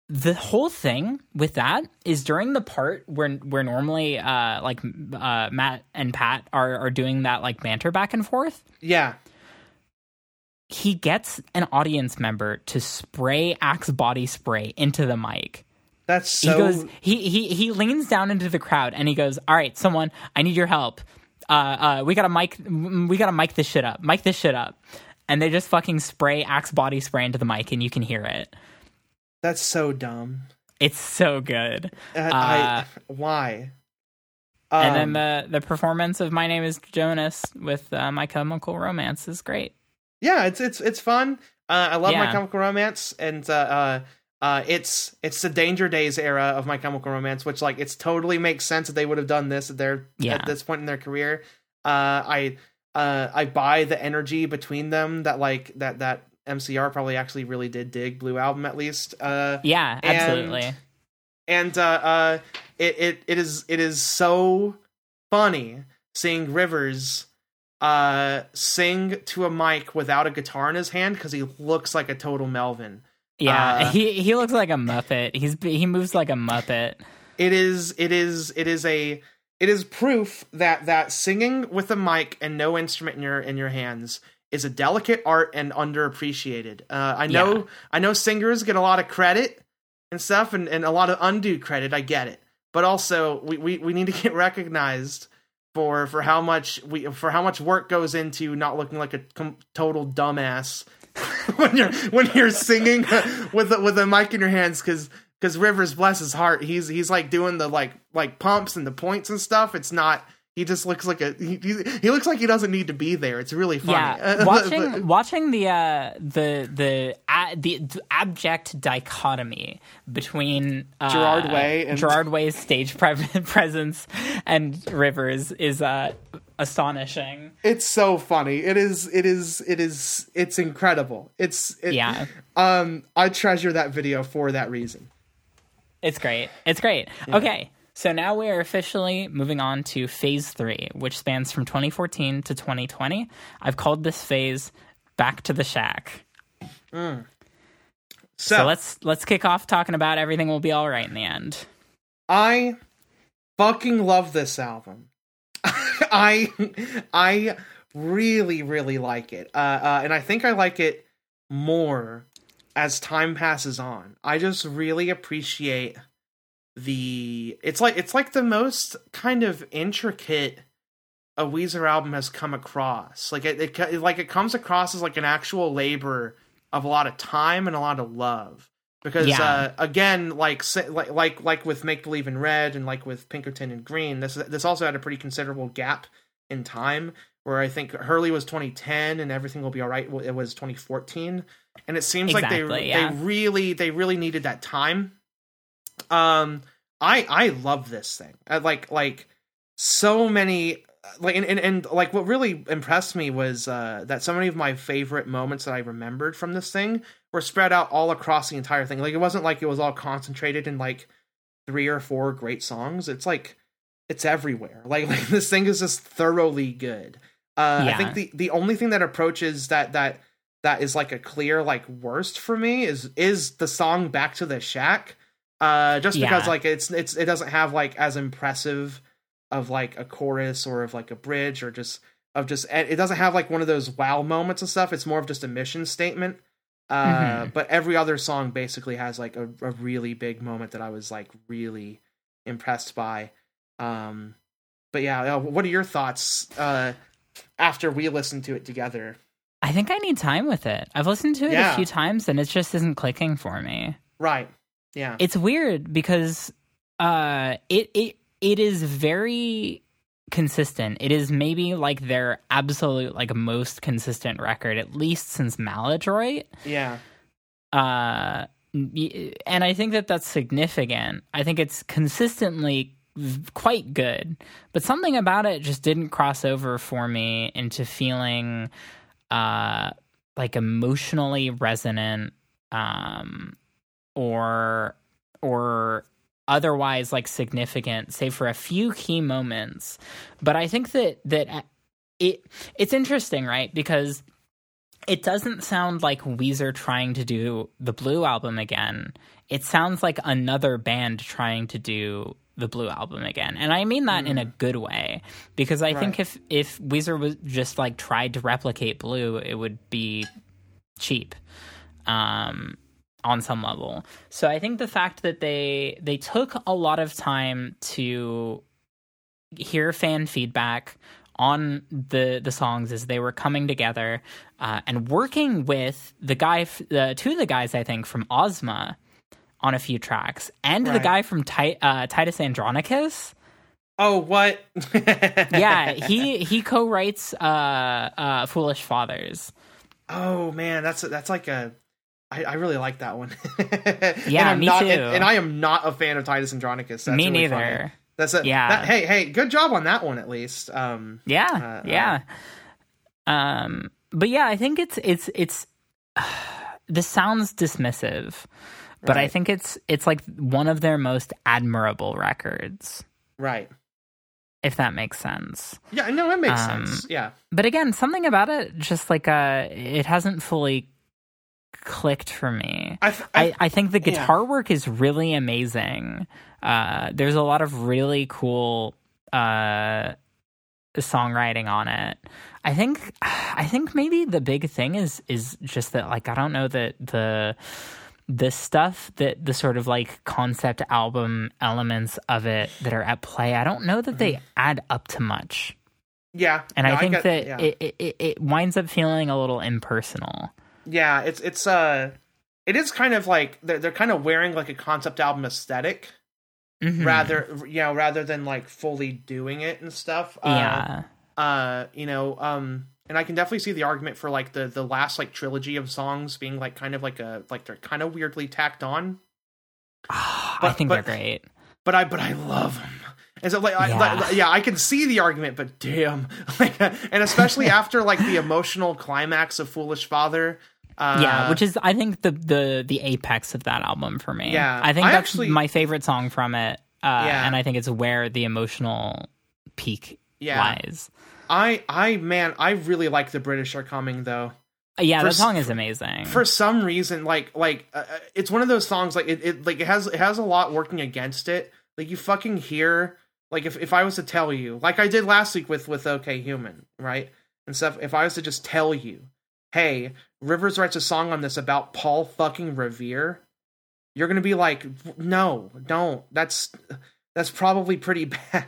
the whole thing with that is during the part where where normally uh like uh Matt and Pat are are doing that like banter back and forth. Yeah. He gets an audience member to spray Axe body spray into the mic. That's so. He goes he he he leans down into the crowd and he goes, "All right, someone, I need your help. Uh uh we got to mic we got to mic this shit up. Mic this shit up." And they just fucking spray Axe body spray into the mic and you can hear it. That's so dumb. It's so good. Uh, Uh, I, why? and Um, then the the performance of My Name Is Jonas with uh, My Chemical Romance is great. yeah, it's it's it's fun. Uh, I love My Chemical Romance, and uh, uh, uh, it's it's the Danger Days era of My Chemical Romance, which like it's totally makes sense that they would have done this at their Yeah. at this point in their career. Uh, I uh, I buy the energy between them that like that that MCR probably actually really did dig Blue Album at least. Uh, Yeah, And- absolutely. and uh, uh, it, it it is it is so funny seeing Rivers uh sing to a mic without a guitar in his hand because he looks like a total Melvin. yeah, uh, he he looks like a muppet. He's he moves like a muppet. It is it is it is a it is proof that that singing with a mic and no instrument in your in your hands is a delicate art and underappreciated. Uh, I know Yeah. I know singers get a lot of credit and stuff and, and a lot of undue credit. I get it, but also we, we, we need to get recognized for for how much we for how much work goes into not looking like a com- total dumbass when you're when you're singing with a, with a mic in your hands because because Rivers bless his heart he's he's like doing the like like pumps and the points and stuff. It's not. He just looks like a he, he he looks like he doesn't need to be there. It's really funny. Yeah, watching watching the uh, the the uh, the the abject dichotomy between uh, Gerard Way and- Gerard Way's stage pre- presence and Rivers is uh, astonishing. it's so funny. It is. It is. It is. It's incredible. It's. It, Yeah. Um. I treasure that video for that reason. It's great. It's great. Okay. So now we are officially moving on to phase three, which spans from 2014 to 2020. I've called this phase "Back to the Shack." So, So let's let's kick off talking about everything will be all right in the end. I fucking love this album. I I really really like it. Uh, uh, and I think I like it more as time passes on. I just really appreciate the it's like it's like the most kind of intricate a Weezer album has come across. Like it, it, like it comes across as like an actual labor of a lot of time and a lot of love. Because Yeah. uh, again, like like like like with Make Believe in Red and like with Pinkerton and Green, this this also had a pretty considerable gap in time. Where I think Hurley was 2010 and Everything Will Be All Right. It was 2014, and it seems like they yeah. they really they really needed that time. Um, I I love this thing. I like like so many like and, and, and like what really impressed me was uh that so many of my favorite moments that I remembered from this thing were spread out all across the entire thing. Like it wasn't like it was all concentrated in like three or four great songs. It's like it's everywhere. Like like this thing is just thoroughly good. Uh I think the the only thing that approaches that that that is like a clear like worst for me is is the song Back to the Shack. Uh just because Yeah. like it's it's it doesn't have like as impressive of like a chorus or of like a bridge or just of just it doesn't have like one of those wow moments and stuff. It's more of just a mission statement. Uh, Mhm. but every other song basically has like a, a really big moment that I was like really impressed by. Um, but yeah, uh, what are your thoughts uh, after we listened to it together? I think I need time with it. I've listened to it Yeah. a few times and it just isn't clicking for me. Right. Yeah. It's weird because uh it it it is very consistent. It is maybe like their absolute like most consistent record at least since Maladroit. yeah. Uh and I think that that's significant. I think it's consistently quite good, but something about it just didn't cross over for me into feeling uh like emotionally resonant um or or otherwise like significant save for a few key moments but i think that that uh, it it's interesting right because it doesn't sound like Weezer trying to do the Blue album again. it sounds like another band trying to do the Blue album again. And I mean that in a good way because I think if if Weezer was just like tried to replicate Blue, it would be cheap. Um on some level. So I think the fact that they they took a lot of time to hear fan feedback on the the songs as they were coming together uh, and working with the guy f- uh, two of the guys I think from Ozma on a few tracks and the guy from Ti- uh, Titus Andronicus Oh, what? yeah he he co-writes uh, uh, Foolish Fathers Oh man, that's that's like a. I, I really like that one. Yeah, me not, too. And, and I am not a fan of Titus Andronicus. That's me really neither funny. That's a, Yeah. that- hey, hey, good job on that one at least. Um, Yeah, Uh, yeah. Um, but yeah, I think it's it's it's. this sounds dismissive, but I think it's it's like one of their most admirable records, right. if that makes sense. Yeah, no, it makes Um, sense. Yeah, But again, something about it just like uh, it hasn't fully clicked for me. I, th- I, I think the yeah. guitar work is really amazing. Uh, there's a lot of really cool uh, songwriting on it. I think I think maybe the big thing is is just that like I don't know that the the stuff that the sort of like concept album elements of it that are at play. I don't know that they add up to much, yeah, and Mm-hmm. no, I think get- that yeah. it it- it winds up feeling a little impersonal. Yeah, it's it's uh, it is kind of like they're they're kind of wearing like a concept album aesthetic Mhm. rather you know rather than like fully doing it and stuff. Uh, yeah. uh you know um and i can definitely see the argument for like the the last like trilogy of songs being like kind of like a like they're kind of weirdly tacked on I but- think but- they're great. but i but i love them and so like I, Yeah. like, yeah i can see the argument but damn like and especially after like the emotional climax of foolish father uh yeah, which is I think the the the apex of that album for me. Yeah, I think I that's actually- my favorite song from it. Uh, Yeah. and I think it's where the emotional peak Yeah. lies. i i man i really like the british are coming though Yeah, For that song is amazing. for some reason like like uh, uh, it's one of those songs like it, it like it has it has a lot working against it like you fucking hear like if, if i was to tell you like i did last week with with okay human right and stuff if i was to just tell you hey rivers writes a song on this about paul fucking revere. You're gonna be like no don't. That's that's probably pretty bad.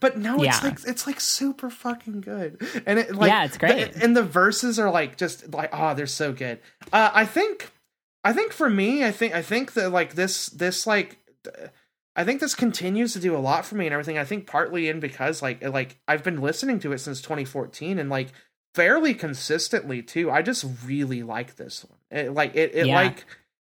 But no it's like it's like super fucking good. And it like Yeah, it's great. the- and the verses are like just like oh they're so good. Uh i think i think for me i think i think that like this this like i think this continues to do a lot for me and everything. I think partly in because like like i've been listening to it since 2014 and like fairly consistently too i just really like this one it, like it, it Yeah. like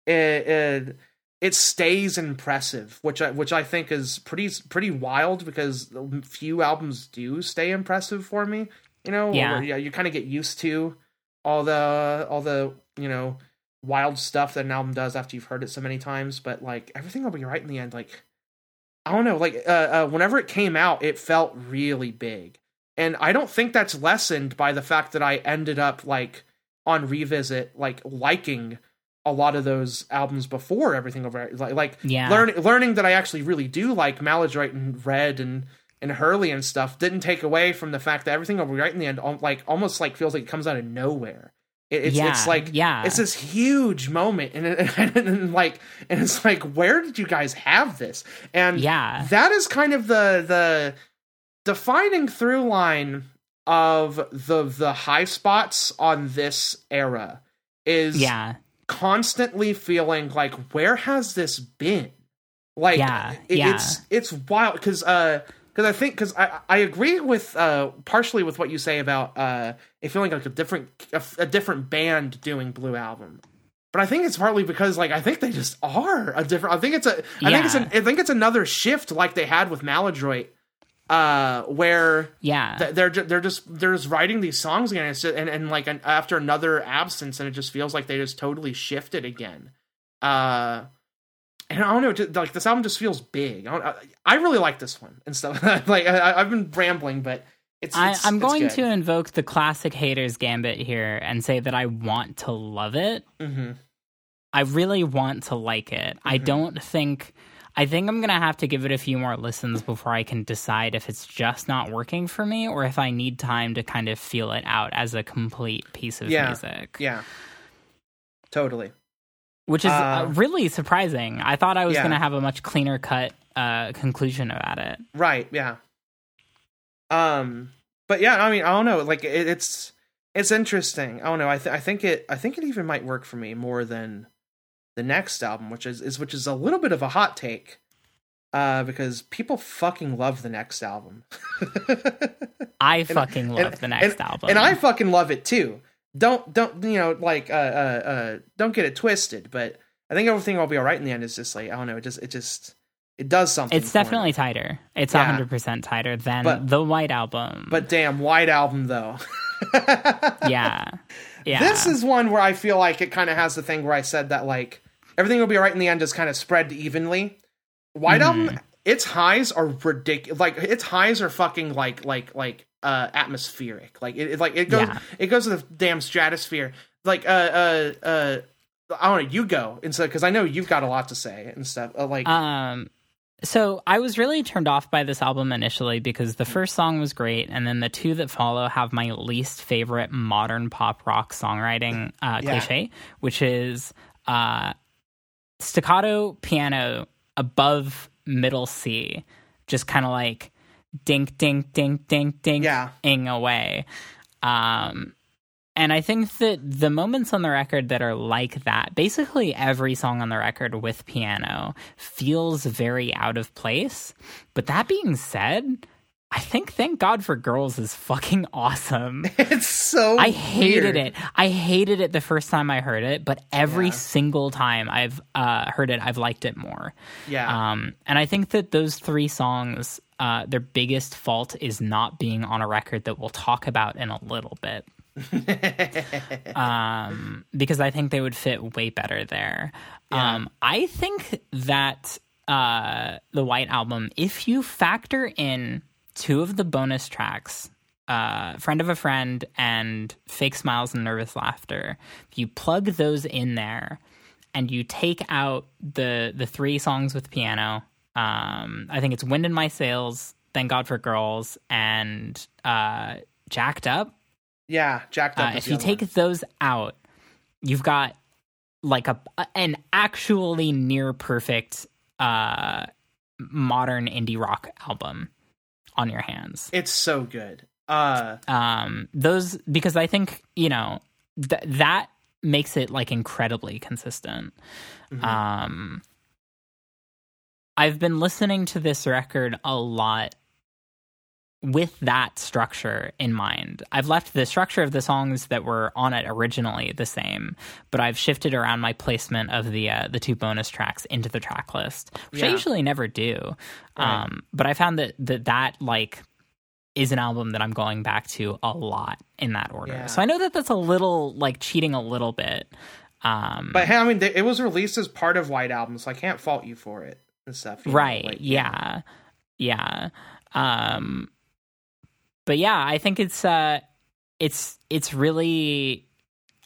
it, it it stays impressive which i which i think is pretty pretty wild because few albums do stay impressive for me you know Yeah. yeah you kind of get used to all the all the you know wild stuff that an album does after you've heard it so many times but like everything will be right in the end like i don't know like uh, uh whenever it came out it felt really big and i don't think that's lessened by the fact that i ended up like on revisit like liking a lot of those albums before everything over like like Yeah. learn, learning that i actually really do like maladroit and red and and hurley and stuff didn't take away from the fact that everything over right in the end like almost like feels like it comes out of nowhere. It, it's yeah, it's like yeah, it's this huge moment and, and, and, like and it's like where did you guys have this? And yeah, that is kind of the the defining through line of the the high spots on this era is yeah, constantly feeling like where has this been? Like Yeah, it- yeah. it's it's wild because uh because i think because I, I agree with uh partially with what you say about uh it feeling like a different a, a different band doing blue album. But i think it's partly because like i think they just are a different i think it's a i think it's an, i think it's another shift like they had with maladroit uh where yeah. th- they're ju- they're just they're just writing these songs again just, and, and like an, after another absence and it just feels like they just totally shifted again uh and I don't know, just, like this album just feels big. I, don't, I, I really like this one and stuff. like I, I've been rambling, but it's. I, it's I'm going good. to invoke the classic haters gambit here and say that I want to love it. Mhm. I really want to like it. I Mm-hmm. don't think. I think I'm gonna have to give it a few more listens before I can decide if it's just not working for me or if I need time to kind of feel it out as a complete piece of Yeah. music. Yeah. Totally. Which is uh, Uh, really surprising. I thought I was yeah. gonna have a much cleaner cut uh, conclusion about it. Right. Yeah. Um. But yeah, I mean, I don't know. Like, it, it's it's interesting. I don't know. I th- I think it I think it even might work for me more than the next album, which is, is which is a little bit of a hot take. Uh, because people fucking love the next album. I fucking love and- the next and, album. and I fucking love it too. Don't don't you know like uh uh uh don't get it twisted, but I think everything will be all right in the end. Is just like I don't know, it just it just it does something. It's for me. definitely tighter. It's Yeah. hundred percent tighter than But- the White Album. But damn, White Album though. yeah, yeah. This is one where I feel like it kind of has the thing where I said that like everything will be all right in the end, just kind of spread evenly. White Mm-hmm. Album, its highs are ridiculous. Like its highs are fucking like like like uh atmospheric. Like it, it like it goes Yeah. it goes to the damn stratosphere. Like uh uh uh. I don't know. You go instead because I know you've got a lot to say and stuff. Uh, like Um, so I was really turned off by this album initially because Mm. the first song was great, and then the two that follow have my least favorite modern pop rock songwriting uh, Yeah. cliche, which is uh, staccato piano above middle C, just kind of like dink, dink, dink, dink, dink, Yeah. ing away. Um, and I think that the moments on the record that are like that, basically every song on the record with piano feels very out of place. But that being said, I think Thank God for Girls is fucking awesome. it's so. I hated weird. it. I hated it the first time I heard it, but every Yeah. single time I've uh, heard it, I've liked it more. Yeah. Um, and I think that those three songs, uh, their biggest fault is not being on a record that we'll talk about in a little bit. um, because I think they would fit way better there. Um, I think that uh, the White Album, if you factor in two of the bonus tracks, uh, Friend of a Friend and Fake Smiles and Nervous Laughter, if you plug those in there and you take out the the three songs with piano, um, I think it's Wind in My Sails, Thank God for Girls, and uh, Jacked Up. yeah, jacked up. Uh, if you take one. those out, you've got like a an actually near perfect uh, modern indie rock album on your hands. it's so good. Uh, Um, those because I think you know th- that makes it like incredibly consistent. mhm. Um, I've been listening to this record a lot with that structure in mind. I've left the structure of the songs that were on it originally the same, but I've shifted around my placement of the uh, the two bonus tracks into the track list, which I usually never do. Right. Um, but I found that that that like is an album that I'm going back to a lot in that order. Yeah. So I know that that's a little like cheating a little bit. Um, But hey, I mean, it was released as part of White Album, so I can't fault you for it and stuff. you know, right like, yeah yeah um but yeah i think it's uh it's it's really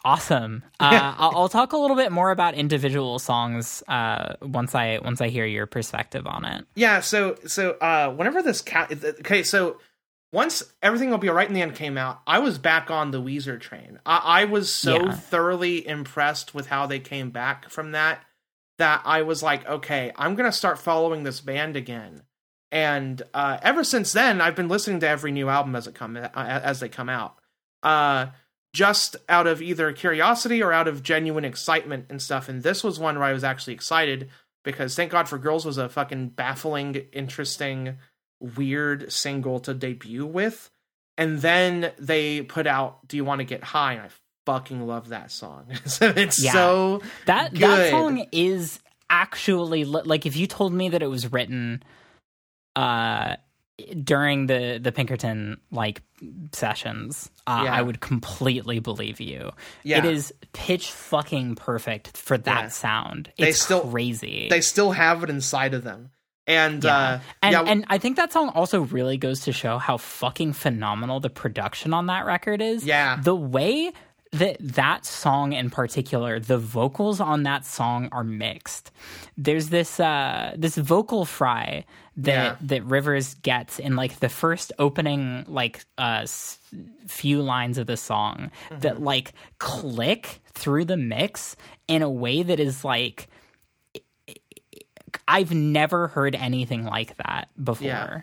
awesome uh I'll, I'll talk a little bit more about individual songs uh once i once i hear your perspective on it Yeah. So, so uh, whenever this cat, okay, so once everything will be alright in the end came out, I was back on the Weezer train. I, I was so Yeah. thoroughly impressed with how they came back from that that I was like, okay, I'm gonna start following this band again. And uh, ever since then, I've been listening to every new album as it come uh, as they come out. Uh, just out of either curiosity or out of genuine excitement and stuff. And this was one where I was actually excited because Thank God for Girls was a fucking baffling, interesting, weird single to debut with. And then they put out Do You Want to Get High? And I fucking love that song. it's Yeah. so that that song is actually like if you told me that it was written uh during the the pinkerton like sessions uh, Yeah. i would completely believe you yeah. it is pitch fucking perfect for that Yeah. sound They it's still- crazy They still have it inside of them. And yeah. uh and yeah, and I think that song also really goes to show how fucking phenomenal the production on that record is. Yeah. The way that that song in particular, the vocals on that song are mixed. There's this uh, this vocal fry that Yeah. that Rivers gets in like the first opening like uh, s- few lines of the song that like click through the mix in a way that is like I've never heard anything like that before. Yeah.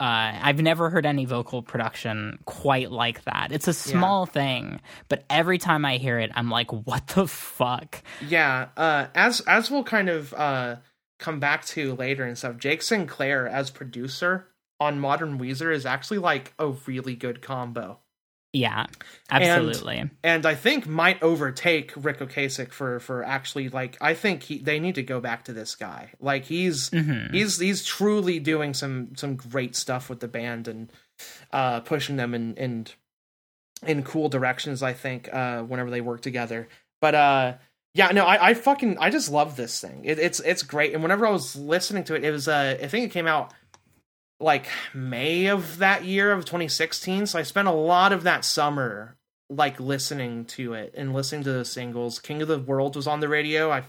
Uh, I've never heard any vocal production quite like that. It's a small thing, but every time I hear it, I'm like, "What the fuck?" Yeah, uh, as as we'll kind of uh, come back to later and stuff, Jake Sinclair as producer on Modern Weezer is actually like a really good combo, Yeah, absolutely. and I think might overtake Ric Ocasek for for actually like I think he they need to go back to this guy. Like he's Mhm. he's he's truly doing some some great stuff with the band and uh, pushing them in in in cool directions. I think uh, whenever they work together, but uh, yeah, no, I, I fucking I just love this thing. It, it's it's great, and whenever I was listening to it, it was uh, I think it came out like May of that year of 2016. So I spent a lot of that summer like listening to it and listening to the singles. King of the World was on the radio. I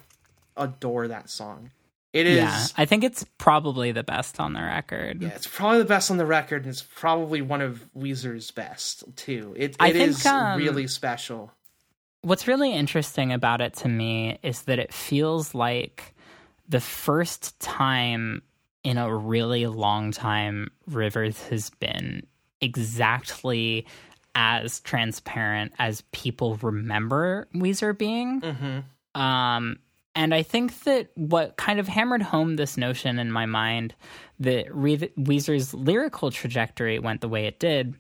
adore that song. It is yeah, I think it's probably the best on the record. yeah, it's probably the best on the record, and it's probably one of Weezer's best too. It it think, is um, really special. What's really interesting about it to me is that it feels like the first time in a really long time Rivers has been exactly as transparent as people remember Weezer being. hmm Um, and I think that what kind of hammered home this notion in my mind that Re- Weezer's lyrical trajectory went the way it did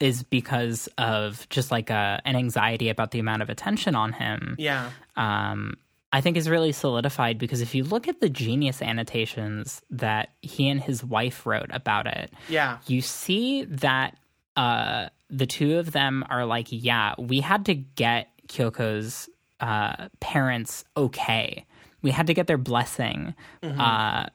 is because of just like a, an anxiety about the amount of attention on him. Yeah, Um, I think is really solidified because if you look at the genius annotations that he and his wife wrote about it, yeah, you see that uh, the two of them are like, yeah, we had to get Kyoko's uh, parents okay. We had to get their blessing uh,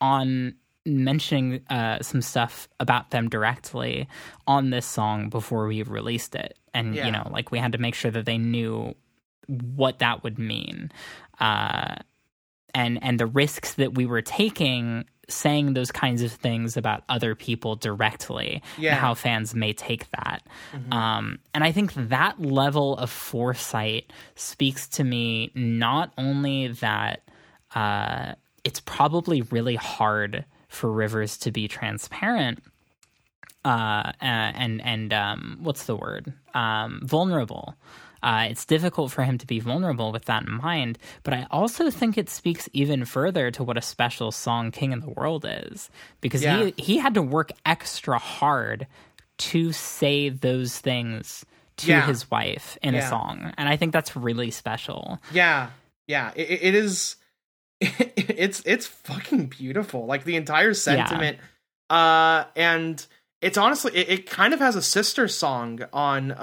on mentioning uh, some stuff about them directly on this song before we released it. And, Yeah. you know, like we had to make sure that they knew what that would mean. Uh, and and the risks that we were taking saying those kinds of things about other people directly Yeah. and how fans may take that um, and i think that level of foresight speaks to me not only that uh, it's probably really hard for rivers to be transparent uh, and and um, what's the word um, vulnerable. Uh, it's difficult for him to be vulnerable with that in mind, but I also think it speaks even further to what a special song "King of the World" is, because Yeah. he he had to work extra hard to say those things to Yeah. his wife in a song, and I think that's really special. yeah, yeah. It- it is. It's it's fucking beautiful. Like the entire sentiment, uh, and it's honestly it, it kind of has a sister song on uh,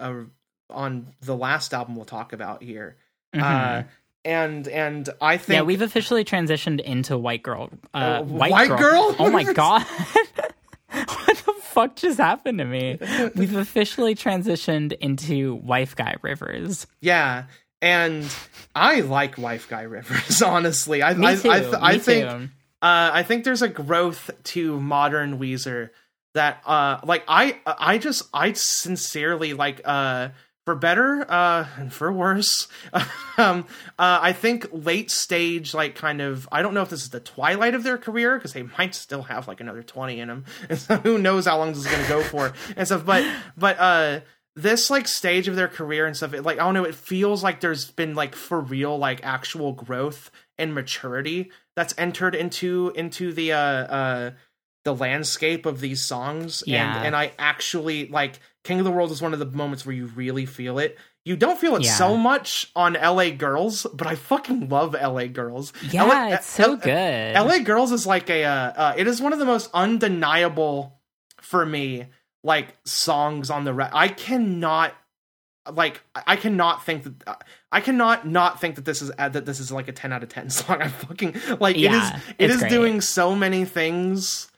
uh, uh on the last album we'll talk about here. Uh, Mhm. and and I think yeah, we've officially transitioned into white girl. Uh, Uh, white, white girl. girl? Oh my god! what the fuck just happened to me? We've officially transitioned into wife guy Rivers. Yeah, and I like Wife Guy Rivers. Honestly, I Me I too. I, th- I think uh, I think there's a growth to modern Weezer that uh like I I just I sincerely like uh for better uh and for worse um uh I think late stage like kind of I don't know if this is the twilight of their career because they might still have like another 20 in them and so who knows how long this is going to go for and stuff but but uh this like stage of their career and stuff it, like i don't know it feels like there's been like for real like actual growth and maturity that's entered into into the uh uh the landscape of these songs Yeah. and and i actually like king of the world is one of the moments where you really feel it you don't feel it Yeah. so much on la girls but i fucking love la girls Yeah, LA it's so L- good. LA Girls is like a uh, uh it is one of the most undeniable for me like songs on the re- I cannot like I cannot think that I cannot not think that this is uh, that this is like a 10 out of 10 song. I'm fucking like Yeah, it is it is great. doing so many things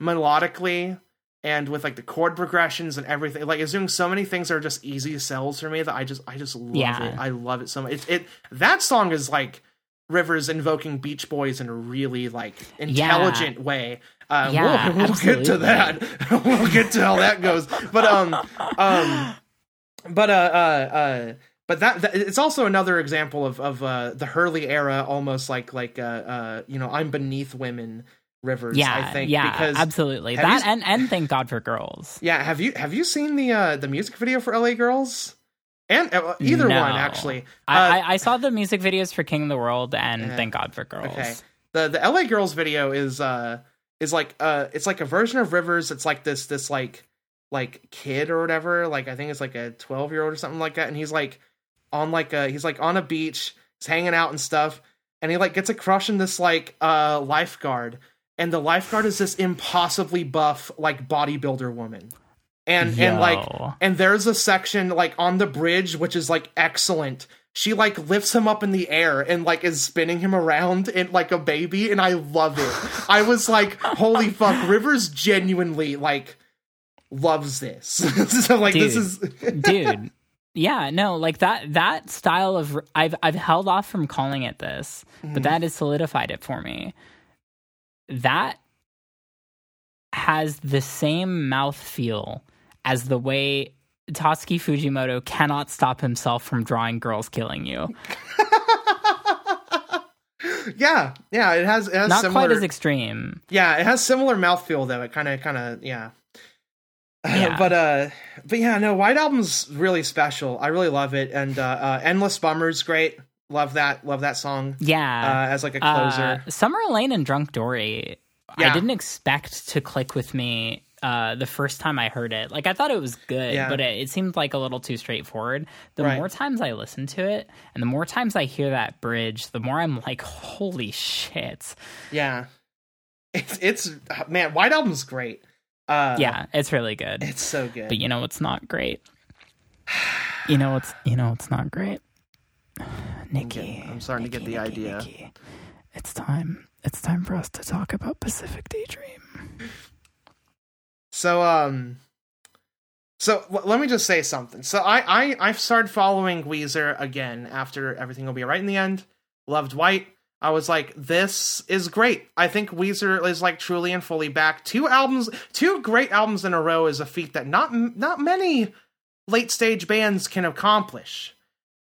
melodically and with like the chord progressions and everything. Like it's doing so many things that are just easy sells for me that I just I just love Yeah. it. I love it so much. It, it that song is like Rivers invoking Beach Boys in a really like intelligent way. Uh, Yeah, we'll, we'll get to that. we'll get to how that goes. But um um but uh uh uh but that, that it's also another example of of uh the Hurley era almost like like uh uh you know I'm beneath women rivers Yeah, I think yeah, because absolutely. have you That and and thank God for girls. yeah have you have you seen the uh the music video for LA Girls and uh, either No. one actually I, Uh, I, I saw the music videos for King of the World and Yeah. Thank God for Girls. Okay. The the LA Girls video is uh is like uh it's like a version of Rivers. It's like this this like like kid or whatever. Like I think it's like a twelve year old or something like that. And he's like on like a he's like on a beach, he's hanging out and stuff, and he like gets a crush on this like uh lifeguard. And the lifeguard is this impossibly buff like bodybuilder woman. And and like and there's a section like on the bridge which is like excellent she like lifts him up in the air and like is spinning him around in like a baby and i love it. I was like holy fuck rivers genuinely like loves this. So like this is dude. Yeah no like that that style of i've i've held off from calling it this but mm-hmm. that has solidified it for me. That has the same mouth feel as the way Tatsuki Fujimoto cannot stop himself from drawing girls killing you. yeah yeah it has it has Not similar quite as extreme. yeah it has similar mouthfeel though it kind of kind of yeah Yeah. but uh but yeah no white album's really special i really love it and uh, uh endless bummer's great love that love that song Yeah. uh, as like a closer Uh, Summer Elaine and Drunk Dori, Yeah. I didn't expect to click with me uh, the first time I heard it. Like I thought it was good, Yeah. but it, it seemed like a little too straightforward. The Right. more times I listen to it, and the more times I hear that bridge, the more I'm like, "Holy shit!" Yeah. It's it's man, White Album's great. Uh yeah, it's really good. it's so good. But you know what's not great? You know what's you know what's not great? Nikki. getting- I'm starting to get the Nikki, idea. Nikki. It's time. It's time for us to talk about Pacific Daydream. So um so l- let me just say something. So I I I've started following Weezer again after everything will be right in the end. Loved White. I was like, this is great. I think Weezer is like truly and fully back. Two albums, two great albums in a row is a feat that not not many late stage bands can accomplish.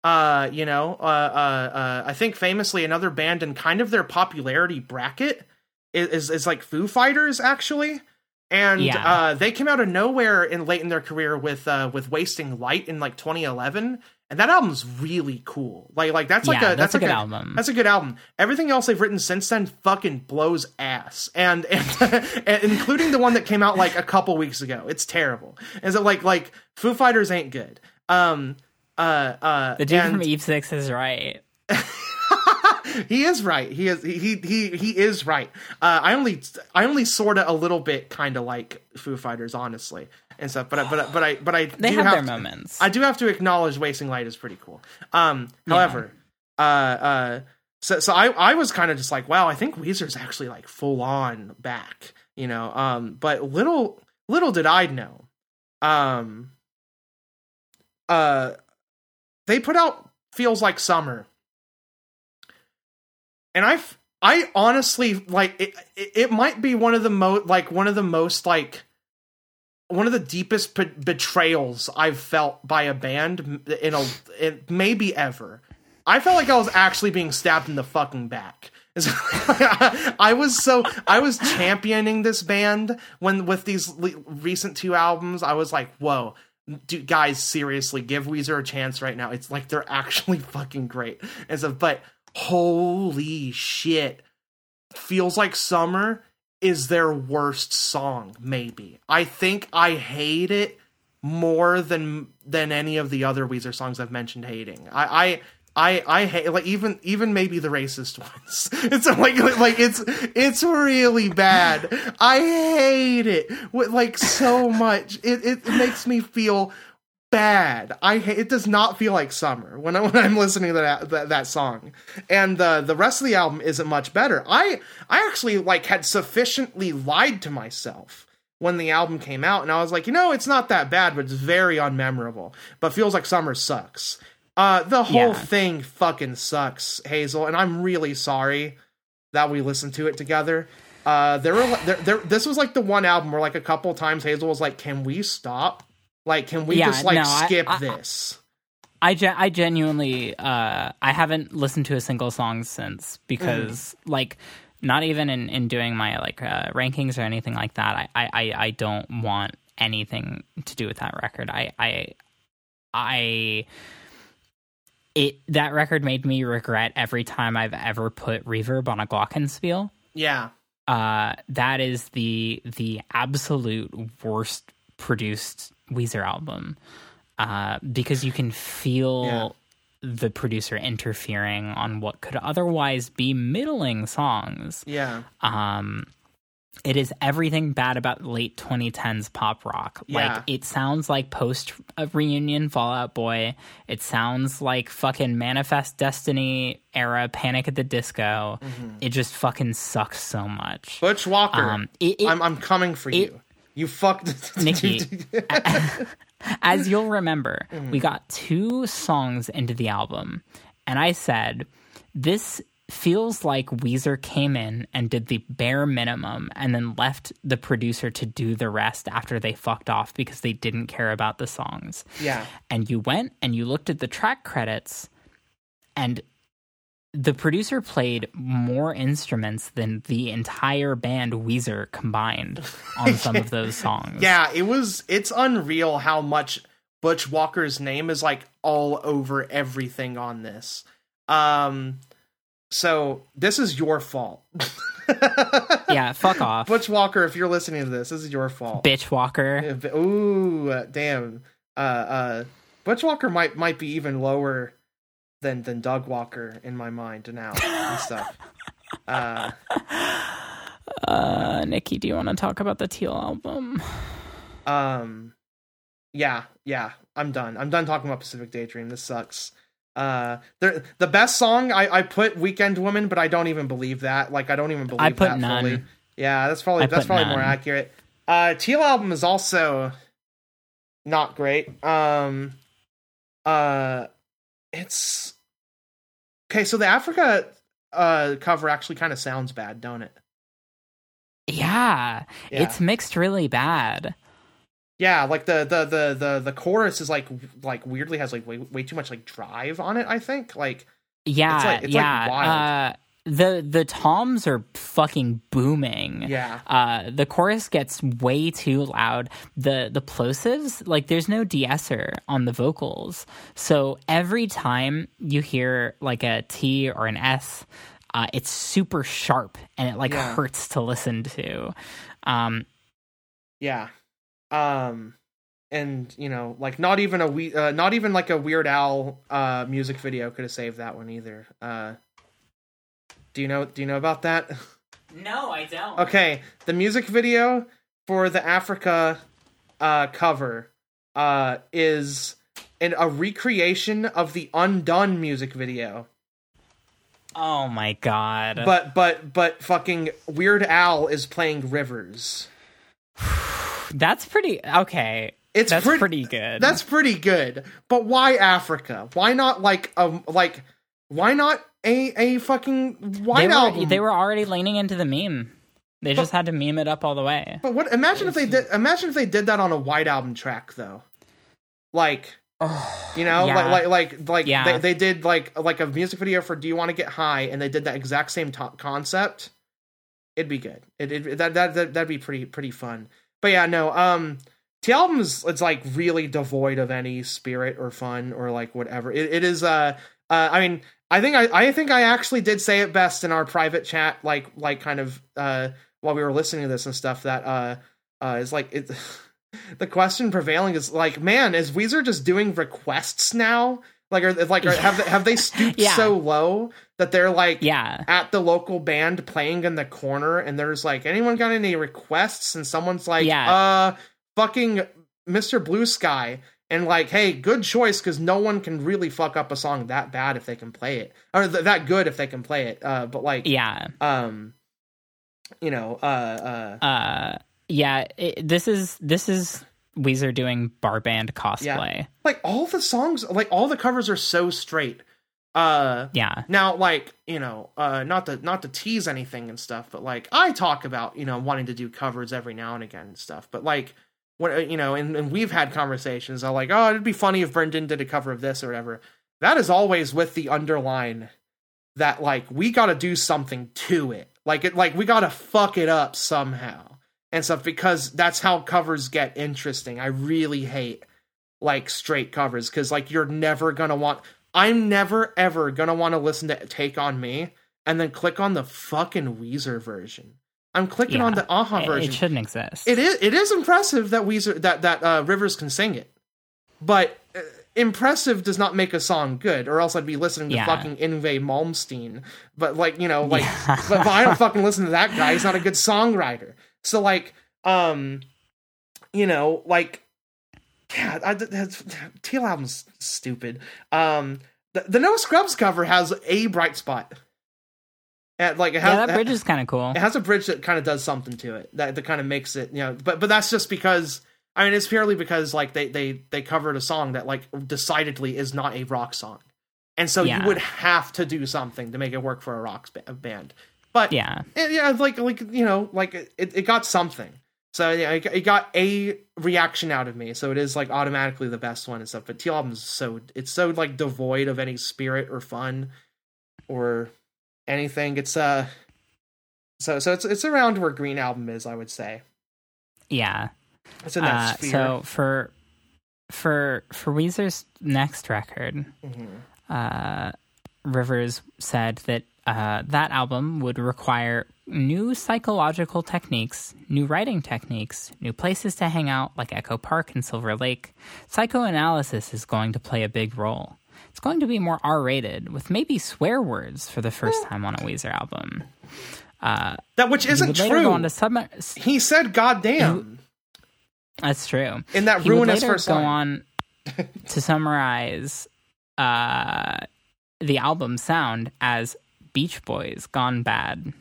Uh, you know, uh, uh, uh, I think famously another band in kind of their popularity bracket is is, is like Foo Fighters actually, and Yeah. uh, they came out of nowhere in late in their career with uh, with Wasting Light in like 2011, and that album's really cool. Like like that's like Yeah, a that's a like good album. That's a good album. Everything else they've written since then fucking blows ass, and and, and including the one that came out like a couple weeks ago. It's terrible. And so like like Foo Fighters ain't good. Um. Uh. Uh. The dude and- from Eve Six is right. he is right. He is he he he is right. Uh, I only I only sort of a little bit kind of like Foo Fighters, honestly, and stuff. But I- but I- but I but I They do have, have their to- moments. I do have to acknowledge Wasting Light is pretty cool. Um, however, uh, uh, so so I I was kind of just like, wow, I think Weezer's actually like full on back, you know. Um, but little little did I know, um, uh, they put out feels like summer, and I I honestly like it. It, might be one of the most like one of the most like one of the deepest be- betrayals I've felt by a band in a in maybe ever. I felt like I was actually being stabbed in the fucking back. I was so I was championing this band when with these le- recent two albums. I was like, "Whoa, dude, guys, seriously, give Weezer a chance right now. It's like they're actually fucking great." And so, but holy shit, feels like summer is their worst song maybe i think i hate it more than than any of the other weezer songs i've mentioned hating i i I, I hate like even even maybe the racist ones. It's like like it's it's really bad. I hate it with like so much. It it makes me feel bad. I it does not feel like summer when I, when I'm listening to that that, that song. And the the rest of the album isn't much better. I I actually like had sufficiently lied to myself when the album came out, and I was like, you know, it's not that bad, but it's very unmemorable. But feels like summer sucks. Uh, the whole Yeah. thing fucking sucks, Hazel, and I'm really sorry that we listened to it together. Uh, there were there, there, this was like the one album where like a couple times Hazel was like, "Can we stop? Like, can we Yeah, just like no, skip I- this?" I, ge- I genuinely uh, I haven't listened to a single song since because like not even in, in doing my like uh, rankings or anything like that I, I, I, I don't want anything to do with that record. I I I it that record made me regret every time I've ever put reverb on a glockenspiel. Yeah, uh, that is the the absolute worst produced Weezer album uh, because you can feel the producer interfering on what could otherwise be middling songs. yeah, Um, it is everything bad about late 2010s pop rock. Yeah. Like it sounds like post uh, reunion Fall Out Boy. It sounds like fucking Manifest Destiny era Panic at the Disco. It just fucking sucks so much. Butch Walker. Um, it- it- I'm I'm coming for you. You fucked Nikki. As you'll remember, we got two songs into the album, and I said, This feels like Weezer came in and did the bare minimum and then left the producer to do the rest after they fucked off because they didn't care about the songs. yeah, And you went and you looked at the track credits, and the producer played more instruments than the entire band Weezer combined on some of those songs. yeah. It was. It's unreal how much Butch Walker's name is like all over everything on this. Um. So this is your fault, yeah, fuck off. Butch Walker. If you're listening to this, this is your fault. Bitch Walker. Ooh, damn. Uh, uh, Butch Walker might might be even lower than than Doug Walker in my mind now and stuff. Uh, Uh, Nikki, do you want to talk about the Teal album? um, yeah, yeah. I'm done. I'm done talking about Pacific Daydream. This sucks. Uh, the the best song I I put Weekend Woman, but I don't even believe that. Like I don't even believe I put that none. fully. Yeah, that's probably I that's probably more accurate. Uh, Teal album is also not great. Um, uh, it's okay. So the Africa uh cover actually kind of sounds bad, don't it? Yeah, Yeah. it's mixed really bad. Yeah, like the the the the the chorus is like like weirdly has like way, way too much like drive on it. I think like Yeah, like- it's like yeah. wild. The the toms are fucking booming. yeah Uh, the chorus gets way too loud. The the plosives, like there's no de-esser on the vocals. So every time you hear like a T or an S, uh, it's super sharp and it like Yeah. hurts to listen to. Um, yeah um and you know like not even a we uh, not even like a Weird Al uh music video could have saved that one either. Uh, do you know do you know about that? no, I don't. Okay, the music video for the Africa uh, cover uh, is an, a recreation of the Undone music video, Oh my god. but but but fucking Weird Al is playing Rivers. that's pretty okay. It's That's pretty, pretty good. That's pretty good. But why Africa? Why not like um like why not a a fucking they white were, album? they were already leaning into the meme. They just had to meme it up all the way. But what? Imagine if they did. Imagine if they did that on a white album track, though. Like, you know, Yeah. like, like, like, like Yeah. they, they did like like a music video for "Do You Want to Get High," and they did that exact same concept. It'd be good. It, it that, that that that'd be pretty pretty fun. But yeah, no. Um, the album's it's like really devoid of any spirit or fun or like whatever. It, it is. Uh, uh, I mean, I think I I think I actually did say it best in our private chat, like like kind of uh while we were listening to this and stuff. That uh uh is like it. the question prevailing is like, man, is Weezer just doing requests now? Like, are like are, have they, have they stooped Yeah. so low that they're like Yeah. at the local band playing in the corner and there's like anyone got any requests and someone's like Yeah. uh fucking Mr. Blue Sky and like hey good choice because no one can really fuck up a song that bad if they can play it or th- that good if they can play it uh but like Yeah. um you know uh uh Uh Yeah, it, this is this is Weezer doing bar band cosplay. like all the songs like all the covers are so straight uh Yeah. now like you know uh not to not to tease anything and stuff but like i talk about you know wanting to do covers every now and again and stuff but like when uh, you know and, and we've had conversations i'm like oh it'd be funny if brendan did a cover of this or whatever. That is always with the underline that like we gotta do something to it. Like it like we gotta fuck it up somehow and stuff because that's how covers get interesting. I really hate like straight covers because like you're never gonna want i'm never ever gonna want to listen to take on me and then click on the fucking weezer version i'm clicking on the a-ha It- version. It shouldn't exist. it is it is impressive that weezer that that uh, rivers can sing it. But uh, impressive does not make a song good or else i'd be listening to Yeah. fucking Yngwie Malmsteen. But like you know like but, but i don't fucking listen to that guy. He's not a good songwriter. So like um you know like yeah I, that's, teal album's stupid. Um the, the no scrubs cover has a bright spot like it has, yeah, that bridge is kind of cool. it has a bridge that kind of does something to it that, that kind of makes it you know but but that's just because i mean it's purely because like they they they covered a song that like decidedly is not a rock song and so Yeah. you would have to do something to make it work for a rock sp- band but Yeah. yeah, yeah like like you know like it, it got something so yeah it, it got a reaction out of me so it is like automatically the best one and stuff but T album is so it's so like devoid of any spirit or fun or anything it's uh so so it's it's around where green album is i would say Yeah. it's in that Uh, sphere so for for for Weezer's next record, Mhm. uh, Rivers said that uh, that album would require new psychological techniques, new writing techniques, new places to hang out like Echo Park and Silver Lake. Psychoanalysis is going to play a big role. It's going to be more R rated, with maybe swear words for the first time on a Weezer album. that which isn't would later go true on to sub- he said goddamn That's true. in that he ruinous first go line on to summarize uh, the album sound as Beach Boys Gone Bad.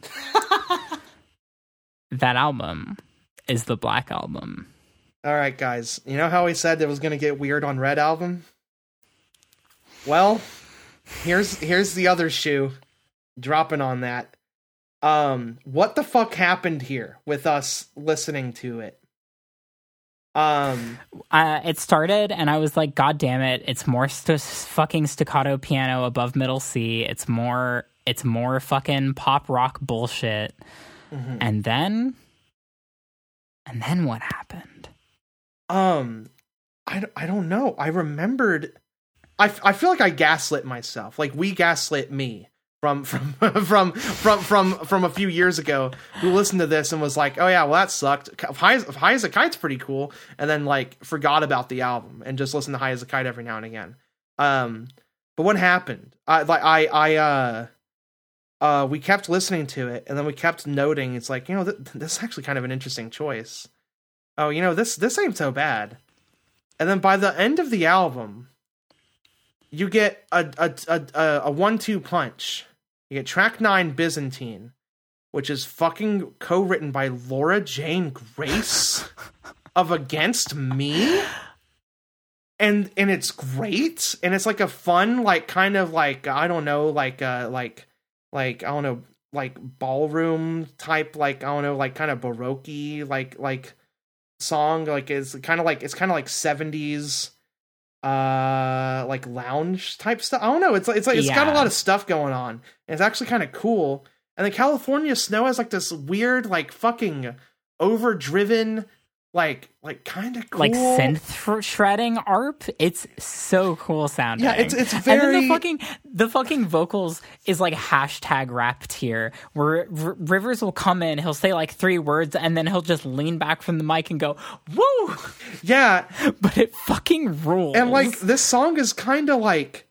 that album is the Black Album. all right guys you know how we said it was gonna get weird on red album well here's here's the other shoe dropping on that um what the fuck happened here with us listening to it um Uh, it started, and I was like, "God damn it! It's more st- fucking staccato piano above middle C. It's more, it's more fucking pop rock bullshit." mhm. And then, and then what happened? Um, I, I don't know. I remembered. I, I feel like I gaslit myself. Like we gaslit me from from from from from from a few years ago. Who listened to this and was like, "Oh yeah, well that sucked." High as, High as a Kite's pretty cool, and then like forgot about the album and just listened to High as a Kite every now and again. Um, but what happened? I like I I uh. Uh, we kept listening to it, and then we kept noting. It's like you know, th- this is actually kind of an interesting choice oh, you know, this this ain't so bad. And then by the end of the album, you get a a a, a, one two punch. You get track nine Byzantine, which is fucking co-written by Laura Jane Grace of Against Me. And and it's great. And it's like a fun, like kind of like I don't know, like uh like like I don't know, like ballroom type, like I don't know, like kind of baroque like like song like it's kind of like it's kind of like 70s uh like lounge type stuff. I don't know. It's like it's like it's got a lot of stuff going on. And it's actually kind of cool. And then california snow has like this weird like fucking overdriven like like kind of cool like synth shredding arp. It's so cool sounding. Yeah, it's- it's And then very- the fucking the fucking vocals is like hashtag rap tier where R- Rivers will come in, he'll say like three words, and then he'll just lean back from the mic and go woo, yeah but it fucking rules. and like this song is kind of like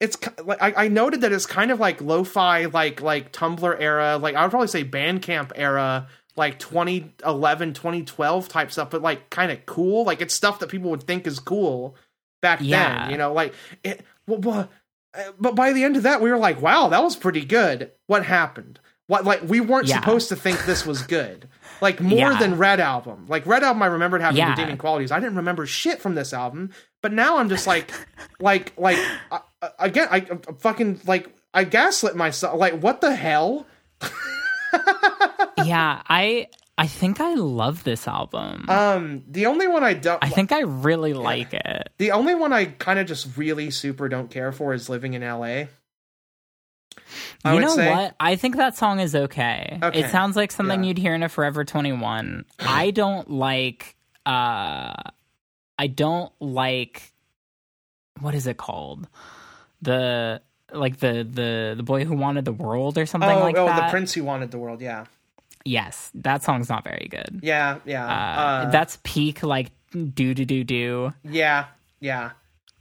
it's like I, I noted that it's kind of like lo-fi like like tumblr era like i would probably say bandcamp era like 2011 2012 type stuff but like kind of cool like it's stuff that people would think is cool back Yeah. then you know like it well, uh, but by the end of that we were like wow that was pretty good what happened What like we weren't Yeah. supposed to think this was good. Like more Yeah. than Red Album. Like Red Album I remembered having Yeah. redeeming qualities. I didn't remember shit from this album. But now I'm just like like like uh, uh, again I, I fucking like I gaslit myself. Like what the hell? yeah, I I think I love this album. Um the only one I don't I think I really like it. the only one I kind of just really super don't care for is Living in LA. I you would know say. what? I think that song is okay. Okay. It sounds like something Yeah. you'd hear in a Forever 21. I don't like uh I don't like what is it called? The like the the the boy who wanted the world or something Oh, like oh, that. the Prince who wanted the world. Yeah, Yes, that song's not very good. yeah, yeah. Uh, Uh, that's peak like do do do do. yeah, yeah.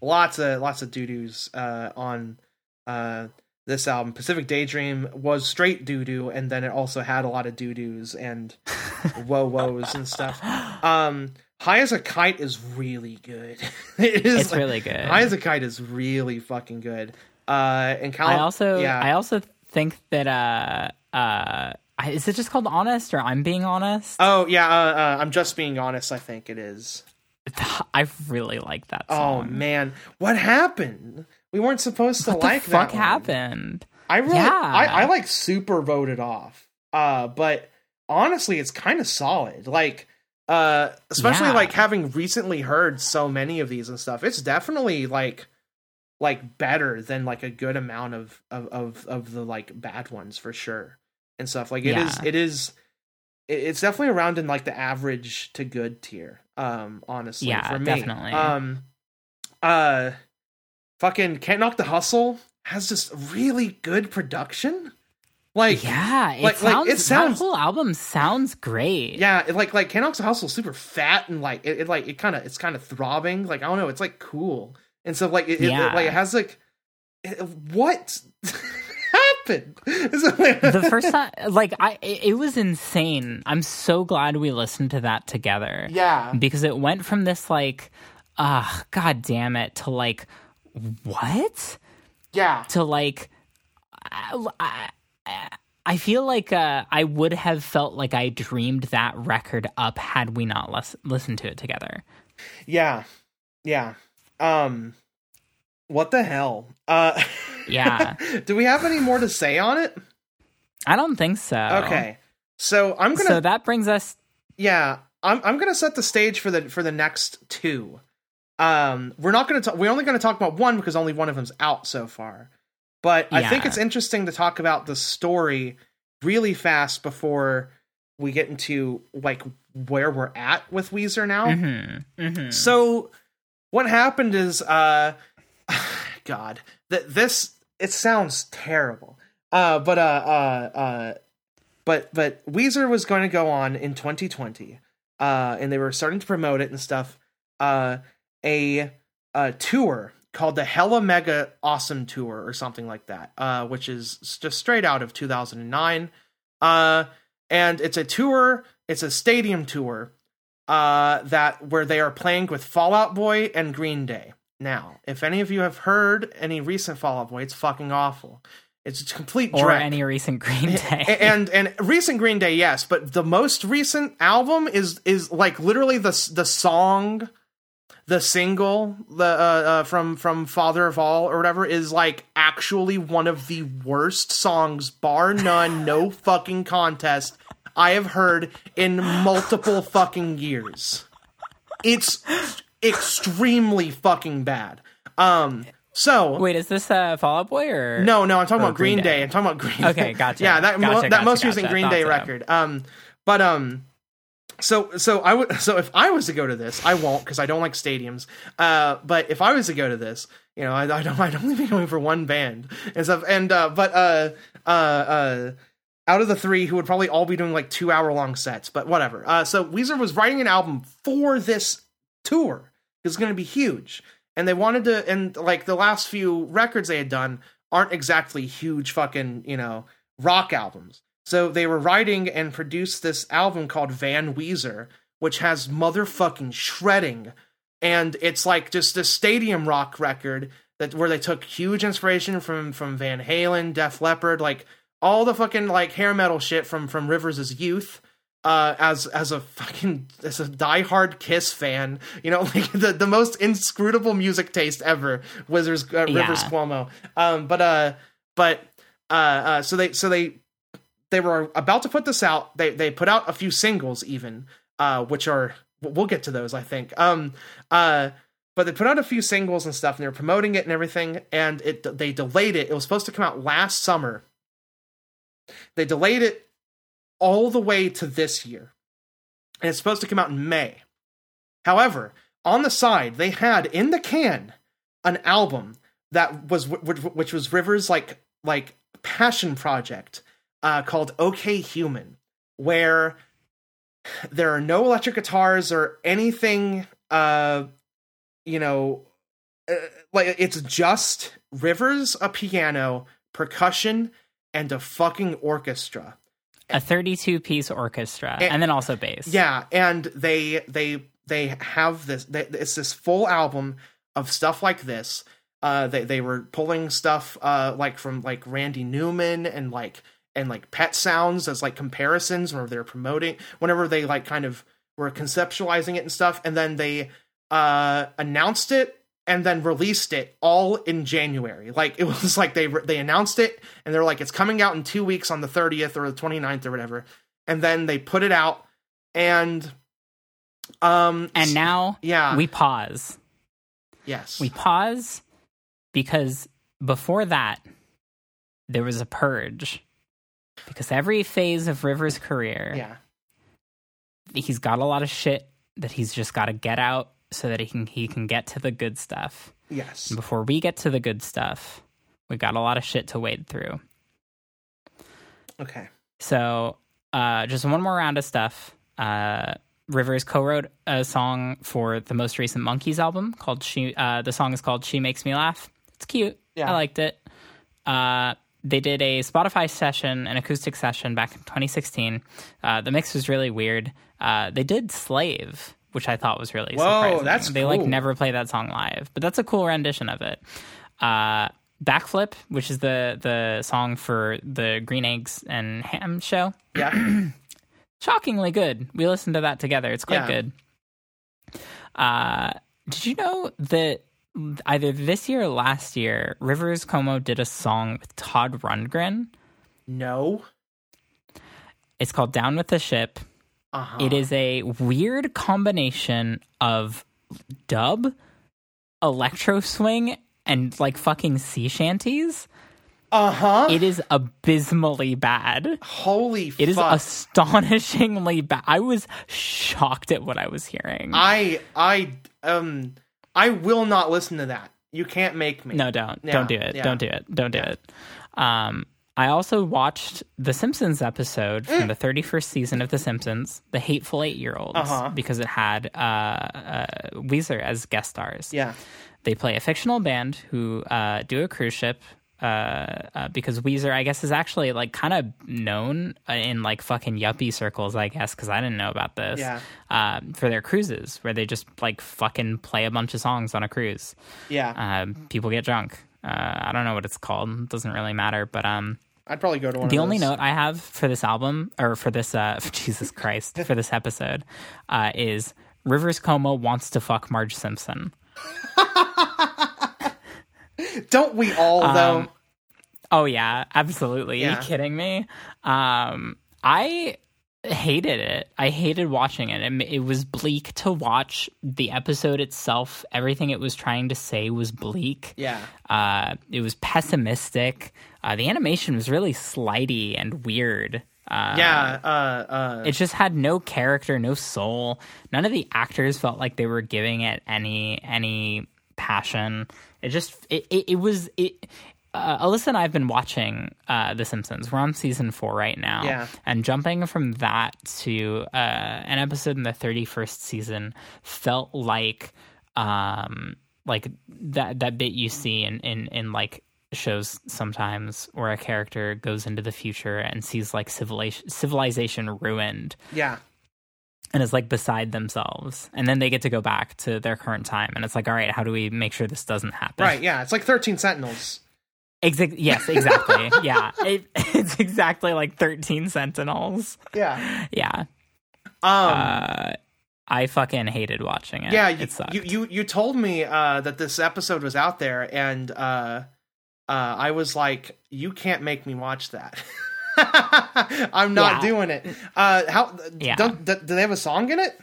Lots of lots of doo doos uh, on uh, this album. Pacific Daydream was straight doo doo, and then it also had a lot of doo doos and whoa woes and stuff. Um, High as a Kite is really good. it is It's really good. High as a Kite is really fucking good. Uh, and Cal- I also yeah. I also think that uh uh is it just called honest or I'm being honest? Oh yeah, uh, uh, I'm just being honest. I think it is. I really like that Oh man, what happened? We weren't supposed to what like the fuck happened? I really, Yeah. I, I like super voted off. Uh, but honestly, it's kind of solid. Like, uh, especially Yeah. like having recently heard so many of these and stuff. It's definitely like, like better than like a good amount of of of, of the like bad ones for sure and stuff. Like it is, Yeah. it is. It's definitely around in like the average to good tier. Um, honestly, Yeah, for me. definitely. Um, uh, fucking can't knock the hustle has just really good production. Like Yeah, it like- like, sounds, it sounds- whole album sounds great. yeah, it, like like can't knock the hustle is super fat and like it, it like it kind of it's kind of throbbing. Like I don't know, it's like cool and so like it, it- Yeah. like it has like it- what happened? Is it like- the first time like I it, was insane. I'm so glad we listened to that together. yeah Because it went from this like ah god damn it to like what? yeah to like I, I, I feel like uh, I would have felt like I dreamed that record up had we not lis- listened to it together. yeah yeah um what the hell uh Yeah. do we have any more to say on it? I don't think so. okay. So i'm gonna So that brings us yeah i'm i'm gonna set the stage for the for the next two. Um we're not gonna talk we're only gonna talk about one because only one of them's out so far. But i think it's interesting to talk about the story really fast before we get into like where we're at with weezer now. Mhm, mhm. so what happened is uh god that this it sounds terrible uh but uh uh uh but but Weezer was going to go on in 2020 uh and they were starting to promote it and stuff uh a a tour called the Hella Mega Awesome Tour or something like that uh which is just straight out of 2009 uh and it's a tour it's a stadium tour uh, that where they are playing with Fall Out Boy and Green Day. Now, if any of you have heard any recent Fall Out Boy, it's fucking awful. It's a complete or dreck. any recent Green Day. A- and and recent Green Day, yes, but the most recent album is is like literally the the song, the single, the uh, uh, from from Father of All or whatever is like actually one of the worst songs, bar none, no fucking contest. I have heard in multiple fucking years. It's extremely fucking bad. Um, so Wait, is this uh, Fall Out Boy or no, no, I'm talking about Green Green Day. Day. I'm talking about Green. Okay, gotcha. yeah, that mo- Gotcha, that gotcha, most recent gotcha. Green Thought Day record. Um, but um, so so I would so if I was to go to this, I won't because I don't like stadiums. Uh, but if I was to go to this, you know, I, I don't I'd only be going for one band and stuff. And uh, but uh, uh, uh. Out of the three, who would probably all be doing like two hour long sets, but whatever. Uh, so Weezer was writing an album for this tour. It's going to be huge, and they wanted to. And like the last few records they had done aren't exactly huge fucking you know rock albums. So they were writing and produced this album called Van Weezer, which has motherfucking shredding, and it's like just a stadium rock record that where they took huge inspiration from from Van Halen, Def Leppard, like all the fucking like hair metal shit from from Rivers' youth. Uh, as as a fucking as a diehard Kiss fan, you know, like the, the most inscrutable music taste ever, Wizards uh, Rivers Yeah. Cuomo. Um, but uh, but uh, uh, so they so they they were about to put this out. They they put out a few singles even, uh, which are we'll get to those I think. Um, uh, but they put out a few singles and stuff, and they were promoting it and everything, and it they delayed it. It was supposed to come out last summer. They delayed it all the way to this year, and it's supposed to come out in May. However, on the side, they had in the can an album that was which, was Rivers like like passion project uh, called OK Human, where there are no electric guitars or anything. Uh, you know, uh, like it's just Rivers, a piano, percussion, and a fucking orchestra. A 32 piece orchestra, And- and then also bass. Yeah, and they they they have this. They, it's this full album of stuff like this. Uh, they they were pulling stuff uh like from like Randy Newman and like and like Pet Sounds as like comparisons whenever they're promoting whenever they like kind of were conceptualizing it and stuff, and then they uh announced it and then released it all in January. Like it was like they they announced it and they're like it's coming out in 2 weeks on the 30th or the 29th or whatever. And then they put it out and um And now yeah, we pause. yes. We pause because before that, there was a purge. Because every phase of River's career, yeah. he's got a lot of shit that he's just got to get out so that he can he can get to the good stuff. Yes. And before we get to the good stuff, we got a lot of shit to wade through. Okay. So, uh, just one more round of stuff. Uh, Rivers co-wrote a song for the most recent Monkees album called "She." Uh, the song is called "She Makes Me Laugh." It's cute. Yeah. I liked it. Uh, they did a Spotify session, an acoustic session back in 2016. Uh, the mix was really weird. Uh, they did "Slave," which I thought was really Whoa, surprising. that's they like never play that song live, but that's a cool rendition of it. Uh, Backflip, which is the the song for the Green Eggs and Ham show, Yeah. shockingly good. We listened to that together. It's quite Yeah. good. Uh, did you know that either this year or last year, Rivers Cuomo did a song with Todd Rundgren? no. It's called "Down with the Ship." Uh-huh. It is a weird combination of dub, electro swing, and like fucking sea shanties. Uh-huh. It is abysmally bad. Holy It is fuck. astonishingly bad. I was shocked at what I was hearing. I I um I will not listen to that. You can't make me. no, don't. Yeah, don't do it. yeah. Don't do it. Don't do it. Um, I also watched the Simpsons episode from the 31st season of The Simpsons, The Hateful Eight Year Olds, Uh-huh. because it had uh, uh, Weezer as guest stars. Yeah. They play a fictional band who uh, do a cruise ship. Uh, uh, because Weezer, I guess, is actually like kind of known in like fucking yuppie circles, I guess, because I didn't know about this. Yeah. Uh, for their cruises, where they just like fucking play a bunch of songs on a cruise. Yeah. Um, people get drunk. Uh, I don't know what it's called. It doesn't really matter. But um, I'd probably go to one the only note I have for this album, or for this, uh, Jesus Christ, for this episode, uh, is Rivers Cuomo wants to fuck Marge Simpson. Don't we all though? Um, Oh yeah, absolutely. Are you kidding me? Um, I hated it. I hated watching it. it. It was bleak to watch. The episode itself, everything it was trying to say was bleak. yeah. Uh, it was pessimistic. Uh, the animation was really slidey and weird. Uh, Yeah. Uh uh it just had no character, no soul. None of the actors felt like they were giving it any any passion. It just it it, it was it. Uh, Alyssa and I have been watching uh, The Simpsons. We're on season four right now, Yeah. and jumping from that to uh, an episode in the thirty first season felt like um like that that bit you see in in in like shows sometimes where a character goes into the future and sees like civilization civilization ruined yeah. and is like beside themselves and then they get to go back to their current time and it's like all right how do we make sure this doesn't happen Right, yeah. It's like 13 Sentinels. Exa- yes, exactly. yeah, it, it's exactly like thirteen Sentinels. Yeah. Yeah, Um. uh, I fucking hated watching it. yeah. You, it you you you told me uh, that this episode was out there, and uh, uh, I was like, you can't make me watch that. I'm not Yeah. doing it. Uh, how? Yeah. Don't, do, do they have a song in it?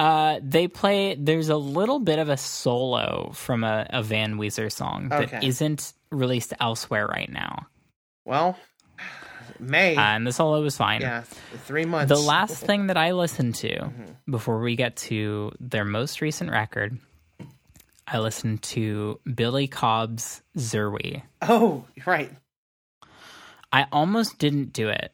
Uh, they play. There's a little bit of a solo from a, a Van Weezer song that Okay. not released elsewhere right now, Well, May. uh, and the solo was fine. yeah, three months. The last thing that I listened to Mm-hmm. before we get to their most recent record, I listened to Billy Cobb's Zerwi. Oh, right. I almost didn't do it.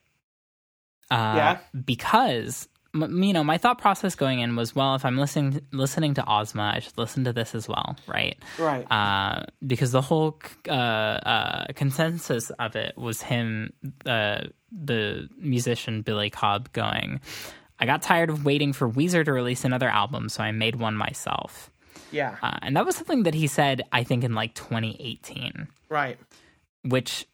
Uh, Yeah? Because m- you know my thought process going in was well if I'm listening listening to Ozma I should listen to this as well right Right. uh, because the whole uh, uh, consensus of it was him, uh, the musician Billy Cobb, going, I got tired of waiting for Weezer to release another album, so I made one myself. yeah. Uh, and that was something that he said, I think, in like 2018, right. which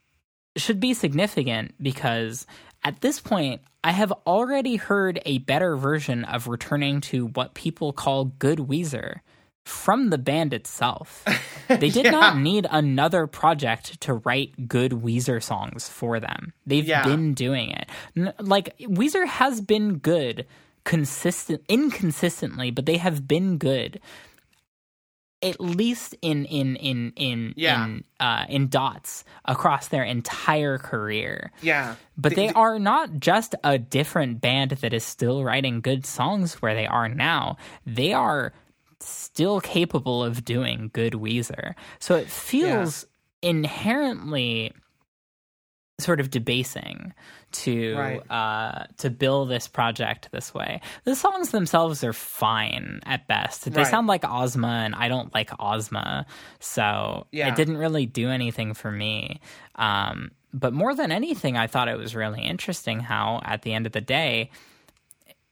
should be significant because at this point, I have already heard a better version of returning to what people call good Weezer from the band itself. They did not need another project to write good Weezer songs for them. They've Yeah. been doing it. Like Weezer has been good consistent inconsistently, but they have been good at least in in in in Yeah. in uh in dots across their entire career. Yeah. But The- they the- are not just a different band that is still writing good songs where they are now. They are still capable of doing good Weezer. So it feels inherently sort of debasing to Right. uh to bill this project this way. The songs themselves are fine at best. They Right. sound like Ozma and I don't like Ozma. So Yeah. it didn't really do anything for me. Um but more than anything I thought it was really interesting how at the end of the day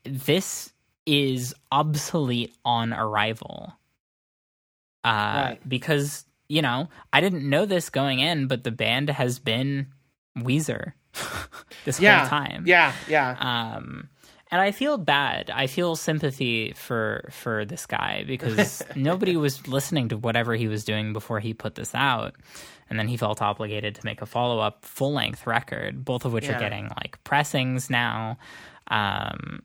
this is obsolete on arrival. Uh Right. because you know, I didn't know this going in, but the band has been Weezer this Yeah. whole time. Yeah. Yeah. Um, and I feel bad. I feel sympathy for for this guy because nobody was listening to whatever he was doing before he put this out, and then he felt obligated to make a follow up full length record, both of which Yeah. are getting like pressings now. Um,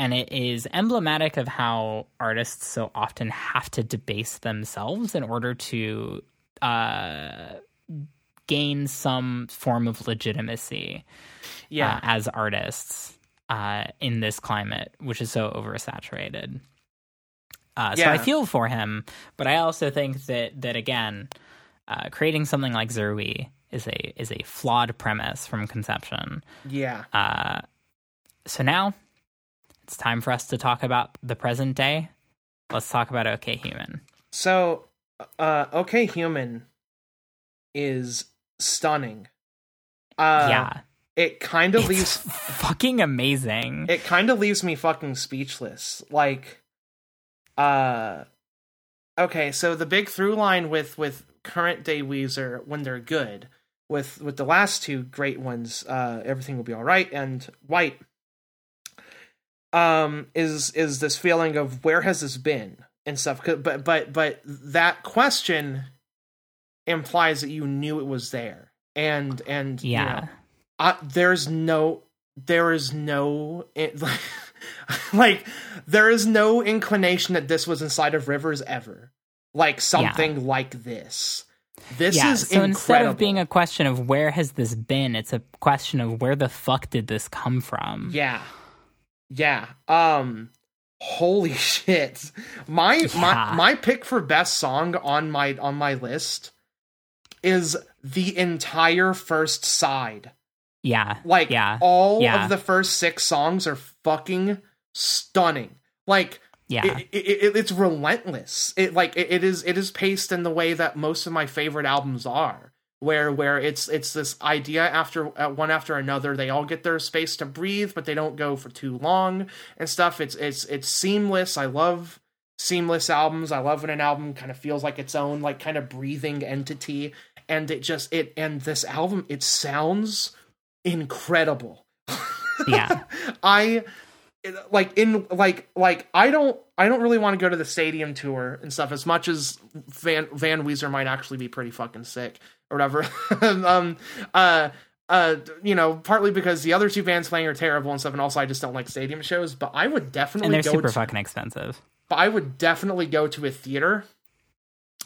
and it is emblematic of how artists so often have to debase themselves in order to uh, gain some form of legitimacy yeah. uh, as artists uh, in this climate, which is so oversaturated. Uh, So I feel for him, but I also think that that again, uh, creating something like Zerwi is a is a flawed premise from conception. yeah. Uh, so now it's time for us to talk about the present day. Let's talk about OK Human. So, uh, okay, human is stunning. Uh, yeah, It kind of leaves fucking amazing. it kind of leaves me fucking speechless. Like, uh, okay, so the big through line with with current day Weezer when they're good, with with the last two great ones, uh, everything will be all right, and White, um, is is this feeling of where has this been and stuff But but but that question implies that you knew it was there, and and you yeah. know, uh, there's no there is no it, like there is no inclination that this was inside of rivers ever. Like something like this. This yeah, is so incredible instead of being a question of where has this been, it's a question of where the fuck did this come from? yeah. Yeah. Um holy shit. My Yeah. my my pick for best song on my on my list is the entire first side Yeah. Like yeah. all Yeah. of the first six songs are fucking stunning. Like Yeah. it, it, it, it's relentless. It like it, it is it is paced in the way that most of my favorite albums are, where where it's it's this idea after uh, one after another. They all get their space to breathe, but they don't go for too long and stuff. It's it's it's seamless. I love seamless albums. I love when an album kind of feels like its own like kind of breathing entity. And it just it and this album it sounds incredible. Yeah. I like in like like I don't I don't really want to go to the stadium tour and stuff as much as Van Van Weezer might actually be pretty fucking sick or whatever. um uh uh you know partly because the other two bands playing are terrible and stuff and also I just don't like stadium shows but I would definitely and they're go super to, fucking expensive. but I would definitely go to a theater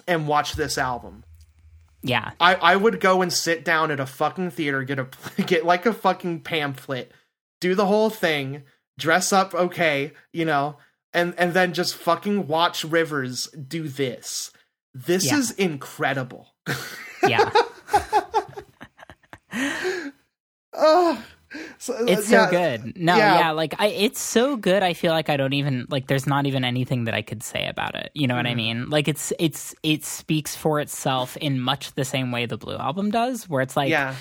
and watch this album. Yeah. I, I would go and sit down at a fucking theater, get a get like a fucking pamphlet, do the whole thing, dress up okay, you know, and and then just fucking watch Rivers do this. This Yeah. is incredible. Yeah. Oh, so, It's yeah, so good. No, yeah. yeah. like I it's so good I feel like I don't even like there's not even anything that I could say about it. You know what I Mm-hmm. mean? Like it's it's it speaks for itself in much the same way the Blue album does, where it's like Yeah,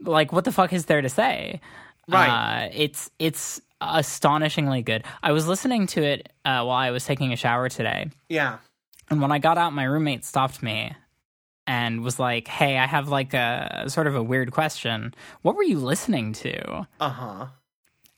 like what the fuck is there to say? Right. Uh, it's it's astonishingly good. I was listening to it uh, while I was taking a shower today, yeah, and when I got out, my roommate stopped me and was like, "Hey, I have like a sort of a weird question. What were you listening to?" uh huh.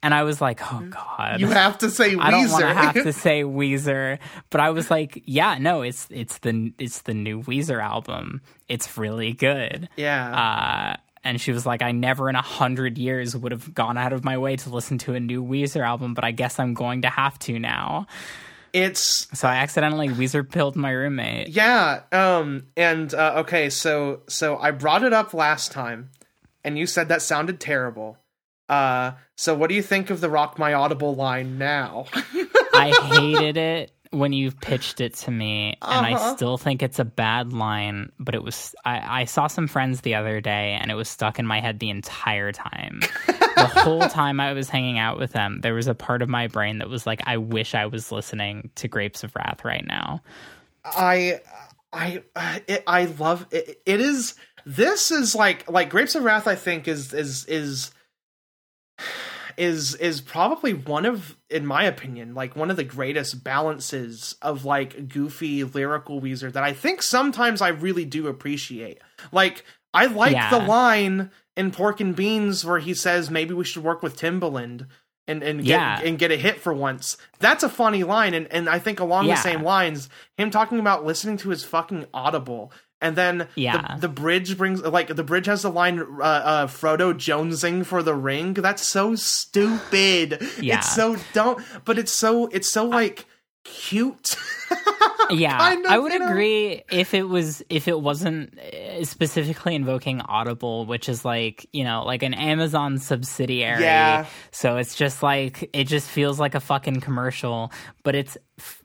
And I was like, "Oh God." You have to say Weezer. I don't want to have to say Weezer, but I was like, "Yeah, no, it's it's the it's the new Weezer album. It's really good." yeah, Uh, and she was like, I never in a hundred years would have gone out of my way to listen to a new Weezer album, but I guess I'm going to have to now. It's So I accidentally Weezer pilled my roommate. Yeah, um and uh, okay, so so I brought it up last time and you said that sounded terrible. Uh so what do you think of the Rock My Audible line now? I hated it when you pitched it to me, and I Uh-huh. still think it's a bad line, but it was. I, I saw some friends the other day, and it was stuck in my head the entire time. the whole time I was hanging out with them, there was a part of my brain that was like, I wish I was listening to Grapes of Wrath right now. I I it, I love it, it is this is like like Grapes of Wrath I think is is is is is probably one of in my opinion like one of the greatest balances of like goofy lyrical Weezer that I think sometimes I really do appreciate. Like I like Yeah. the line in Pork and Beans where he says maybe we should work with Timbaland and and get Yeah. and get a hit for once. That's a funny line and and I think along Yeah. the same lines him talking about listening to his fucking audible and then Yeah. the, the bridge brings like the bridge has the line uh, uh Frodo jonesing for the ring. That's so stupid. Yeah. It's so dumb, but it's so it's so like cute. yeah Kind of, i would you know? agree if it was if it wasn't uh, specifically invoking audible which is like you know like an amazon subsidiary Yeah. so it's just like it just feels like a fucking commercial but it's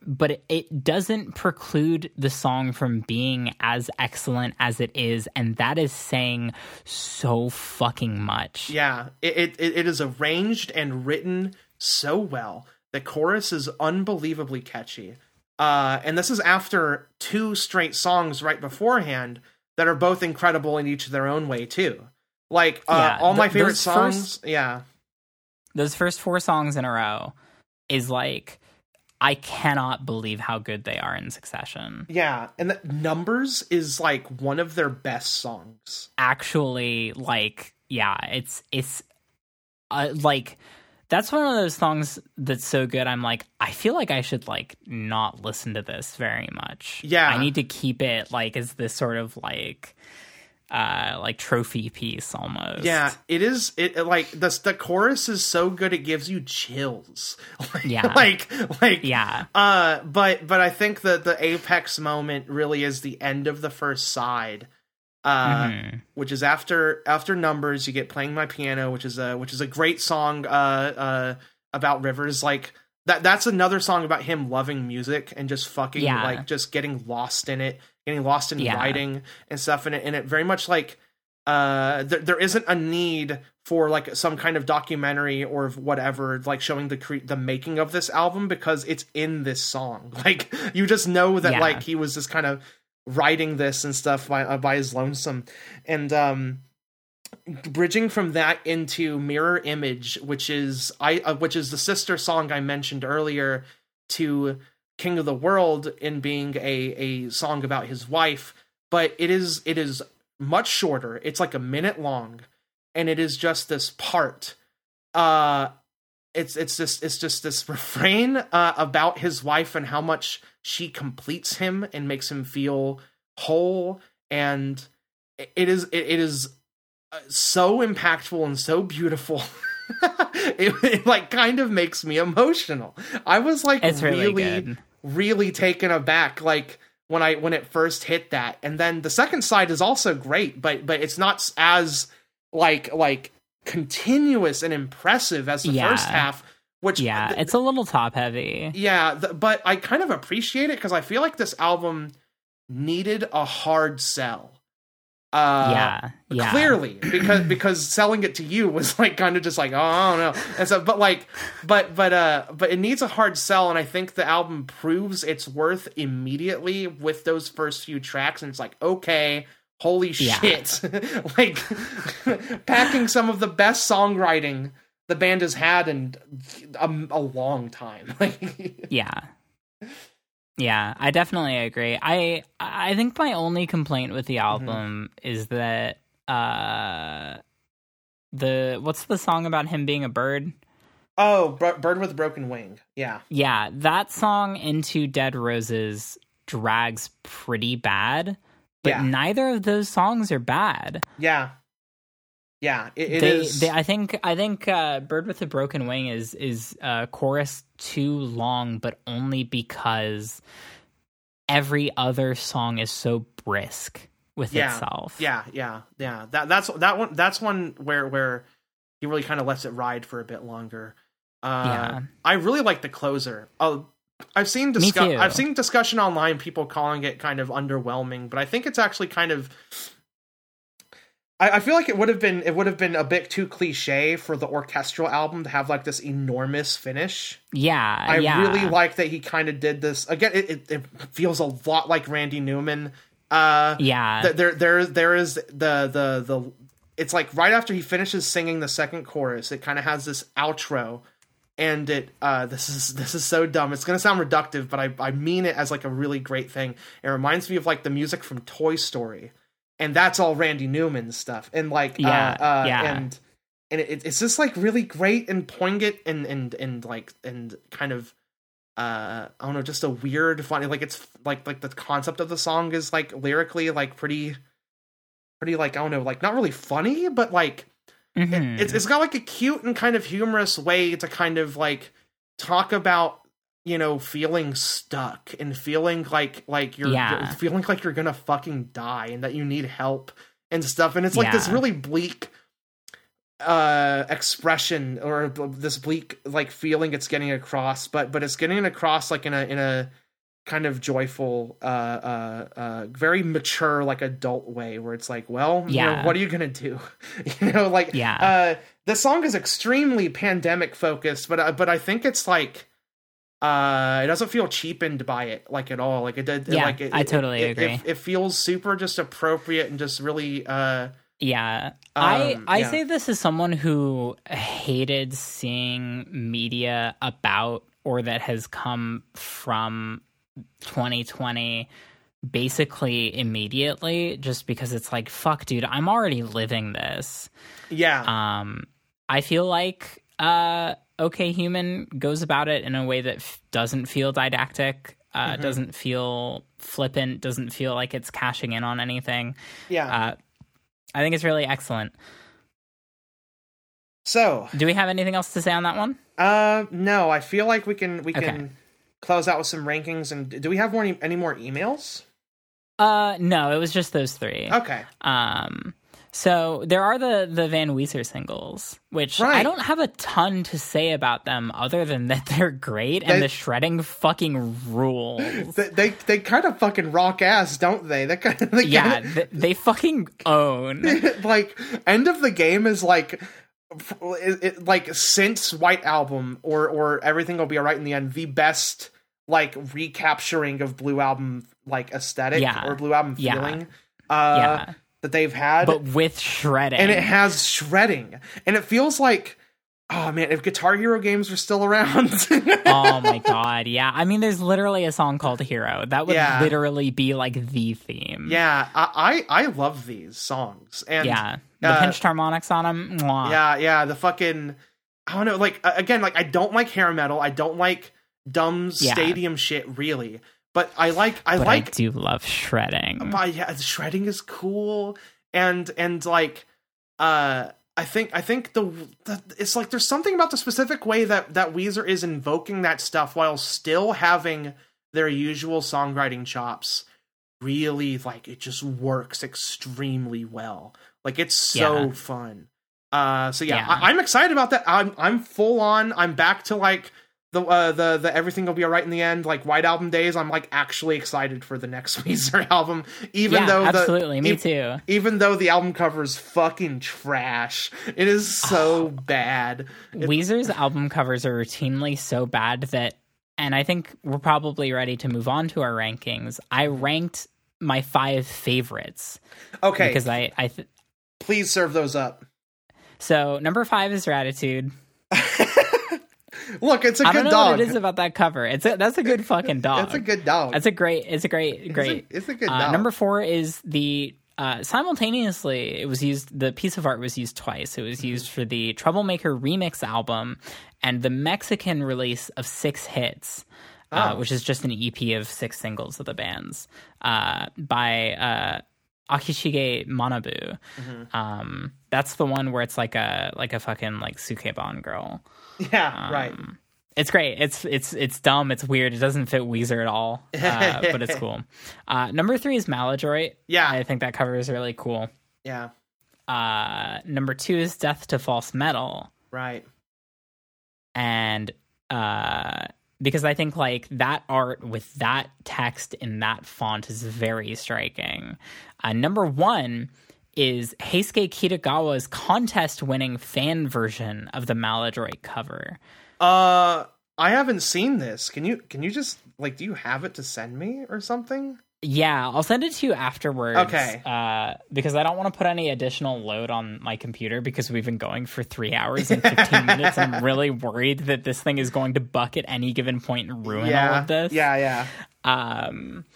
but it- doesn't preclude the song from being as excellent as it is and that is saying so fucking much Yeah, it it it is arranged and written so well. The chorus is unbelievably catchy. Uh, and this is after two straight songs right beforehand that are both incredible in each of their own way too. Like uh, Yeah, all my th- favorite songs. first- yeah, those first four songs in a row is like I cannot believe how good they are in succession. yeah, and that numbers is like one of their best songs. Actually, like, yeah, it's it's uh, like that's one of those songs that's so good. I'm like, I feel like I should like not listen to this very much. Yeah. I need to keep it like as this sort of like uh like trophy piece almost. Yeah, it is. It like the the chorus is so good it gives you chills. Like, Yeah. like like Yeah. Uh, but but I think that the apex moment really is the end of the first side, uh, Mhm. which is after after numbers. You get playing my piano, which is a which is a great song. Uh, uh, about rivers like that. That's another song about him loving music and just fucking Yeah. like just getting lost in it, getting lost in Yeah. writing and stuff. And it and it very much like uh there, there isn't a need for like some kind of documentary or whatever like showing the cre- the making of this album because it's in this song like you just know that Yeah. like he was just kind of writing this and stuff by uh, by his lonesome and um bridging from that into mirror image which is i uh, which is the sister song i mentioned earlier to king of the world in being a a song about his wife but it is it is much shorter. It's like a minute long, and it is just this part. Uh, it's it's just it's just this refrain uh, about his wife and how much she completes him and makes him feel whole, and it is it, it is uh, so impactful and so beautiful. it, it, like kind of makes me emotional. I was like It's really really really taken aback like when I when it first hit that. And then the second side is also great, but but it's not as like like continuous and impressive as the Yeah. first half, which Yeah, it's a little top heavy. yeah, th- but I kind of appreciate it because I feel like this album needed a hard sell. Uh, yeah, yeah. clearly because because selling it to you was like kind of just like oh I don't know and so but like but but uh but it needs a hard sell and I think the album proves its worth immediately with those first few tracks and it's like okay holy Yeah. shit like packing some of the best songwriting the band has had in a, a long time Yeah. Yeah, I definitely agree. I I think my only complaint with the album is that uh the what's the song about him being a bird? oh bird with a broken wing yeah Yeah, that song into Dead Roses drags pretty bad, but Yeah. neither of those songs are bad. yeah yeah it, it they, is- they, I think I think uh, "Bird with a Broken Wing" is is uh, chorus too long, but only because every other song is so brisk with Yeah, itself. Yeah, yeah, yeah. That that's that one. That's one where where he really kind of lets it ride for a bit longer. Uh, Yeah. I really like the closer. Oh, I've seen too. I've seen discussion online, people calling it kind of underwhelming, but I think it's actually kind of. I, I feel like it would have been it would have been a bit too cliche for the orchestral album to have like this enormous finish. yeah, I yeah. really like that he kind of did this again. It, it, it feels a lot like Randy Newman. Uh, Yeah, th- there there there is the the the it's like right after he finishes singing the second chorus it kind of has this outro and it uh this is this is so dumb it's gonna sound reductive but i i mean it as like a really great thing it reminds me of like the music from toy story and that's all randy newman stuff and like Yeah, uh, uh yeah. and and it, it's just like really great and poignant and and and like and kind of uh i don't know just a weird funny like it's like like the concept of the song is like lyrically like pretty pretty like i don't know like not really funny but like Mhm. it's it's got like a cute and kind of humorous way to kind of like talk about you know feeling stuck and feeling like like you're, Yeah. feeling like you're gonna fucking die and that you need help and stuff and it's like this really bleak uh expression or this bleak like feeling it's getting across but but it's getting across like in a in a kind of joyful uh uh uh very mature like adult way where it's like well you know, Yeah. what are you gonna do you know like Yeah. uh the song is extremely pandemic focused but uh, but i think it's like uh it doesn't feel cheapened by it like at all like it did Yeah, like it, I totally it, agree. it, it feels super just appropriate and just really uh Yeah. I Um, I yeah. say this as someone who hated seeing media about or that has come from 2020 basically immediately just because it's like fuck dude I'm already living this. yeah Um I feel like uh okay human goes about it in a way that f- doesn't feel didactic, uh Mm-hmm. doesn't feel flippant, doesn't feel like it's cashing in on anything. yeah Uh I think it's really excellent. so Do we have anything else to say on that one? uh no i feel like we can we Okay. can close out with some rankings and do we have more any more emails Uh, no, it was just those three. okay Um, so there are the the Van Weezer singles, which I don't have a ton to say about them other than that they're great They- and the shredding fucking rules. they they, they kind of fucking rock ass don't they they kind of they yeah, kinda- th- they fucking own. like end of the game is like it, it- like since white album or or everything will be alright in the end the best like recapturing of blue album like aesthetic Yeah. or blue album Yeah. feeling uh Yeah. That they've had But with shredding. and it has shredding and it feels like Oh man, if Guitar Hero games were still around. oh my god, yeah. I mean, there's literally a song called Hero. That would Yeah. literally be like the theme. yeah, I, I I love these songs. And yeah. The uh, pinched harmonics on them. Yeah, yeah, the fucking I don't know, like again, like I don't like hair metal. I don't like dumb Yeah. stadium shit really. But I like I but like I do love shredding. but yeah, shredding is cool and and like uh I think I think the, the it's like there's something about the specific way that that Weezer is invoking that stuff while still having their usual songwriting chops. Really, like it just works extremely well. Like it's so Yeah. fun. Uh, so yeah, Yeah. I, I'm excited about that. I'm I'm full on. I'm back to like the uh, the the everything will be alright in the end. Like White Album days. I'm like actually excited for the next Weezer album, even yeah, though the, absolutely. Me e- too. even though the album cover is fucking trash. It is so bad. Weezer's album covers are routinely so bad that, and I think we're probably ready to move on to our rankings. I ranked my five favorites Okay, because I, I th- please serve those up. so number five is Raditude. Look, it's a I good don't know dog. what it is about that cover. It's a, that's a good fucking dog. It's a good dog. That's a great. It's a great, It's a- great. It's a, good Uh, dog. number four is the uh, simultaneously it was used. The piece of art was used twice. It was Mm-hmm. used for the Troublemaker remix album and the Mexican release of Six Hits, uh, Oh. which is just an EP of six singles of the bands uh, by uh, Akishige Manabu. Mm-hmm. Um, that's the one where it's like a like a fucking like Sukeban girl. yeah, right. Um, It's great. It's it's it's dumb. It's weird. It doesn't fit Weezer at all, uh, but it's cool. Uh, number three is Maladroit. Yeah. I think that cover is really cool. Yeah, Uh, number two is Death to False Metal, right. and uh, because I think like that art with that text in that font is very striking. Uh, number one is Heisuke Kitagawa's contest-winning fan version of the Maladroit cover. Uh, I haven't seen this. Can you can you just like do you have it to send me or something? Yeah, I'll send it to you afterwards. Okay. Uh, because I don't want to put any additional load on my computer because we've been going for three hours and 15 minutes. And I'm really worried that this thing is going to buck at any given point and ruin yeah, all of this. yeah, yeah. Um.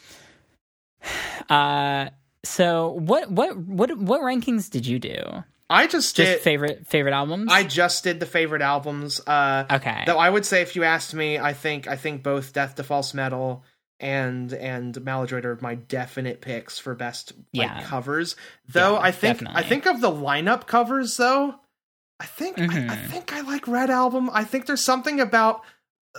Uh. So what what what what rankings did you do? I just Just did. favorite favorite albums. I just did the favorite albums. Uh, okay. Though I would say, if you asked me, I think I think both Death to False Metal and and Maladroit are my definite picks for best like, Yeah. covers. Though Yeah, I think I think of the lineup covers though, I think I, I Mhm. think I like Red Album. I think there's something about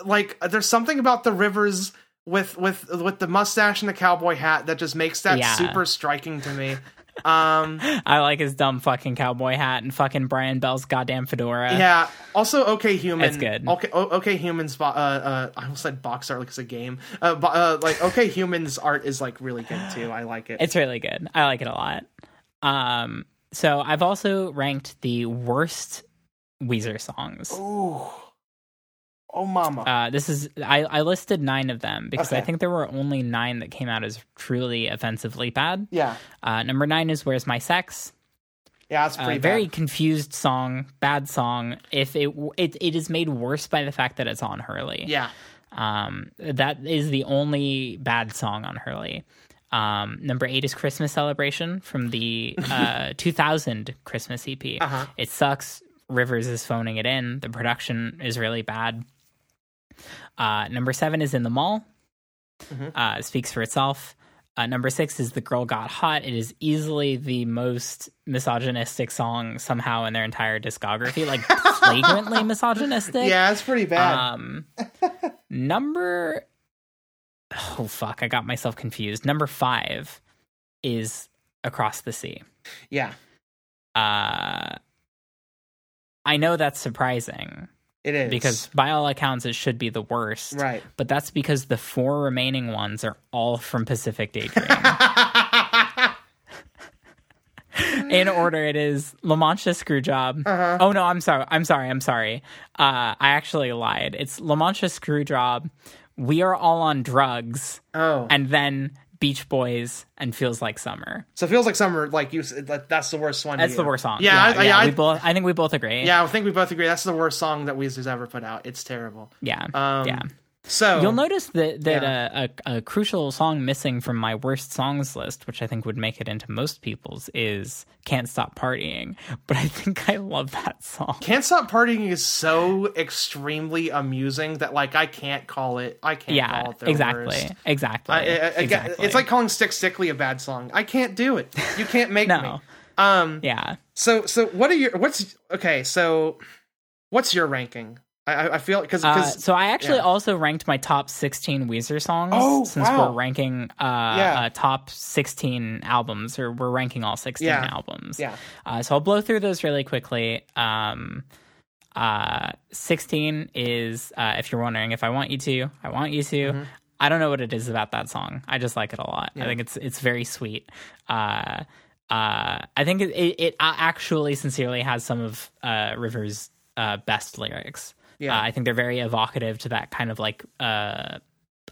like there's something about the Rivers with with with the mustache and the cowboy hat that just makes that Yeah. super striking to me. Um I like his dumb fucking cowboy hat and fucking Brian Bell's goddamn fedora. Yeah. Also, okay, human. It's good. Okay, okay, humans. Uh, uh, I almost said box art like it's a game. Uh, uh, like okay, humans art is like really good too. I like it. It's really good. I like it a lot. Um, so I've also ranked the worst Weezer songs. Ooh. Oh, mama. Uh, this is I, I listed nine of them because I think there were only nine that came out as truly offensively bad. yeah. Uh, number nine is "Where's My Sex." Yeah, it's Uh, pretty very confused song, bad song. If it, it it is made worse by the fact that it's on Hurley. Yeah. Um, that is the only bad song on Hurley. Um, number eight is Christmas Celebration from the uh, 2000 Christmas EP. Uh-huh. It sucks. Rivers is phoning it in. The production is really bad. Uh, number seven is In the Mall. Mhm. Uh, it speaks for itself. Uh, number six is The Girl Got Hot. It is easily the most misogynistic song somehow in their entire discography, like flagrantly misogynistic. Yeah, it's pretty bad. Um, number oh fuck, I got myself confused. Number five is Across the Sea. yeah, Uh, I know that's surprising it is because by all accounts it should be the worst. right. But that's because the four remaining ones are all from Pacific Daydream. In order, it is La Mancha Screwjob. Uh-huh. Oh no, I'm sorry. I'm sorry. I'm sorry. Uh, I actually lied. It's La Mancha Screwjob. We are all on drugs, oh, and then Beach Boys, and Feels Like Summer. So feels like summer. Like you, that's the worst one. That's the worst song. Yeah, I, yeah. I, we both. I think we both agree. yeah, I think we both agree. That's the worst song that Weezer's ever put out. It's terrible. yeah, Um, yeah. So You'll notice that that Yeah. uh, a, a crucial song missing from my worst songs list, which I think would make it into most people's, is "Can't Stop Partying." But I think I love that song. Can't Stop Partying is so extremely amusing that like I can't call it. I can't Yeah, call it exactly, worst. exactly, I, I- I- exactly. It's like calling Stick Stickly a bad song. I can't do it. You can't make No. me. Um. yeah. So so what are your what's okay? So what's your ranking? I I, feel because Uh, so I actually yeah. also ranked my top 16 Weezer songs Oh, since wow. we're ranking uh, Yeah. uh, top 16 albums, or we're ranking all 16 Yeah. albums. yeah Uh, so I'll blow through those really quickly. Um, uh, 16 is, uh, if you're wondering if I want you to, I want you to. I don't know what it is about that song. I just like it a lot. I think it's it's very sweet. Uh, uh, I think it, it, it actually sincerely has some of uh, Rivers' uh, best lyrics. Yeah. Uh, I think they're very evocative to that kind of like uh,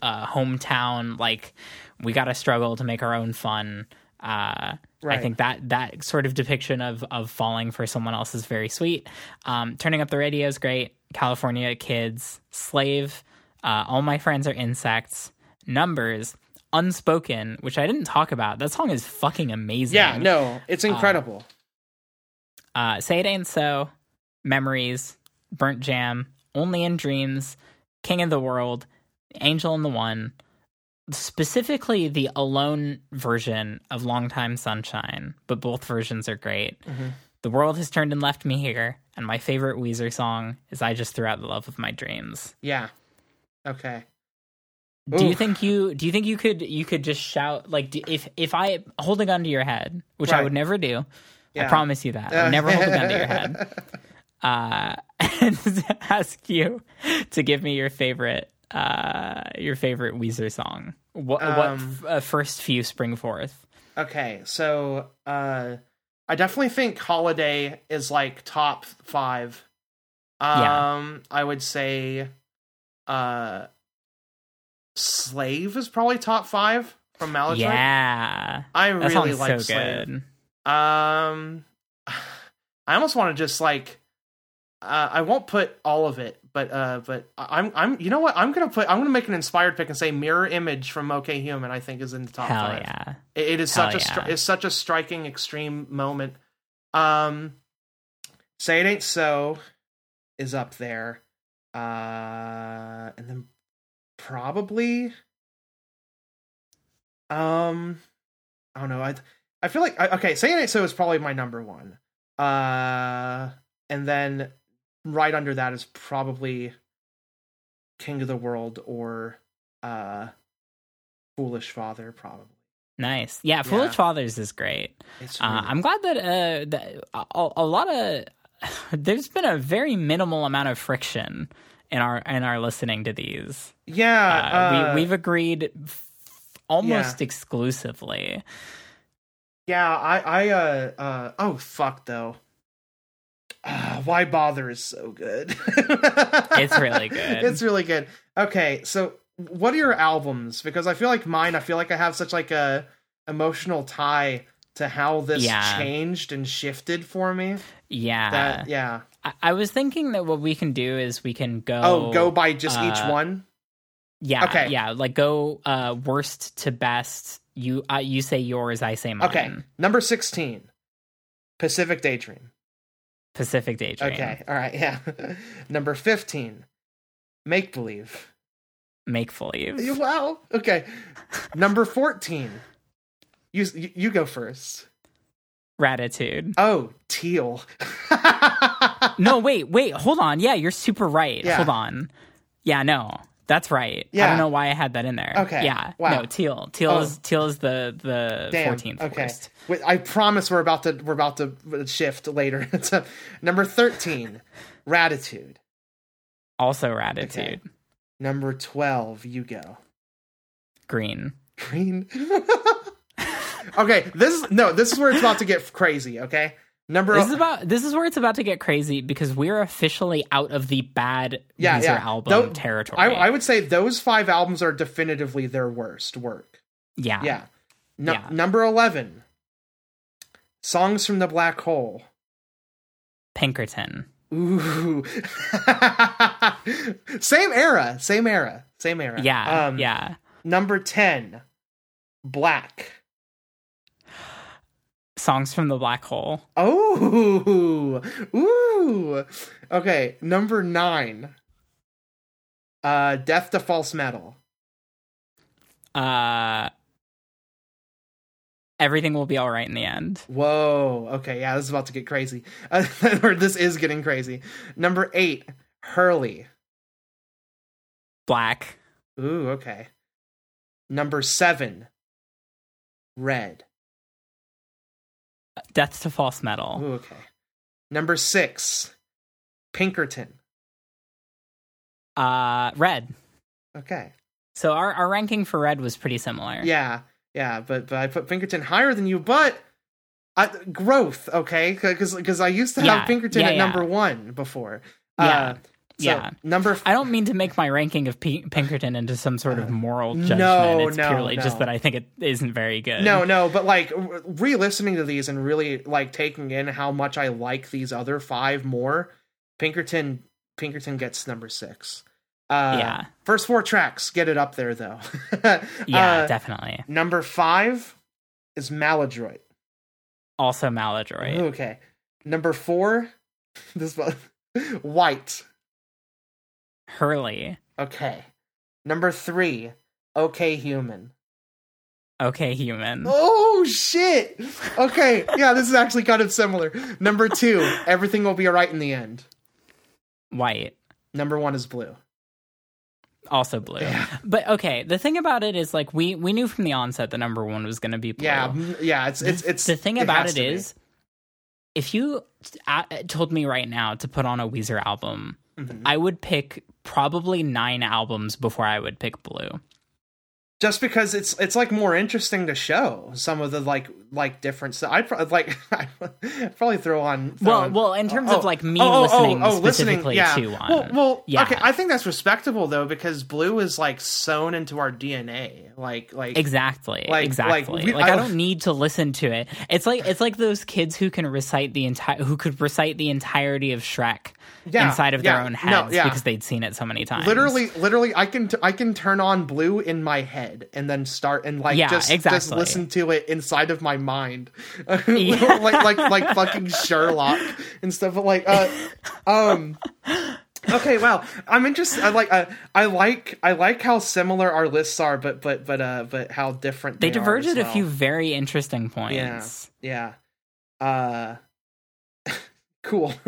uh, hometown, like we got to struggle to make our own fun. Uh, I think that that sort of depiction of of falling for someone else is very sweet. Um, turning up the radio is great. California kids, slave. Uh, all my friends are insects. Numbers, unspoken, which I didn't talk about. That song is fucking amazing. yeah no it's incredible. Uh, Say It Ain't So, Memories, Burndt Jamb, Only in Dreams, King of the World, Angel and the One, specifically the alone version of Long Time Sunshine, but both versions are great. Mm-hmm. The world has turned and left me here, and my favorite Weezer song is I Just Threw Out the Love of My Dreams. yeah. Okay. Do you think you do you think you could you could just shout like do, if if I hold a gun to your head, which I would never do. I promise you that. I uh. would never hold a gun to your head. Uh, and ask you to give me your favorite uh your favorite Weezer song. What what Um, f- uh, first few spring forth? Okay, so uh I definitely think Holiday is like top five. Um Yeah. I would say uh Slave is probably top five from Maladroit. Yeah. I really like so Slave. good. Um I almost want to just like uh, I won't put all of it, but uh, but I'm I'm you know what I'm gonna put I'm gonna make an inspired pick and say Mirror Image from OK Human I think is in the top Hell five. yeah. It, it is Hell such a stri- it's such a striking extreme moment. Um, say it ain't so is up there, uh, and then probably, um, I don't know. I I feel like I, okay, say it ain't so is probably my number one. Uh, and then right under that is probably King of the World or uh, Foolish Father, probably. Nice. Yeah, Foolish Fathers is great. Uh, I'm glad that uh that a, a lot of there's been a very minimal amount of friction in our in our listening to these. Yeah, Uh, uh, we we've agreed f- almost exclusively. yeah. I, I, uh, uh, oh fuck though. Uh, Why bother is so good. It's really good. It's really good. Okay, so what are your albums? Because I feel like mine. I feel like I have such like a emotional tie to how this Yeah. changed and shifted for me. Yeah. That yeah. I, I was thinking that what we can do is we can go Oh, go by just each uh, one. Yeah. Okay. Yeah, like go uh worst to best. You uh, you say yours, I say mine. Okay, number sixteen, Pacific Daydream. Pacific Daydream. Okay, all right, yeah. number fifteen, Make Believe. Make believe. Wow. Okay. Number 14. You, you you go first. Raditude. Oh, Teal. No, wait, wait, hold on. Yeah, you're super right. Yeah. Hold on. Yeah, no. That's right. Yeah. I don't know why I had that in there. Okay. Yeah. Wow. No, teal. Teal Oh. is teal is the the 14th okay. worst. Wait, I promise we're about to we're about to shift later. so, number 13, Raditude. Also raditude. Number 12, You Go. Green. Green. okay, this is no, this is where it's about to get crazy, okay? Number This is about this is where it's about to get crazy because we're officially out of the bad Yeah, yeah. album territory. I, I would say those five albums are definitively their worst work. Yeah. Yeah. Nu- Yeah. Number 11. Songs from the Black Hole. Pinkerton. Ooh. same era. Same era. Same era. Yeah. Um, yeah. Number 10. Black. Songs from the Black Hole. Oh. Ooh. Okay. Number 9. Uh, Death to False Metal. Uh Everything will be all right in the end. Whoa. Okay. Yeah, this is about to get crazy. Uh, or this is getting crazy. Number eight, Hurley. Black. Ooh, okay. Number seven, Red. Death to false metal. Ooh, okay. Number six, Pinkerton. Uh red. Okay. So our, our ranking for red was pretty similar. Yeah, yeah, but but I put Pinkerton higher than you, but I, growth, okay? Because I used to have Yeah, Pinkerton yeah, at yeah. number one before. Yeah, Uh, so yeah. Number f- I don't mean to make my ranking of P- Pinkerton into some sort of moral judgment. Uh, no, it's no, purely just that I think it isn't very good. No, no, but like re listening to these and really like taking in how much I like these other five more, Pinkerton Pinkerton gets number six. Uh, Yeah. First four tracks get it up there though. Yeah, Uh, definitely. Number five is Maladroit. Also Maladroit. Okay. Number four, this one, White. Hurley. Okay. Number three, Okay Human. Okay, human. Oh shit! Okay, yeah, this is actually kind of similar. Number two, everything will be alright in the end. White. Number one is blue. Also blue. Yeah. But okay, the thing about it is like we we knew from the onset the number one was going to be blue. Yeah, yeah. It's it's it's the thing it about it is be. if you uh, told me right now to put on a Weezer album, Mm-hmm. I would pick probably nine albums before I would pick Blue. Just because it's it's like more interesting to show some of the like like different stuff. I'd pro- like I'd probably throw on. throw Well, on- well, in terms oh, of, like, me oh, oh, oh listening listening, specifically yeah. to one. Well, well Yeah. okay. I think that's respectable though because blue is like sewn into our DNA. Like like Exactly. Like- exactly. like, Like, I, I- don't need to listen to it. It's like it's like those kids who can recite the entire who could recite the entirety of Shrek Yeah, inside of their own no, heads yeah. because they'd seen it so many times. literally literally I can t- I can turn on blue in my head and then start and like Yeah, just just listen to it inside of my mind. Yeah. like like like fucking Sherlock and stuff but like uh um okay wow. I'm interested I like uh, I like I like how similar our lists are but but but uh but how different They they, diverged at a few very interesting points. yeah yeah. Uh cool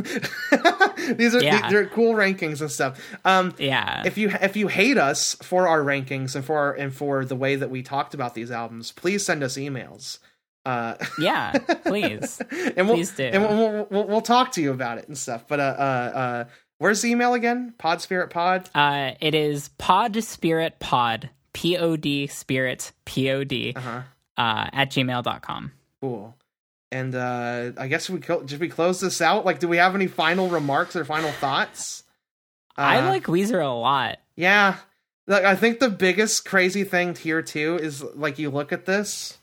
these are Yeah. they're cool rankings and stuff um Yeah. if you if you hate us for our rankings and for our, and for the way that we talked about these albums, please send us emails. Uh, yeah, please. and we'll Please do. and we'll, we'll, we'll we'll talk to you about it and stuff. But uh, uh, uh, where's the email again? Pod Spirit Pod. Uh, it is Pod Spirit Pod, P O D Spirit P O D, Uh-huh. uh, at gmail.com. Cool. And uh, I guess we co- did we close this out? Like, do we have any final remarks or final thoughts? I Uh, like Weezer a lot. Yeah. Like I think the biggest crazy thing here too is like you look at this.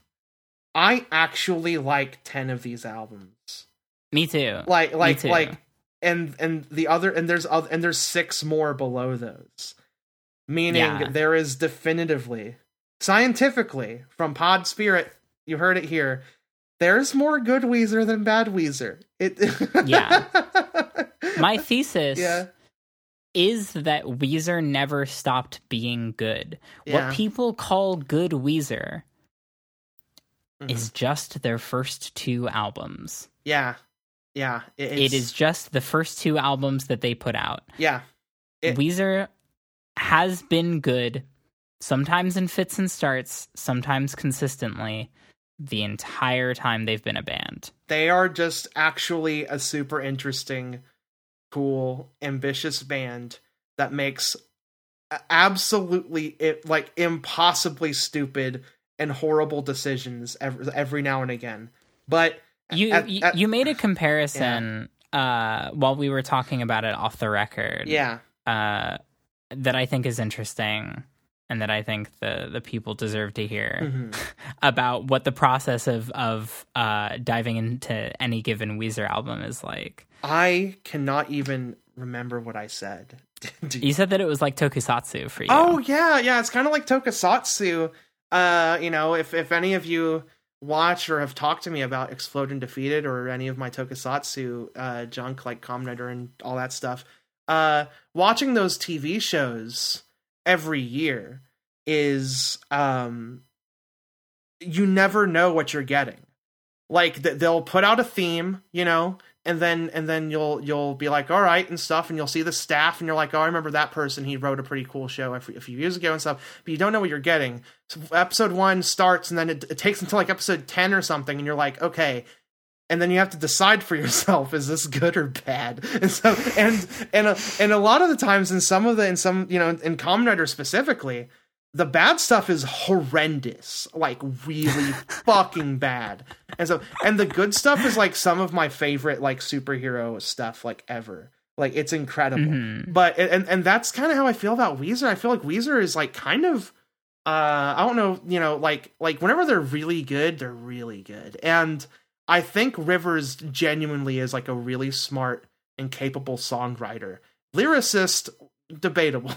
I actually like 10 of these albums. Me too. Like like too. like and and the other and there's other and there's six more below those. Meaning Yeah. there is definitively scientifically from Pod Spirit, you heard it here. There's more good Weezer than bad Weezer. It Yeah. My thesis Yeah. is that Weezer never stopped being good. Yeah. What people call good Weezer Mhm. is just their first two albums. Yeah. Yeah. It, It it's- just the first two albums that they put out. Yeah. It- Weezer has been good, sometimes in fits and starts, sometimes consistently, the entire time they've been a band. they are just actually a super interesting, cool, ambitious band that makes absolutely it like impossibly stupid and horrible decisions every, every now and again. But You at- you, at- you made a comparison uh, while we were talking about it off the record. yeah, uh, that I think is interesting. And that I think the the people deserve to hear Mm-hmm. about what the process of of uh, diving into any given Weezer album is like. I cannot even remember what I said. Do You said that it was like tokusatsu for you. Oh yeah, yeah. It's kind of like tokusatsu. Uh, you know, if if any of you watch or have talked to me about Explode and Defeated or any of my tokusatsu uh, junk like Rider and all that stuff, uh, watching those TV shows every year is um, you never know what you're getting. Like they'll put out a theme, you know, and then and then you'll you'll be like, all right, and stuff, and you'll see the staff, and you're like, oh, I remember that person. He wrote a pretty cool show a few, years ago and stuff. But you don't know what you're getting. So episode one starts, and then it, it takes until like episode ten or something, and you're like, okay. And then you have to decide for yourself: is this good or bad? And so, and and a, and a lot of the times, in some of the in some you know in Kamen Rider specifically, the bad stuff is horrendous, like really fucking bad. And so, and the good stuff is like some of my favorite like superhero stuff like ever. Like it's incredible. Mhm. But and and that's kind of how I feel about Weezer. I feel like Weezer is like kind of uh I don't know, you know, like like whenever they're really good, they're really good. And I think Rivers genuinely is like a really smart and capable songwriter. Lyricist debatable.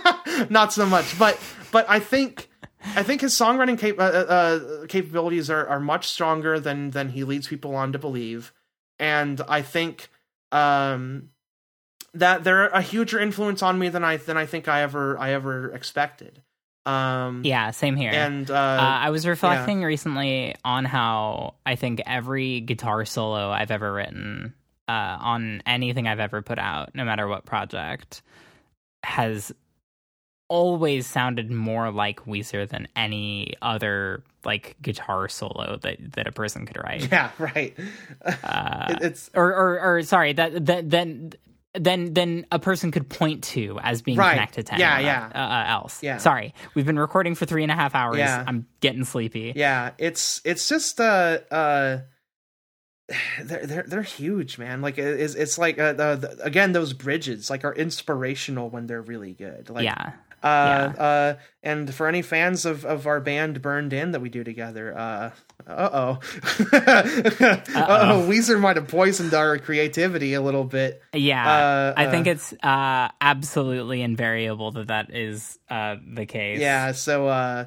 Not so much, but but I think I think his songwriting cap- uh, uh, capabilities are, are much stronger than than he leads people on to believe, and I think um, that they're a huger influence on me than I than I think I ever I ever expected. Um, Yeah, same here. and uh, uh, I was reflecting recently on how I think every guitar solo I've ever written uh, on anything I've ever put out, no matter what project, has always sounded more like Weezer than any other like guitar solo that that a person could write. yeah, right. Uh, It- it's or, or or sorry that that then then then a person could point to as being Right. connected to Yeah, yeah. uh, uh, else. Yeah. Sorry, we've been recording for three and a half hours. Yeah. I'm getting sleepy. yeah it's it's just uh uh they're they're, they're huge man like it- it's, it's like uh, the, again those bridges like are inspirational when they're really good like yeah. uh uh and for any fans of of our band burned in that we do together uh uh-oh uh-oh weezer might have poisoned our creativity a little bit Yeah, Uh, I think uh, it's uh, absolutely invariable that that is uh, the case. yeah so uh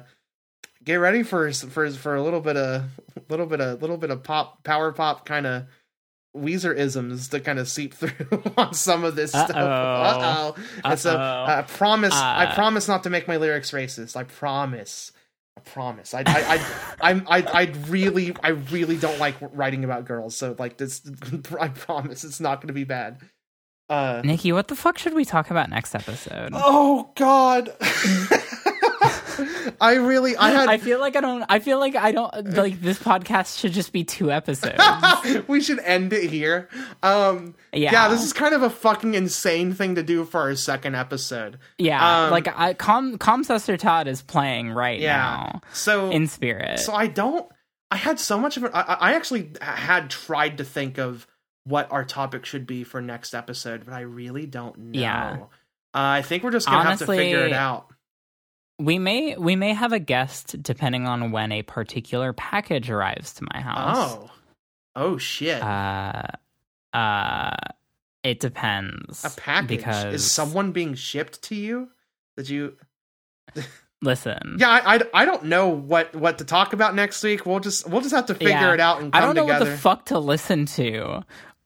get ready for for for a little bit of little bit of little bit of pop power pop kind of Weezer isms to kind of seep through on some of this stuff. Uh-oh. Uh oh. So Uh-oh. I promise I Uh. promise not to make my lyrics racist. I promise. I promise. I I I I'm I I really I really don't like writing about girls. So like this I promise it's not going to be bad. Uh Nikki, what the fuck should we talk about next episode? Oh god. I really I had I feel like I don't. I feel like I don't like this podcast should just be two episodes. we should end it here. Um, yeah. Yeah. this is kind of a fucking insane thing to do for our second episode. Yeah, Um, like I, Com Comsuster Todd is playing right Yeah. now So, in spirit. so I don't. I had so much of it. I, I actually had tried to think of what our topic should be for next episode, but I really don't know. Yeah. Uh, I think we're just gonna have to figure it out. We may we may have a guest depending on when a particular package arrives to my house. Oh, oh shit! Uh, uh, it depends. a package because is someone being shipped to you? Did you? listen. Yeah, I, I, I don't know what what to talk about next week. We'll just we'll just have to figure Yeah. it out and I don't know together. what the fuck to listen to.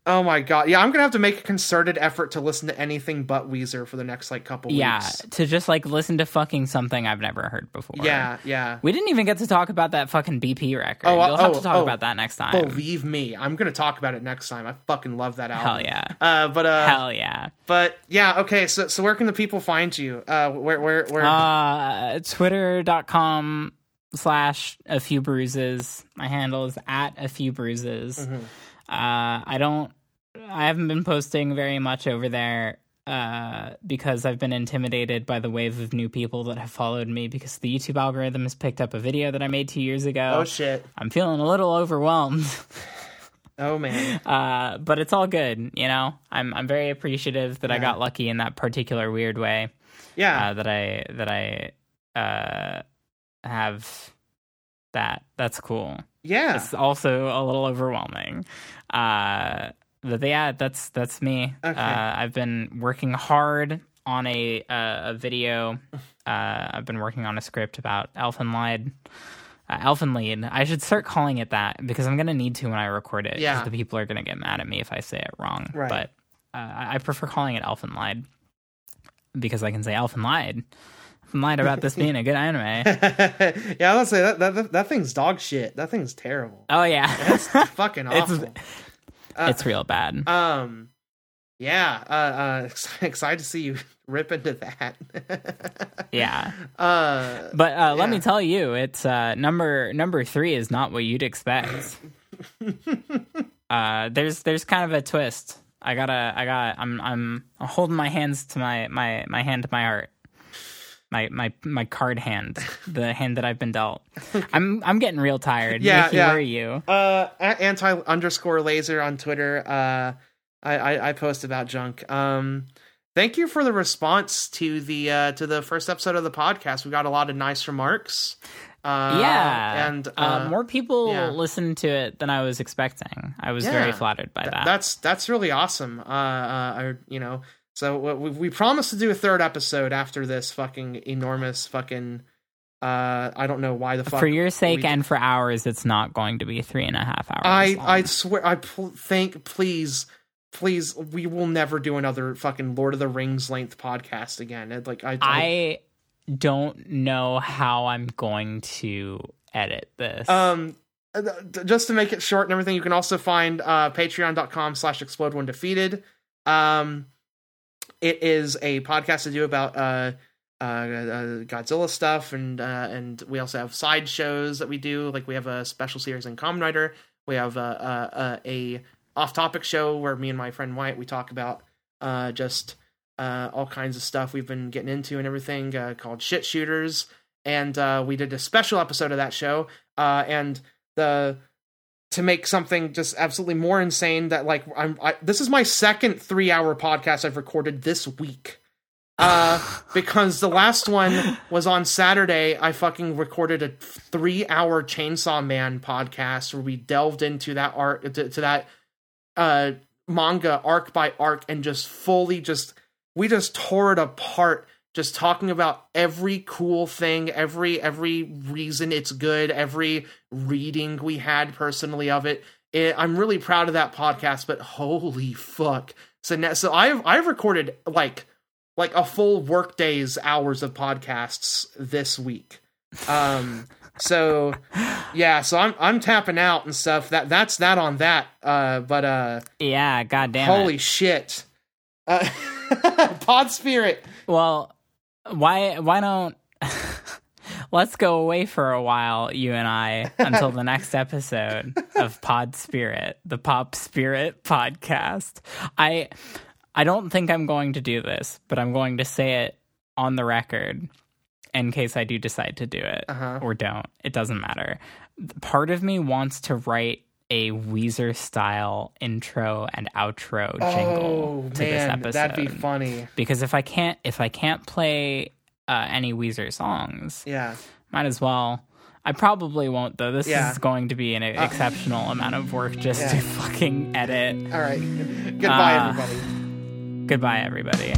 Oh my god! Yeah, I'm gonna have to make a concerted effort to listen to anything but Weezer for the next like couple Yeah, weeks. to just like listen to fucking something I've never heard before. Yeah, yeah. We didn't even get to talk about that fucking BP record. Oh, uh, You'll have oh, to talk oh. about that next time. Believe me, I'm gonna talk about it next time. I fucking love that album. Hell yeah. Uh, but uh, Hell yeah. but yeah. Okay, so so where can the people find you? Uh, where where where? Uh, Twitter.com slash a few bruises. My handle is at a few bruises. Mm-hmm. Uh, I don't, I haven't been posting very much over there. Uh, because I've been intimidated by the wave of new people that have followed me because the YouTube algorithm has picked up a video that I made two years ago. oh shit! I'm feeling a little overwhelmed. Oh man. Uh, but it's all good, you know. I'm I'm very appreciative that I got lucky in that particular weird way. Yeah. Uh, that I that I uh have that. That's cool. Yeah. It's also a little overwhelming. Uh, but yeah, that's that's me. Okay. Uh, I've been working hard on a uh, a video. Uh, I've been working on a script about Elfenlied. Uh, Elfenlied. I should start calling it that because I'm gonna need to when I record it. Yeah. the people are gonna get mad at me if I say it wrong. Right. But uh, I prefer calling it Elfenlied because I can say Elfenlied about this being a good anime. yeah, say that, that that thing's dog shit. That thing's terrible. Oh yeah, It's fucking It's- awful. it's real bad. Um, yeah. Uh, uh, excited to see you rip into that. yeah. Uh, But uh, let me tell you, it's uh, number number three is not what you'd expect. uh, there's there's kind of a twist. I gotta I got I'm I'm holding my hands to my my my hand to my heart. My my my card hand, the hand that I've been dealt. I'm I'm getting real tired. Yeah, Mickey, yeah. where are you? uh, anti underscore laser on Twitter. Uh, I, I I post about junk. Um, thank you for the response to the uh to the first episode of the podcast. We got a lot of nice remarks. Uh, yeah, and uh, uh, more people yeah. listened to it than I was expecting. I was very flattered by Th- that. That's that's really awesome. Uh, uh, I, you know, so we, we promised to do a third episode after this fucking enormous fucking. Uh, I don't know why the fuck. for your sake we- and for ours, it's not going to be three and a half hours. I long. I swear I pl- think please please we will never do another fucking Lord of the Rings length podcast again. It, like I I don't know how I'm going to edit this. Um, uh, just to make it short and everything, you can also find uh, patreon.com slash explode when defeated. Um, it is a podcast to do about uh, uh, uh, Godzilla stuff, and uh, and we also have side shows that we do. Like we have a special series in Common Rider. We have a, a, a off-topic show where me and my friend White we talk about uh, just uh, all kinds of stuff we've been getting into and everything uh, called Shit Shooters. And uh, we did a special episode of that show. Uh, and the to make something just absolutely more insane that like I'm I, this is my second three hour podcast I've recorded this week. Uh, because the last one was on Saturday. I fucking recorded a three hour Chainsaw Man podcast where we delved into that art to, to that uh manga arc by arc and just fully just we just tore it apart just talking about every cool thing every every reason it's good every reading we had personally of it, it i'm really proud of that podcast but holy fuck. So now so i've i've recorded like like a full workday's hours of podcasts this week. Um so yeah so i'm i'm tapping out and stuff. That that's that on that uh but uh yeah, goddamn. holy it. shit. Uh pod spirit. Well, why why don't let's go away for a while, you and I, until the next episode of Pod Spirit, the Pop Spirit podcast. I I don't think I'm going to do this, but I'm going to say it on the record in case I do decide to do it Uh-huh. or don't. It doesn't matter. Part of me wants to write a Weezer style intro and outro jingle oh to this episode that'd be funny because if I can't if I can't play uh, any Weezer songs, yeah might as well. I probably won't though. This Yeah. is going to be an exceptional amount of work just Yeah. to fucking edit. all right goodbye Uh, everybody Goodbye, everybody.